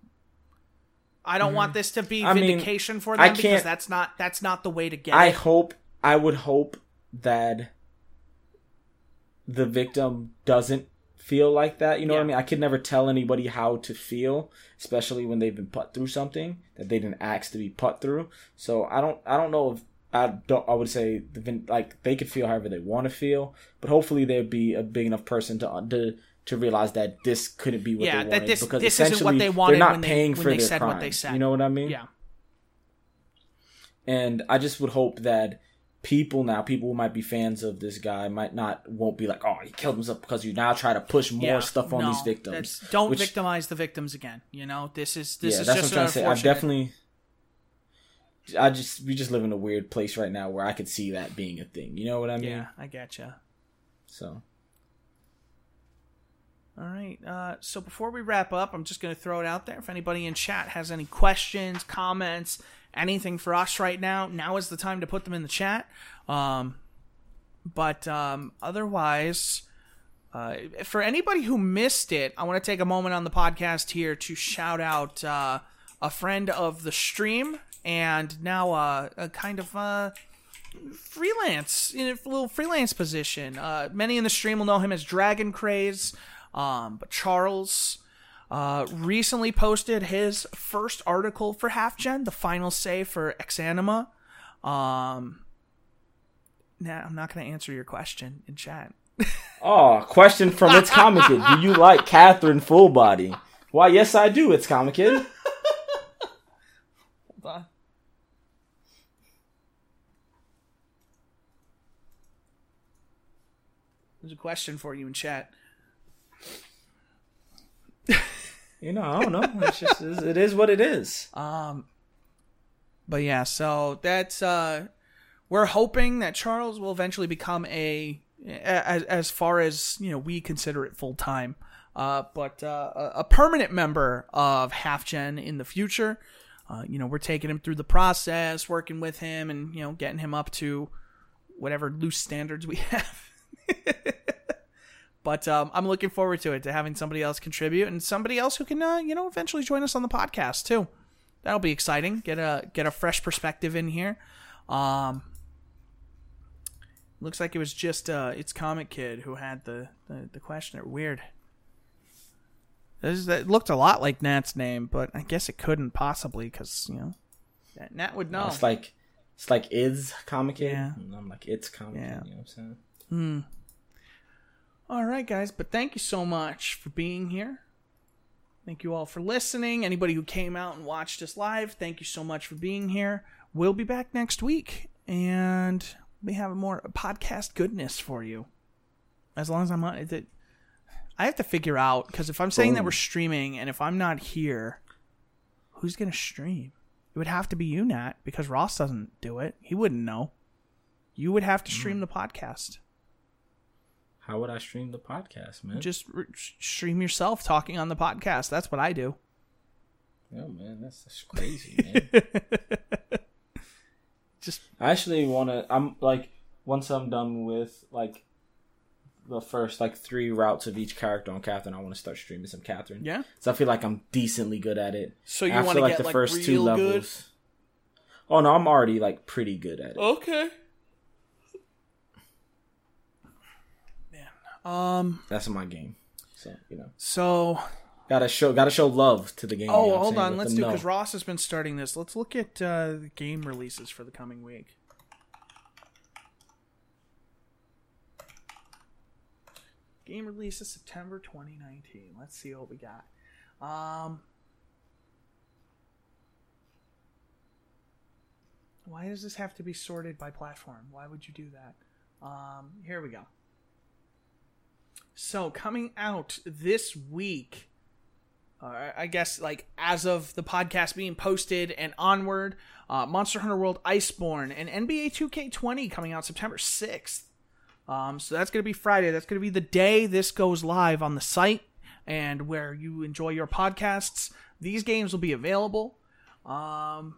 Speaker 1: I don't want this to be
Speaker 2: Mm-hmm. I mean,
Speaker 1: vindication for them because that's not, that's not the way to get
Speaker 2: I
Speaker 1: it.
Speaker 2: hope I would hope that the victim doesn't feel like that. You know what I mean? I could never tell anybody how to feel, especially when they've been put through something that they didn't ask to be put through. So I don't I don't know if I don't I would say the like they could feel however they want to feel, but hopefully there'd be a big enough person to to to realize that this couldn't be what
Speaker 1: Yeah,
Speaker 2: they
Speaker 1: that
Speaker 2: wanted
Speaker 1: this-
Speaker 2: because
Speaker 1: this isn't what
Speaker 2: essentially
Speaker 1: they wanted
Speaker 2: they're not
Speaker 1: when they-
Speaker 2: paying
Speaker 1: when
Speaker 2: for
Speaker 1: they
Speaker 2: their
Speaker 1: said
Speaker 2: crimes.
Speaker 1: what they said.
Speaker 2: You know what I mean?
Speaker 1: Yeah.
Speaker 2: and I just would hope that people now, people who might be fans of this guy, might not won't be like, oh, he killed himself because you now try to push more
Speaker 1: yeah.
Speaker 2: stuff on
Speaker 1: No,
Speaker 2: these victims.
Speaker 1: Don't
Speaker 2: which-
Speaker 1: victimize the victims again. You know, this is this
Speaker 2: yeah,
Speaker 1: is
Speaker 2: that's
Speaker 1: just
Speaker 2: what I'm trying to say. I've definitely, I just we just live in a weird place right now where I could see that being a thing. You know what I mean?
Speaker 1: Yeah, I getcha.
Speaker 2: So
Speaker 1: All right. Uh, so before we wrap up, I'm just going to throw it out there. If anybody in chat has any questions, comments, anything for us right now, now is the time to put them in the chat. Um, but um, otherwise, uh, for anybody who missed it, I want to take a moment on the podcast here to shout out uh, a friend of the stream and now uh, a kind of. Uh, freelance little freelance position. Uh, many in the stream will know him as Dragon Craze, um, but Charles uh, recently posted his first article for Half Gen, the final say for Exanima. Um, now I'm not going to answer your question in chat.
Speaker 2: Oh, question from It's Comic Kid. Do you like Catherine Fullbody? Why, yes, I do, It's Comic Kid.
Speaker 1: There's a question for you in chat.
Speaker 2: You know, I don't know. It's just, it is what it is.
Speaker 1: Um, but yeah, so that's uh, we're hoping that Charles will eventually become a as as far as you know we consider it full time. Uh, but uh, a permanent member of Half Gen in the future. Uh, you know, we're taking him through the process, working with him, and you know, getting him up to whatever loose standards we have. But um, I'm looking forward to it to having somebody else contribute and somebody else who can, uh, you know, eventually join us on the podcast too. That'll be exciting. Get a get a fresh perspective in here. Um, looks like it was just uh, it's Comic Kid who had the the, the questioner. Weird. This looked a lot like Nat's name, but I guess it couldn't possibly because you know Nat, Nat would know.
Speaker 2: It's like it's like is comic kid.
Speaker 1: Yeah.
Speaker 2: I'm like it's comic
Speaker 1: Yeah.
Speaker 2: kid. You know what I'm saying?
Speaker 1: All right, guys, but thank you so much for being here. Thank you all for listening. Anybody who came out and watched us live, thank you so much for being here. We'll be back next week, and we have more podcast goodness for you. As long as I'm on it, I have to figure out because if I'm saying that we're streaming, and if I'm not here, who's gonna stream? It would have to be you, Nat, because Ross doesn't do it. He wouldn't know. You would have to stream hmm. the podcast.
Speaker 2: How would I stream the podcast, man?
Speaker 1: just r- stream yourself talking on the podcast. That's what I do.
Speaker 2: oh man, that's, that's crazy, man.
Speaker 1: Just
Speaker 2: I actually want to. I'm like once I'm done with like the first like three routes of each character on Catherine, I want to start streaming some Catherine.
Speaker 1: yeah.
Speaker 2: So I feel like I'm decently good at it.
Speaker 1: So you want to
Speaker 2: like
Speaker 1: get
Speaker 2: the
Speaker 1: like
Speaker 2: first two
Speaker 1: good?
Speaker 2: levels. Oh no, I'm already like pretty good at it.
Speaker 1: Okay. Man. Um.
Speaker 2: That's my game. So you know,
Speaker 1: So.
Speaker 2: gotta show gotta show love to the game. you know
Speaker 1: Oh, hold on.
Speaker 2: Let
Speaker 1: Let's do because Ross has been starting this. Let's look at uh, the game releases for the coming week. Game releases September 2019. Let's see what we got. Um. Why does this have to be sorted by platform? Why would you do that? Um, here we go. So coming out this week, uh, I guess like as of the podcast being posted and onward, uh, Monster Hunter World Iceborne and NBA 2K20 coming out September 6th. Um, so that's going to be Friday. That's going to be the day this goes live on the site and where you enjoy your podcasts. These games will be available. Um,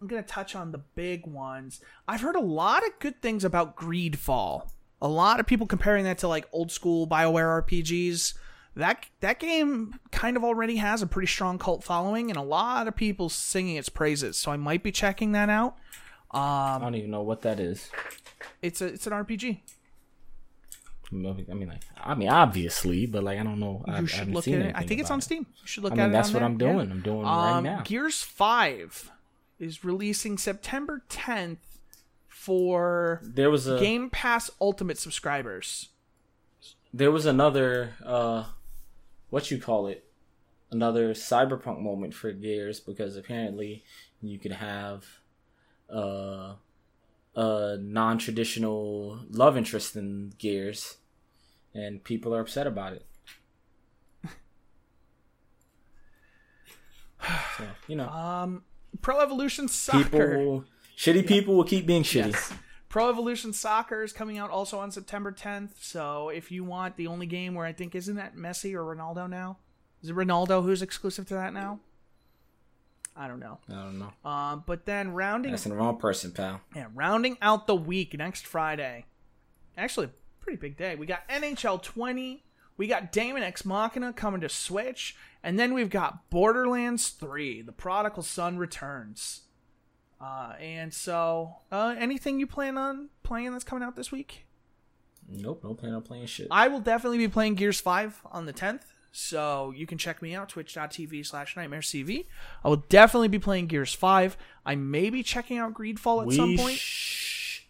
Speaker 1: I'm going to touch on the big ones. I've heard a lot of good things about Greedfall. A lot of people comparing that to like old school BioWare RPGs. That that game kind of already has a pretty strong cult following and a lot of people singing its praises. So I might be checking that out.
Speaker 2: Um, I don't even know what that is.
Speaker 1: It's a it's an RPG.
Speaker 2: I mean, like, I mean, obviously, but like, I don't know. I,
Speaker 1: You
Speaker 2: I
Speaker 1: should
Speaker 2: haven't
Speaker 1: look
Speaker 2: seen
Speaker 1: at it. I think it's on. Steam. You should look
Speaker 2: I
Speaker 1: at
Speaker 2: mean,
Speaker 1: it.
Speaker 2: that's what
Speaker 1: there.
Speaker 2: I'm doing.
Speaker 1: Yeah.
Speaker 2: I'm doing it right
Speaker 1: Um,
Speaker 2: now.
Speaker 1: Gears Five is releasing September 10th for
Speaker 2: There was a
Speaker 1: Game Pass Ultimate subscribers.
Speaker 2: there was another uh what you call it another cyberpunk moment for gears because apparently you could have uh a non-traditional love interest in gears and people are upset about it so you know
Speaker 1: Um, Pro Evolution Soccer.
Speaker 2: people shitty people will keep being shitty
Speaker 1: Yes. Pro Evolution Soccer is coming out also on September 10th. So if you want the only game where I think isn't that Messi or Ronaldo now? Is it Ronaldo who's exclusive to that now? I don't know.
Speaker 2: i don't know
Speaker 1: Um, but then rounding
Speaker 2: that's the wrong person pal
Speaker 1: yeah, rounding out the week next Friday. Actually, pretty big day. We got NHL 20. We got Daemon X Machina coming to Switch, and then we've got Borderlands 3: The Prodigal Son returns. Uh, and so, uh, anything you plan on playing that's coming out this week?
Speaker 2: nope no plan on playing shit
Speaker 1: I will definitely be playing Gears 5 on the 10th. So you can check me out, twitch.tv slash nightmarecv. I will definitely be playing Gears 5. I may be checking out Greedfall at
Speaker 2: we
Speaker 1: some point.
Speaker 2: sh-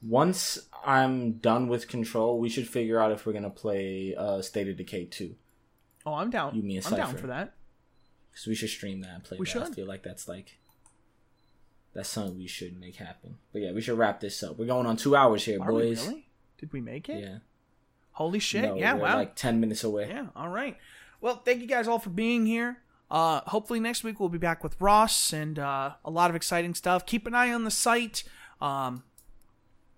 Speaker 2: once I'm done with Control, we should figure out if we're gonna play uh, State of Decay 2.
Speaker 1: Oh, I'm down.
Speaker 2: You, me, and
Speaker 1: I'm down for that.
Speaker 2: Because we should stream that and play
Speaker 1: We
Speaker 2: that. I
Speaker 1: should.
Speaker 2: feel like that's like that's something we should make happen. But yeah, we should wrap this up. We're going on two hours here,
Speaker 1: Are
Speaker 2: boys.
Speaker 1: we really? Did we make it?
Speaker 2: Yeah.
Speaker 1: Holy shit!
Speaker 2: No,
Speaker 1: yeah, wow.
Speaker 2: like ten minutes away.
Speaker 1: yeah, all right. Well, thank you guys all for being here. Uh, hopefully next week we'll be back with Ross and uh, a lot of exciting stuff. Keep an eye on the site. Um,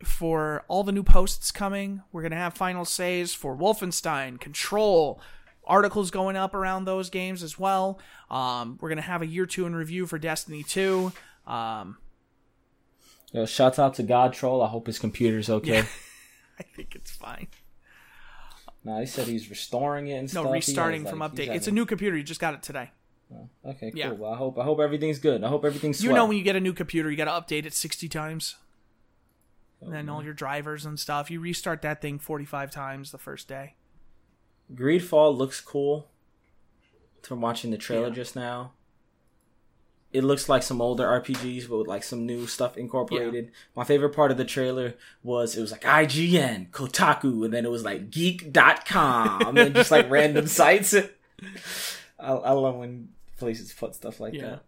Speaker 1: for all the new posts coming. We're gonna have final says for Wolfenstein, Control, articles going up around those games as well. Um, we're gonna have a year two in review for Destiny two. Um,
Speaker 2: Yo, shouts out to God Troll. I hope his computer's okay.
Speaker 1: Yeah. I think it's fine.
Speaker 2: Nah, he said he's restoring it and
Speaker 1: No,
Speaker 2: stuff. He
Speaker 1: restarting from
Speaker 2: like,
Speaker 1: update. It's a new computer. You just got it today.
Speaker 2: Okay, cool.
Speaker 1: Yeah.
Speaker 2: Well, I hope I hope everything's good. I hope everything's.
Speaker 1: You know when you get a new computer, you got to update it 60 times. And then
Speaker 2: Oh,
Speaker 1: all your drivers and stuff. You restart that thing 45 times the first day.
Speaker 2: Greedfall looks cool. From watching the trailer
Speaker 1: Yeah.
Speaker 2: just now, it looks like some older RPGs, but with like some new stuff incorporated. My favorite part of the trailer was it was like IGN, Kotaku, and then it was like Geek.com, and just like random sites. I, I love when places put stuff like
Speaker 1: Yeah.
Speaker 2: that.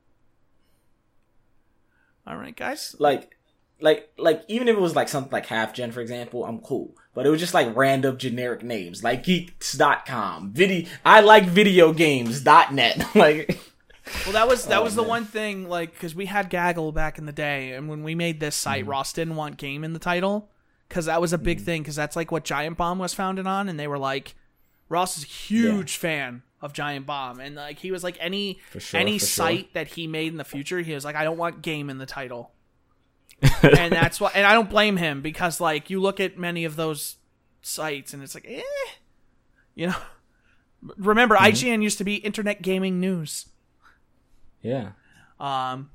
Speaker 1: All right, guys.
Speaker 2: Like, like, like even if it was like something like half gen, for example, I'm cool. But it was just like random generic names, like Geeks.com, video. I like video games.net. like,
Speaker 1: Well, that was that
Speaker 2: Oh,
Speaker 1: was the
Speaker 2: man.
Speaker 1: one thing, like, because we had Gaggle back in the day, and when we made this site,
Speaker 2: Mm-hmm.
Speaker 1: Ross didn't want game in the title because that was a big thing. Because that's like what Giant Bomb was founded on, and they were like, Ross is a huge fan of Giant Bomb, and like he was like any
Speaker 2: sure,
Speaker 1: any
Speaker 2: for sure.
Speaker 1: site that he made in the future, he was like, I don't want game in the title. and that's why, and I don't blame him because like you look at many of those sites, and it's like, eh, you know. Remember,
Speaker 2: Mm-hmm.
Speaker 1: IGN used to be Internet Gaming News.
Speaker 2: Yeah.
Speaker 1: Um,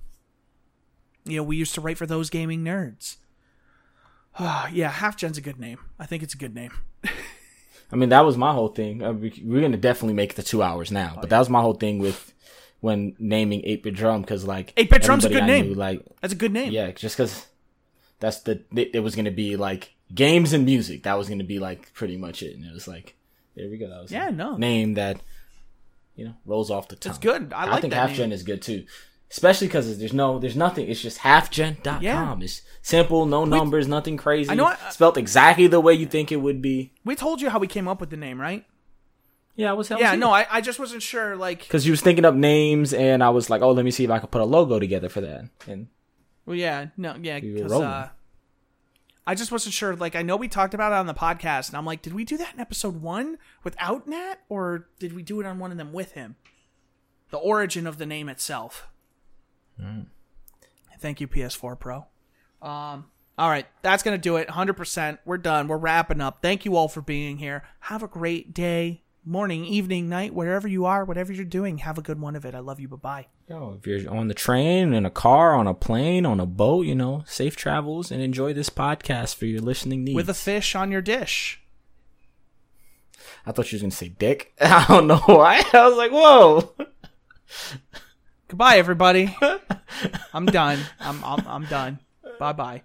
Speaker 1: you know, we used to write for those gaming nerds. yeah, Half Gen's a good name. I think it's a good name.
Speaker 2: I mean, that was my whole thing. Uh, we- We're gonna definitely make the two hours now, but that was my whole thing with when naming 8-bit drum because like
Speaker 1: 8-Bit Drum's a good
Speaker 2: I
Speaker 1: name.
Speaker 2: knew, like,
Speaker 1: That's a good name.
Speaker 2: yeah, just because that's the it, it was gonna be like games and music. That was gonna be like pretty much it, and it was like there we go. That was
Speaker 1: Yeah,
Speaker 2: a
Speaker 1: no.
Speaker 2: name that you know rolls off the tongue.
Speaker 1: It's good. I like
Speaker 2: think
Speaker 1: that
Speaker 2: half
Speaker 1: name.
Speaker 2: gen is good too. Especially because there's no, there's nothing. It's just halfgen.com.
Speaker 1: Yeah.
Speaker 2: It's simple, no numbers, nothing crazy.
Speaker 1: I know what-
Speaker 2: spelled exactly the way you think it would be.
Speaker 1: We told you how we came up with the name, right?
Speaker 2: Yeah, I was
Speaker 1: Yeah, no, I, I just wasn't sure. Like,
Speaker 2: because you was thinking up names, and I was like, oh, let me see if I could put a logo together for that. And
Speaker 1: well, yeah, no, yeah, because uh, I just wasn't sure. Like, I know we talked about it on the podcast, and I'm like, did we do that in episode one without Nat, or did we do it on one of them with him? The origin of the name itself. Thank you, PS4 Pro. Um, all right, that's gonna do it. 100%. We're done. We're wrapping up. Thank you all for being here. Have a great day, morning, evening, night, wherever you are, whatever you're doing. Have a good one of it. I love you. Bye bye.
Speaker 2: yo, if you're on the train, in a car, on a plane, on a boat, you know, safe travels, and enjoy this podcast for your listening needs.
Speaker 1: With a fish on your dish.
Speaker 2: I thought you was gonna say dick. I don't know why. I was like, whoa.
Speaker 1: Goodbye, everybody. I'm done. I'm I'm, I'm done. Bye bye.